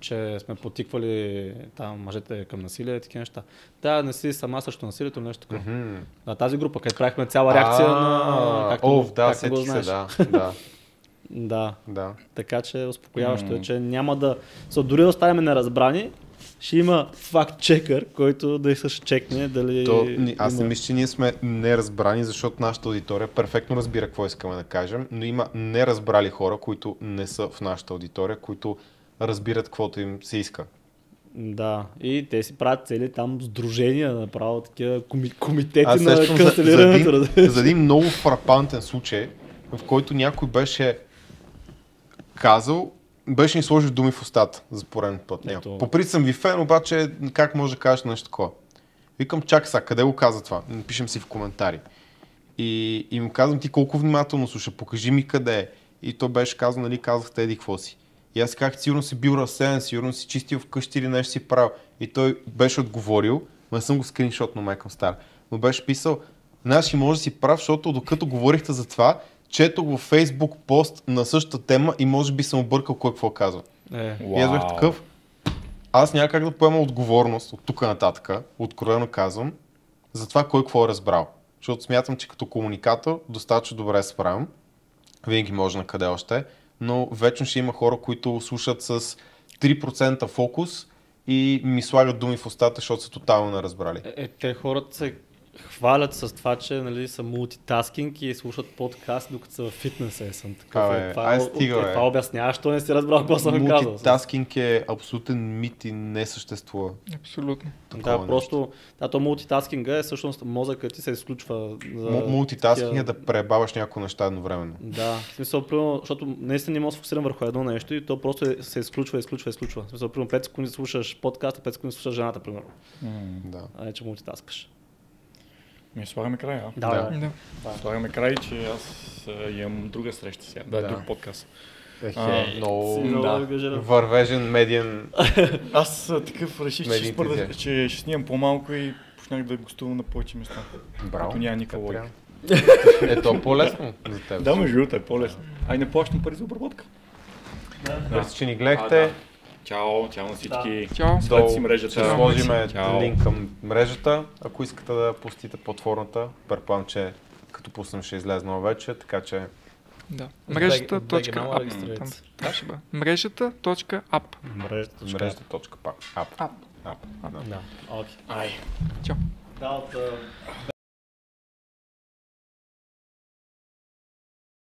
A: че сме потиквали там мъжете към насилие и такива неща. Да, не си сама срещу насилието, нещо такова.
C: Мгм.
A: На тази група, където правихме цяла реакция на... Както,
C: О,
A: го-
C: да,
A: както го
C: сетих се,
A: знаеш.
C: да, да,
A: Да,
C: да.
A: така че успокояващо е,
D: М.
A: че няма да... So, дори да останем неразбрани, ще има факт чекър, който да се чекне дали...
C: То, аз не
A: има-
C: мисля, че ние сме неразбрани, защото нашата аудитория перфектно разбира какво искаме да кажем, но има неразбрали хора, които не са в нашата аудитория, които разбират каквото им се иска.
A: Да, и те си правят цели там сдружения, направо такива коми, комитети
C: Аз
A: на
C: сещам за, за,
A: канцелирането.
C: един, за един много фрапантен случай, в който някой беше казал, беше ни сложил думи в устата за пореден път.
A: Ето.
C: По принцип съм ви фен, обаче как може да кажеш нещо такова? Викам, чакай сега, къде го каза това? Напишем си в коментари. И, и му казвам, ти колко внимателно слуша, покажи ми къде е. И то беше казано, нали, казахте еди какво си. И аз казах, сигурно си бил разсеян, сигурно си чистил вкъщи или нещо си правил. И той беше отговорил, ма не съм го скриншот на майкъм стар. Но беше писал, значи може да си прав, защото докато говорихте за това, четох във Facebook пост на същата тема и може би съм объркал кой какво казва.
A: Е,
C: И аз бях такъв. Аз няма как да поема отговорност от тук нататък, откровено казвам, за това кой какво е разбрал. Защото смятам, че като комуникатор достатъчно добре се справям. Винаги може на къде още, но вечно ще има хора, които слушат с 3% фокус и ми слагат думи в устата, защото са тотално неразбрали.
A: е, е, те хората се хвалят с това, че нали, са мултитаскинг и слушат подкаст, докато са в фитнеса. Е, съм такъв.
C: Абе,
A: е, това,
C: ай,
A: е,
C: стига,
A: е, това обяснява, що не си разбрал какво съм казал.
C: Мултитаскинг е абсолютен мит и не съществува.
B: Абсолютно.
C: такова
A: Да,
C: нещо.
A: просто, да, то мултитаскинга е всъщност мозъкът ти се изключва. За
C: Му- Мултитаскинг е да пребаваш няколко неща едновременно.
A: Да, в смисъл, примерно, защото наистина не мога да фокусирам върху едно нещо и то просто е, се изключва, изключва, изключва. В смисъл, примерно 5 секунди слушаш подкаста, 5 секунди слушаш жената, примерно.
D: М,
C: Да.
A: А не, че мултитаскаш.
D: Ми слагаме край, а?
A: Да,
C: Да.
A: да.
B: Да.
D: Слагаме край, че аз а, имам друга среща сега. Да,
C: Да.
D: друг подкаст.
C: Ехе,
D: А,
C: много
A: много
D: да.
C: вървежен медиен.
D: Аз такъв реших, че спърда, че ще снимам по-малко и почнах да гостувам на повече места.
C: Браво.
D: Като няма никаква
C: Така
D: логика.
C: Е, то е по-лесно за теб.
D: Да, между другото е по-лесно. Ай, не плащам пари за обработка.
C: Мерси, че ни гледахте.
D: Да. Чао, чао на всички.
B: Чао.
D: Следете си мрежата.
C: Ще сложим линк към мрежата, ако искате да пустите платформата. Предполагам, че като пуснем ще излезе нова вече, така че
B: Да. Мрежата точка ап. Там, ще бъде. Мрежата точка ап.
A: Мрежата.
C: Точка пак. Ап.
B: Ап.
C: Ап. Да.
A: Да. Окей. Ай.
B: Чао.
A: Да,